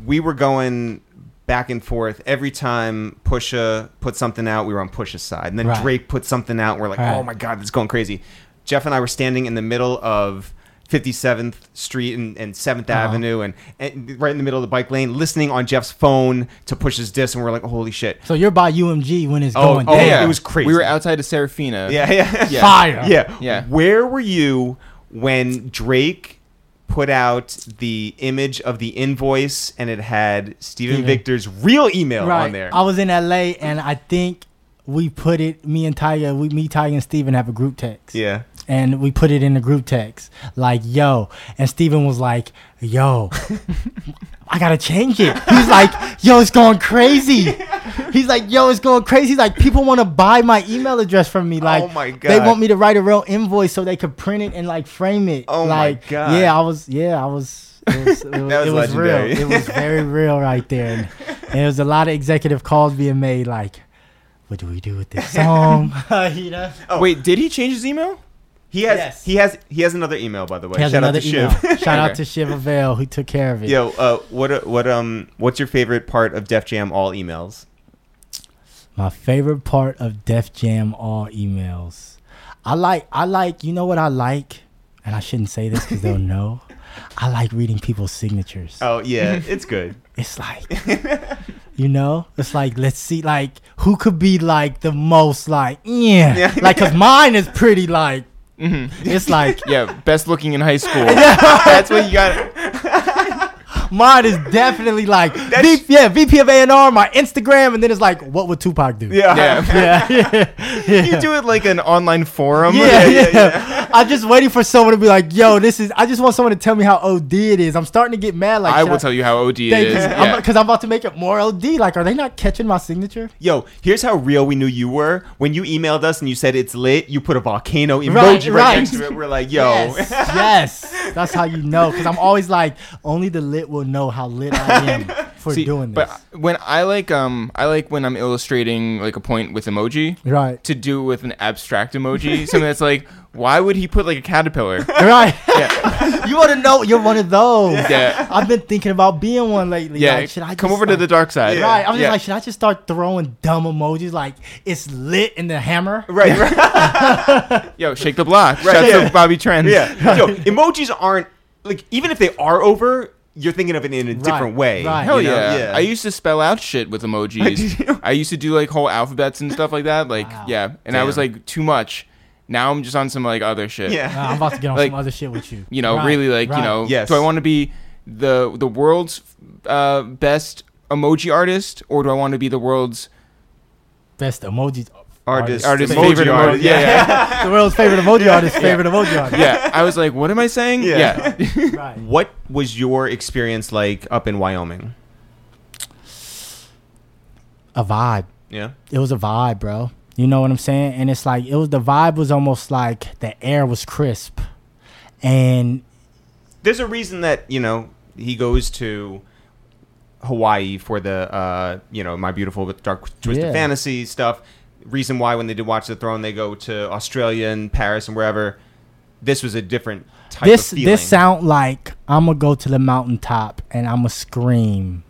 we were going back and forth every time Pusha put something out. We were on Pusha's side, and then Right. Drake put something out. And we're like, Right. oh my god, this is going crazy. Jeff and I were standing in the middle of 57th Street and, and 7th Uh-huh. Avenue, and, and right in the middle of the bike lane, listening on Jeff's phone to push his disc, and we're like, holy shit. So you're by UMG when it's Oh, going oh, down. yeah. it was crazy. We were outside of Serafina. Yeah, yeah, Yeah. *laughs* Fire. yeah. Yeah. Where were you when Drake put out the image of the invoice and it had Stephen Steven. Victor's real email right. on there? I was in LA and I think we put it. Me and Tyga, we, me, Tyga, and Steven have a group text. yeah. And we put it in the group text like yo. And steven was like yo i gotta change it. He's like yo it's going crazy. He's like yo it's going crazy. He's like people want to buy my email address from me. Oh like Oh my god. they want me to write a real invoice so they could print it and like frame it. Oh my God. yeah i was yeah i was it was, it *laughs* was, That was it was real. it was very real right there. And, and there was a lot of executive calls being made like what do we do with this song? *laughs* You know oh. Wait, did he change his email? He has Yes. he has he has another email by the way. He has Shout another out to email. Shiv. *laughs* Shout out to Shiv Avail who took care of it. Yo, uh, what uh, what um what's your favorite part of Def Jam all emails? My favorite part of Def Jam all emails. I like I like you know what I like, and I shouldn't say this because they'll *laughs* know. I like reading people's signatures. Oh yeah, it's *laughs* good. It's like you know, it's like let's see like who could be like the most like yeah, Yeah. like cause mine is pretty like Mm-hmm. it's like Yeah, best looking in high school. *laughs* That's what you got. *laughs* mine is definitely like *laughs* v, yeah VP of A and R my Instagram and then it's like what would Tupac do? Yeah. Yeah. *laughs* yeah, *laughs* yeah. You do it like an online forum. Yeah, yeah, I'm just waiting for someone to be like, "Yo, this is." I just want someone to tell me how OD it is. I'm starting to get mad. Like, I should will tell you how OD it Thank is. you. Yeah. Because I'm, about to make it more OD. Like, are they not catching my signature? Yo, here's how real we knew you were. When you emailed us and you said it's lit, you put a volcano emoji Right, right, right. next to it. We're like, yo. Yes, yes. That's how you know. Because I'm always like, only the lit will know how lit I am *laughs* for See, doing this. But when I like um I like when I'm illustrating like a point with emoji right, to do with an abstract emoji, something that's like, why would he put like a caterpillar? *laughs* right. Yeah. *laughs* you want to know? You're one of those. Yeah. I've been thinking about being one lately. Yeah, Like, should I come just, over to the dark side. Right. I'm just Yeah. like, should I just start throwing dumb emojis like it's lit in the hammer? Right, right. Yo, shake the block. Right, Shouts yeah. to Bobby Trent. Yeah. Yo, emojis aren't like even if they are over, you're thinking of it in a different way. right. Hell you know? yeah. I used to spell out shit with *laughs* emojis. I used to do like whole alphabets and stuff like that. Like, Wow. yeah. And I was like, too much. Now I'm just on some like other shit. Yeah. Nah, I'm about to get on Like, some other shit with you. You know, Right, really like, right. you know, Yes. do I want to be the the world's uh, best emoji artist or do I want to be the world's best emojis. Artist, artist emoji favorite emoji? artist. Yeah, yeah. *laughs* the world's favorite emoji artist, favorite emoji artist. yeah. I was like, what am I saying? Yeah. Yeah. *laughs* Right. What was your experience like up in Wyoming? A vibe. Yeah. It was a vibe, bro. You know what I'm saying? And it's like it was the vibe was almost like the air was crisp. And There's a reason that, you know, he goes to Hawaii for the uh, you know My Beautiful with Dark Twisted Yeah. Fantasy stuff. Reason why when they did Watch the Throne, they go to Australia and Paris and wherever. This was a different type this of feeling. this sound like I'm gonna go to the mountaintop and I'm gonna scream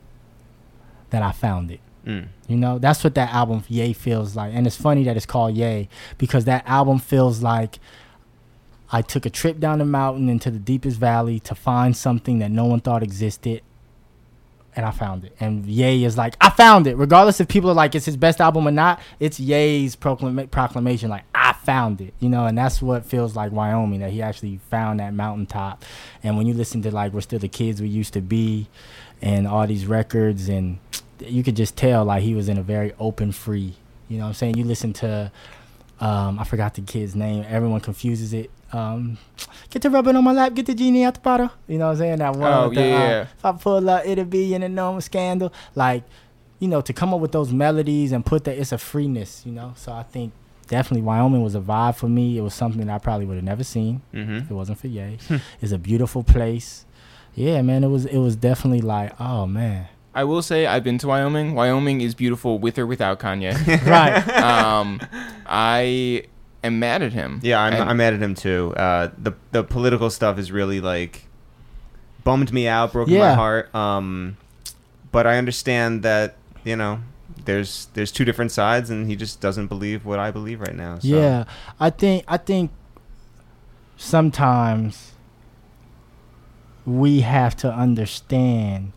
that I found it. Mm. You know, that's what that album Yay feels like. And it's funny that it's called Yay because that album feels like I took a trip down the mountain into the deepest valley to find something that no one thought existed. And I found it. And Ye is like, I found it. Regardless if people are like, it's his best album or not, it's Ye's proclama- proclamation, like, I found it. You know, and that's what feels like Wyoming, that he actually found that mountaintop. And when you listen to, like, We're Still the Kids We Used to Be and all these records, and you could just tell, like, he was in a very open, free, you know what I'm saying? You listen to, um, I forgot the kid's name. Everyone confuses it. Um, get the rubbing on my lap, get the genie out the bottle. You know what I'm saying? That one. Oh, with the, yeah, uh. If I pull up, it'll be an enormous scandal. Like, you know, to come up with those melodies and put that, it's a freeness, you know? So I think definitely Wyoming was a vibe for me. It was something that I probably would have never seen hmm if it wasn't for Ye. *laughs* it's a beautiful place. Yeah, man, it was it was definitely like, oh man. I will say I've been to Wyoming. Wyoming is beautiful with or without Kanye. *laughs* Right. um, I am mad at him. Yeah, I'm, And- I'm mad at him too. Uh, the the political stuff is really like bummed me out, broken my heart. Um, but I understand that you know there's there's two different sides, and he just doesn't believe what I believe right now. So. Yeah, I think I think sometimes we have to understand.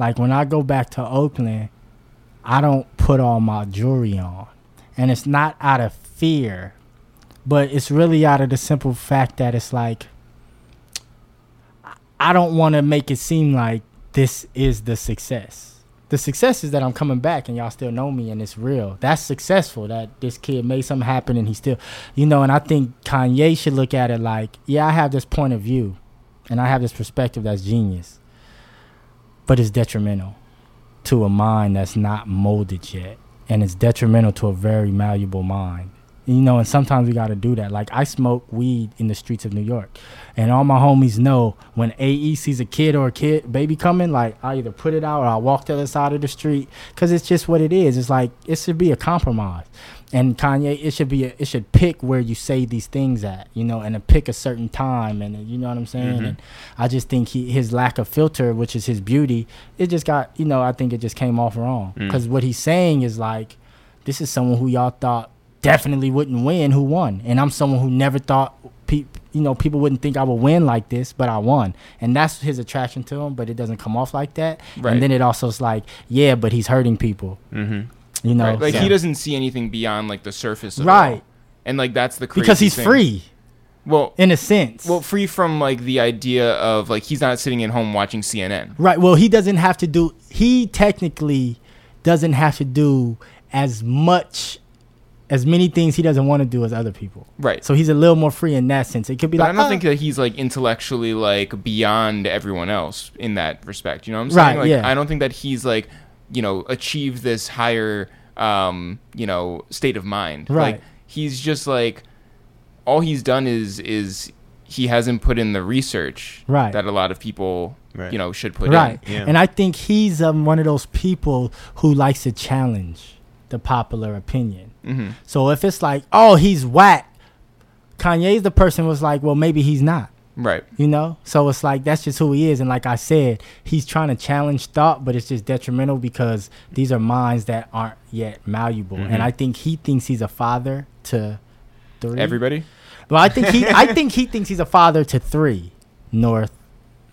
Like when I go back to Oakland, I don't put all my jewelry on, and it's not out of fear, but it's really out of the simple fact that it's like I- don't want to make it seem like this is the success. The success is that I'm coming back and y'all still know me and it's real. That's successful that this kid made something happen and he still, you know, and I think Kanye should look at it like, yeah, I have this point of view and I have this perspective that's genius, but it's detrimental to a mind that's not molded yet. And it's detrimental to a very malleable mind. You know, and sometimes we got to do that. Like I smoke weed in the streets of New York, and all my homies know when AE sees a kid or a kid baby coming, like I either put it out or I walk to the other side of the street, cause it's just what it is. It's like it should be a compromise, and Kanye, it should be a, it should pick where you say these things at, you know, and pick a certain time, and you know what I'm saying. And I just think he his lack of filter, which is his beauty, it just got you know I think it just came off wrong, Mm. cause what he's saying is like, this is someone who y'all thought definitely wouldn't win who won. And i'm someone who never thought pe- you know people wouldn't think i would win like this but i won. And that's his attraction to him but it doesn't come off like that. Right. and then it also is like yeah but he's hurting people. Hmm you know Right, Like he doesn't see anything beyond like the surface of Right. all. And like that's the crazy because he's thing. free Well, in a sense well, free from like the idea of like he's not sitting at home watching CNN. right well he doesn't have to do he technically doesn't have to do as much as many things he doesn't want to do as other people Right. so he's a little more free in that sense it could be But like I don't "Ah, think that he's like intellectually like beyond everyone else in that respect. You know what I'm Right, saying? Like yeah. I don't think that he's like, you know, achieve this higher um, you know, state of mind. Right. Like he's just like all he's done is is he hasn't put in the research Right. that a lot of people, Right. you know, should put right in. Yeah. and i think he's um, one of those people who likes to challenge the popular opinion hmm so if it's like oh he's whack kanye's the person was like well maybe he's not Right. you know so it's like that's just who he is and like i said he's trying to challenge thought but it's just detrimental because these are minds that aren't yet malleable Mhm. and i think he thinks he's a father to three Everybody? well i think he *laughs* i think he thinks he's a father to three north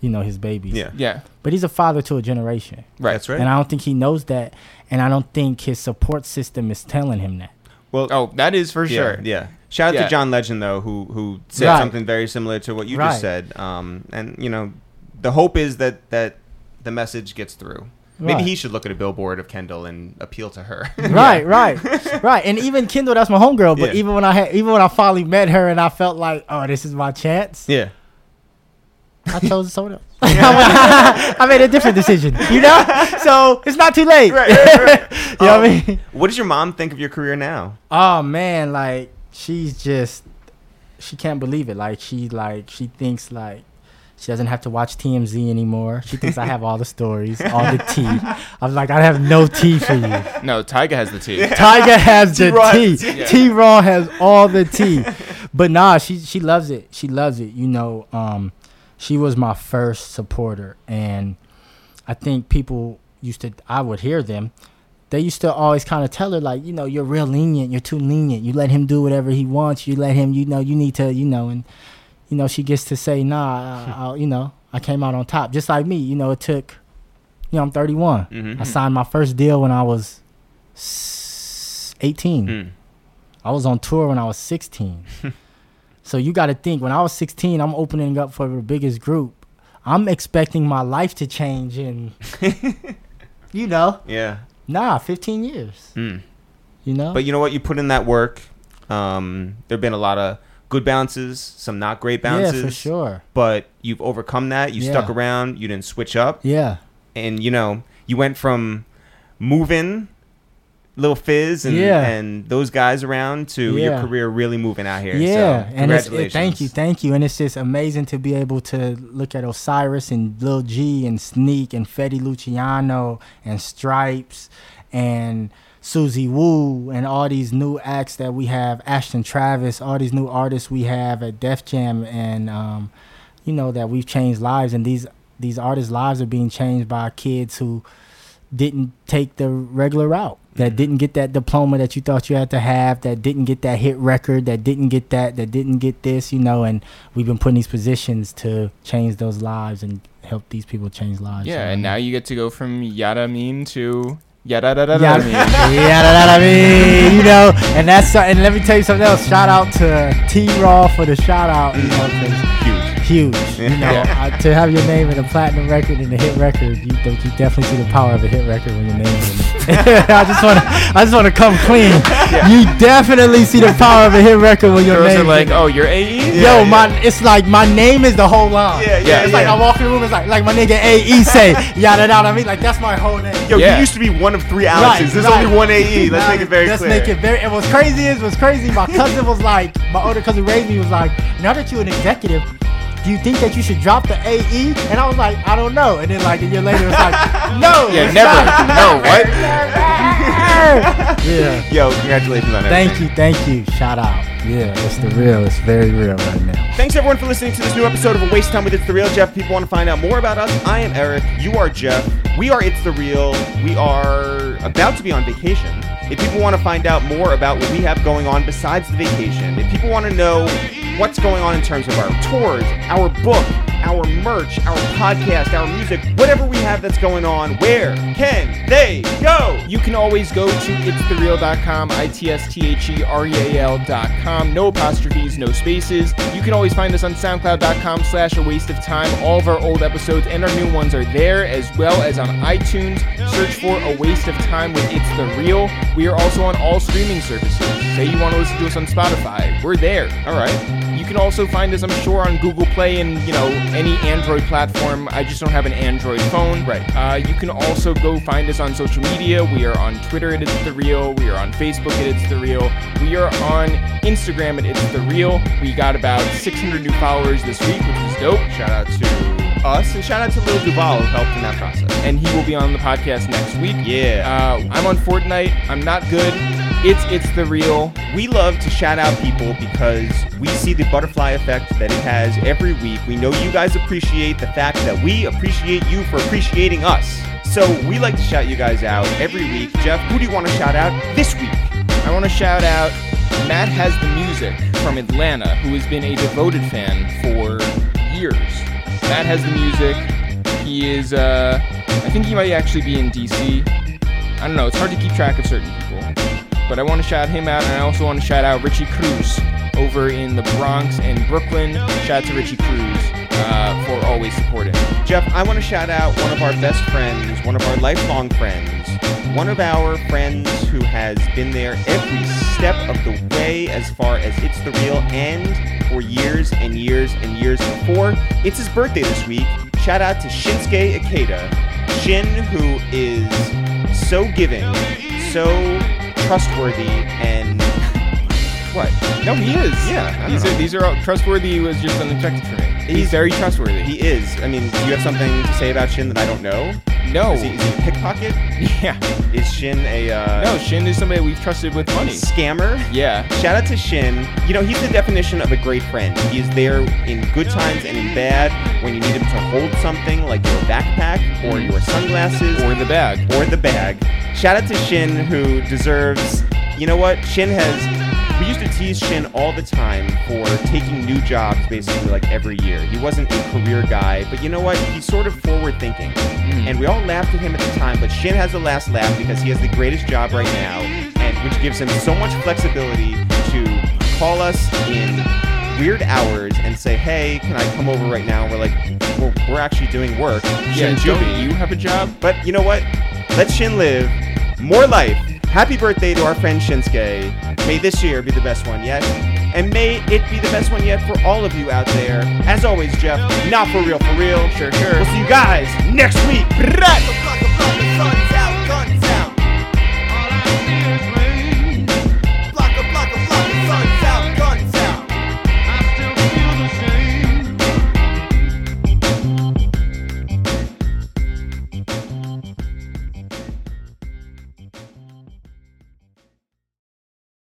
you know his babies Yeah. Yeah. but he's a father to a generation Right. That's right. and I don't think he knows that, and I don't think his support system is telling him that. well, Oh, that is for yeah, sure. Yeah. Shout out Yeah. to John Legend though, who who said Right. something very similar to what you Right. just said. Um, and you know, the hope is that that the message gets through. Maybe Right. he should look at a billboard of Kendall and appeal to her. *laughs* Right, right, right. And even Kendall, that's my homegirl. But Yeah. even when I had, even when I finally met her, and I felt like, oh, this is my chance. yeah. I chose *laughs* someone else. *laughs* I made a different decision. You know, so it's not too late. Right, right, right. you know what I Um, mean? What does your mom think of your career now? Oh man, like she's just she can't believe it. Like she like she thinks like She doesn't have to watch TMZ anymore. She thinks I have all the stories, all the tea. *laughs* I'm like, I have no tea for you. No, Tyga has the tea. *laughs* Tyga has the T-Raw tea. has the. T Raw has all the tea. *laughs* But nah, she she loves it. She loves it. You know, um, she was my first supporter, and I think people used to. I would hear them. They used to always kind of tell her like, you know, you're real lenient. You're too lenient. You let him do whatever he wants. You let him. You know, you need to. You know, and you know, she gets to say, nah, I, *laughs* I, you know, I came out on top, just like me. You know, it took. You know, I'm 31. Mhm. I signed my first deal when I was 18. Mm. I was on tour when I was 16. *laughs* so you got to think when I was 16, I'm opening up for the biggest group. I'm expecting my life to change and. *laughs* you know, Yeah. Nah, 15 years. Mm. You know, But you know what? You put in that work. Um, there have been a lot of good bounces, some not great bounces. yeah, bounces. for sure. But you've overcome that. You stuck around. You didn't switch up. Yeah, And, you know, you went from moving Lil Fizz and, Yeah. and those guys around to your career really moving out here. yeah, So, and it, thank you, thank you, and it's just amazing to be able to look at Osirus and Lil G and Sneak and Fetty Luciano and Stripes and Susie Woo and all these new acts that we have, Ashton Travis, all these new artists we have at Def Jam, and um, you know that we've changed lives, and these these artists' lives are being changed by kids who didn't take the regular route, that mm-hmm. didn't get that diploma that you thought you had to have, that didn't get that hit record, that didn't get that, that didn't get this, you know, and we've been put in these positions to change those lives and help these people change lives. Yeah, So, and uh, now you get to go from yada mean to yada da da da mean. yeah, *laughs* that, that mean, you know, and that's and let me tell you something else. Shout out to T Raw for the shout out, you know, Huge. huge. *laughs* You know, Yeah. uh, to have your name in a platinum record and a hit record, you you definitely see the power of a hit record when your name is in it. *laughs* I just want to, I just want to come clean. You definitely see the power of a hit record when your Girls name. are like, oh, you're AE? Yo, my, it's like my name is the whole line. Yeah, yeah, It's like. I walk in the room, it's like, like my nigga AE say, *laughs* yada yada. I mean, like that's my whole name. Yo, Yeah. you used to be one of three Alexes. There's right. only one AE. Let's Now, make it very clear. let's clear. make it very. And what's crazy is, what's crazy. My cousin was like, my older cousin raised me was like, now that you're an executive, do you think that you should drop the AE? And I was like, I don't know. And then like a year later, it's like, *laughs* no. Yeah, never. not. No, what? *laughs* yeah. Yo, congratulations on everything. Thank you, thank you. Shout out. Yeah, it's the real. It's very real right now. Thanks everyone for listening to this new episode of A Waste of Time with It's the Real. Jeff, people want to find out more about us. I am Eric. You are Jeff. We are It's the Real. We are about to be on vacation. If people want to find out more about what we have going on besides the vacation, if people want to know what's going on in terms of our tours, our book, our merch, our podcast, our music, whatever we have that's going on, where can they go? You can always go to itsthereal.com, I-T-S-T-H-E-R-E-A-L.com. No apostrophes, no spaces. You can always find us on soundcloud.com slash a waste of time. All of our old episodes and our new ones are there, as well as on iTunes. Search for A Waste of Time with It's The Real. We are also on all streaming services. Say you want to listen to us on Spotify. We're there. All right. You can also find us, I'm sure, on Google Play and you know any Android platform. I just don't have an Android phone. Right. Uh, you can also go find us on social media. We are on Twitter at It's The Real. We are on Facebook at It's The Real. We are on Instagram at It's The Real. We got about 600 new followers this week, which is dope. Shout out to us and shout out to Lil Duval who helped in that process. And he will be on the podcast next week. Yeah. Uh, I'm on Fortnite. I'm not good. It's It's The Real. We love to shout out people because we see the butterfly effect that it has every week. We know you guys appreciate the fact that we appreciate you for appreciating us. So we like to shout you guys out every week. Jeff, who do you want to shout out this week? I want to shout out Matt Has the Music from Atlanta, who has been a devoted fan for years. Matt Has the Music. He is, uh, I think he might actually be in DC. I don't know, it's hard to keep track of certain people. But I want to shout him out, and I also want to shout out Richie Cruz over in the Bronx and Brooklyn. Shout out to Richie Cruz uh, for always supporting. Jeff, I want to shout out one of our best friends, one of our lifelong friends, one of our friends who has been there every step of the way as far as It's the Real and for years and years and years before. It's his birthday this week. Shout out to Shinsuke Ikeda. Shin, who is so giving, so trustworthy, and *laughs* what? No, he is. Yeah, these know. are these are all trustworthy. Was just unexpected for me. He's, very trustworthy. He is. I mean, do you have something to say about Shin that I don't know? No. Is he, is he a pickpocket? *laughs* yeah. Is Shin a uh, No, Shin is somebody we've trusted with money. scammer? Yeah. Shout out to Shin. You know, he's the definition of a great friend. He's there in good times and in bad when you need him to hold something like your backpack or your sunglasses Or the bag. or the bag. Shout out to Shin, who deserves. You know what? Shin has. We used to tease Shin all the time for taking new jobs basically like every year. He wasn't a career guy, but you know what? He's sort of forward thinking. Hmm. And we all laughed at him at the time, but Shin has the last laugh because he has the greatest job right now, and which gives him so much flexibility to call us in weird hours and say, "Hey, can I come over right now?" And We're like, "We're, we're actually doing work." Yeah, don't you have a job? But you know what? Let Shin live. More life. Happy birthday to our friend Shinsuke. May this year be the best one yet. And may it be the best one yet for all of you out there. As always, Jeff, not for real, for real. Sure, sure. We'll see you guys next week.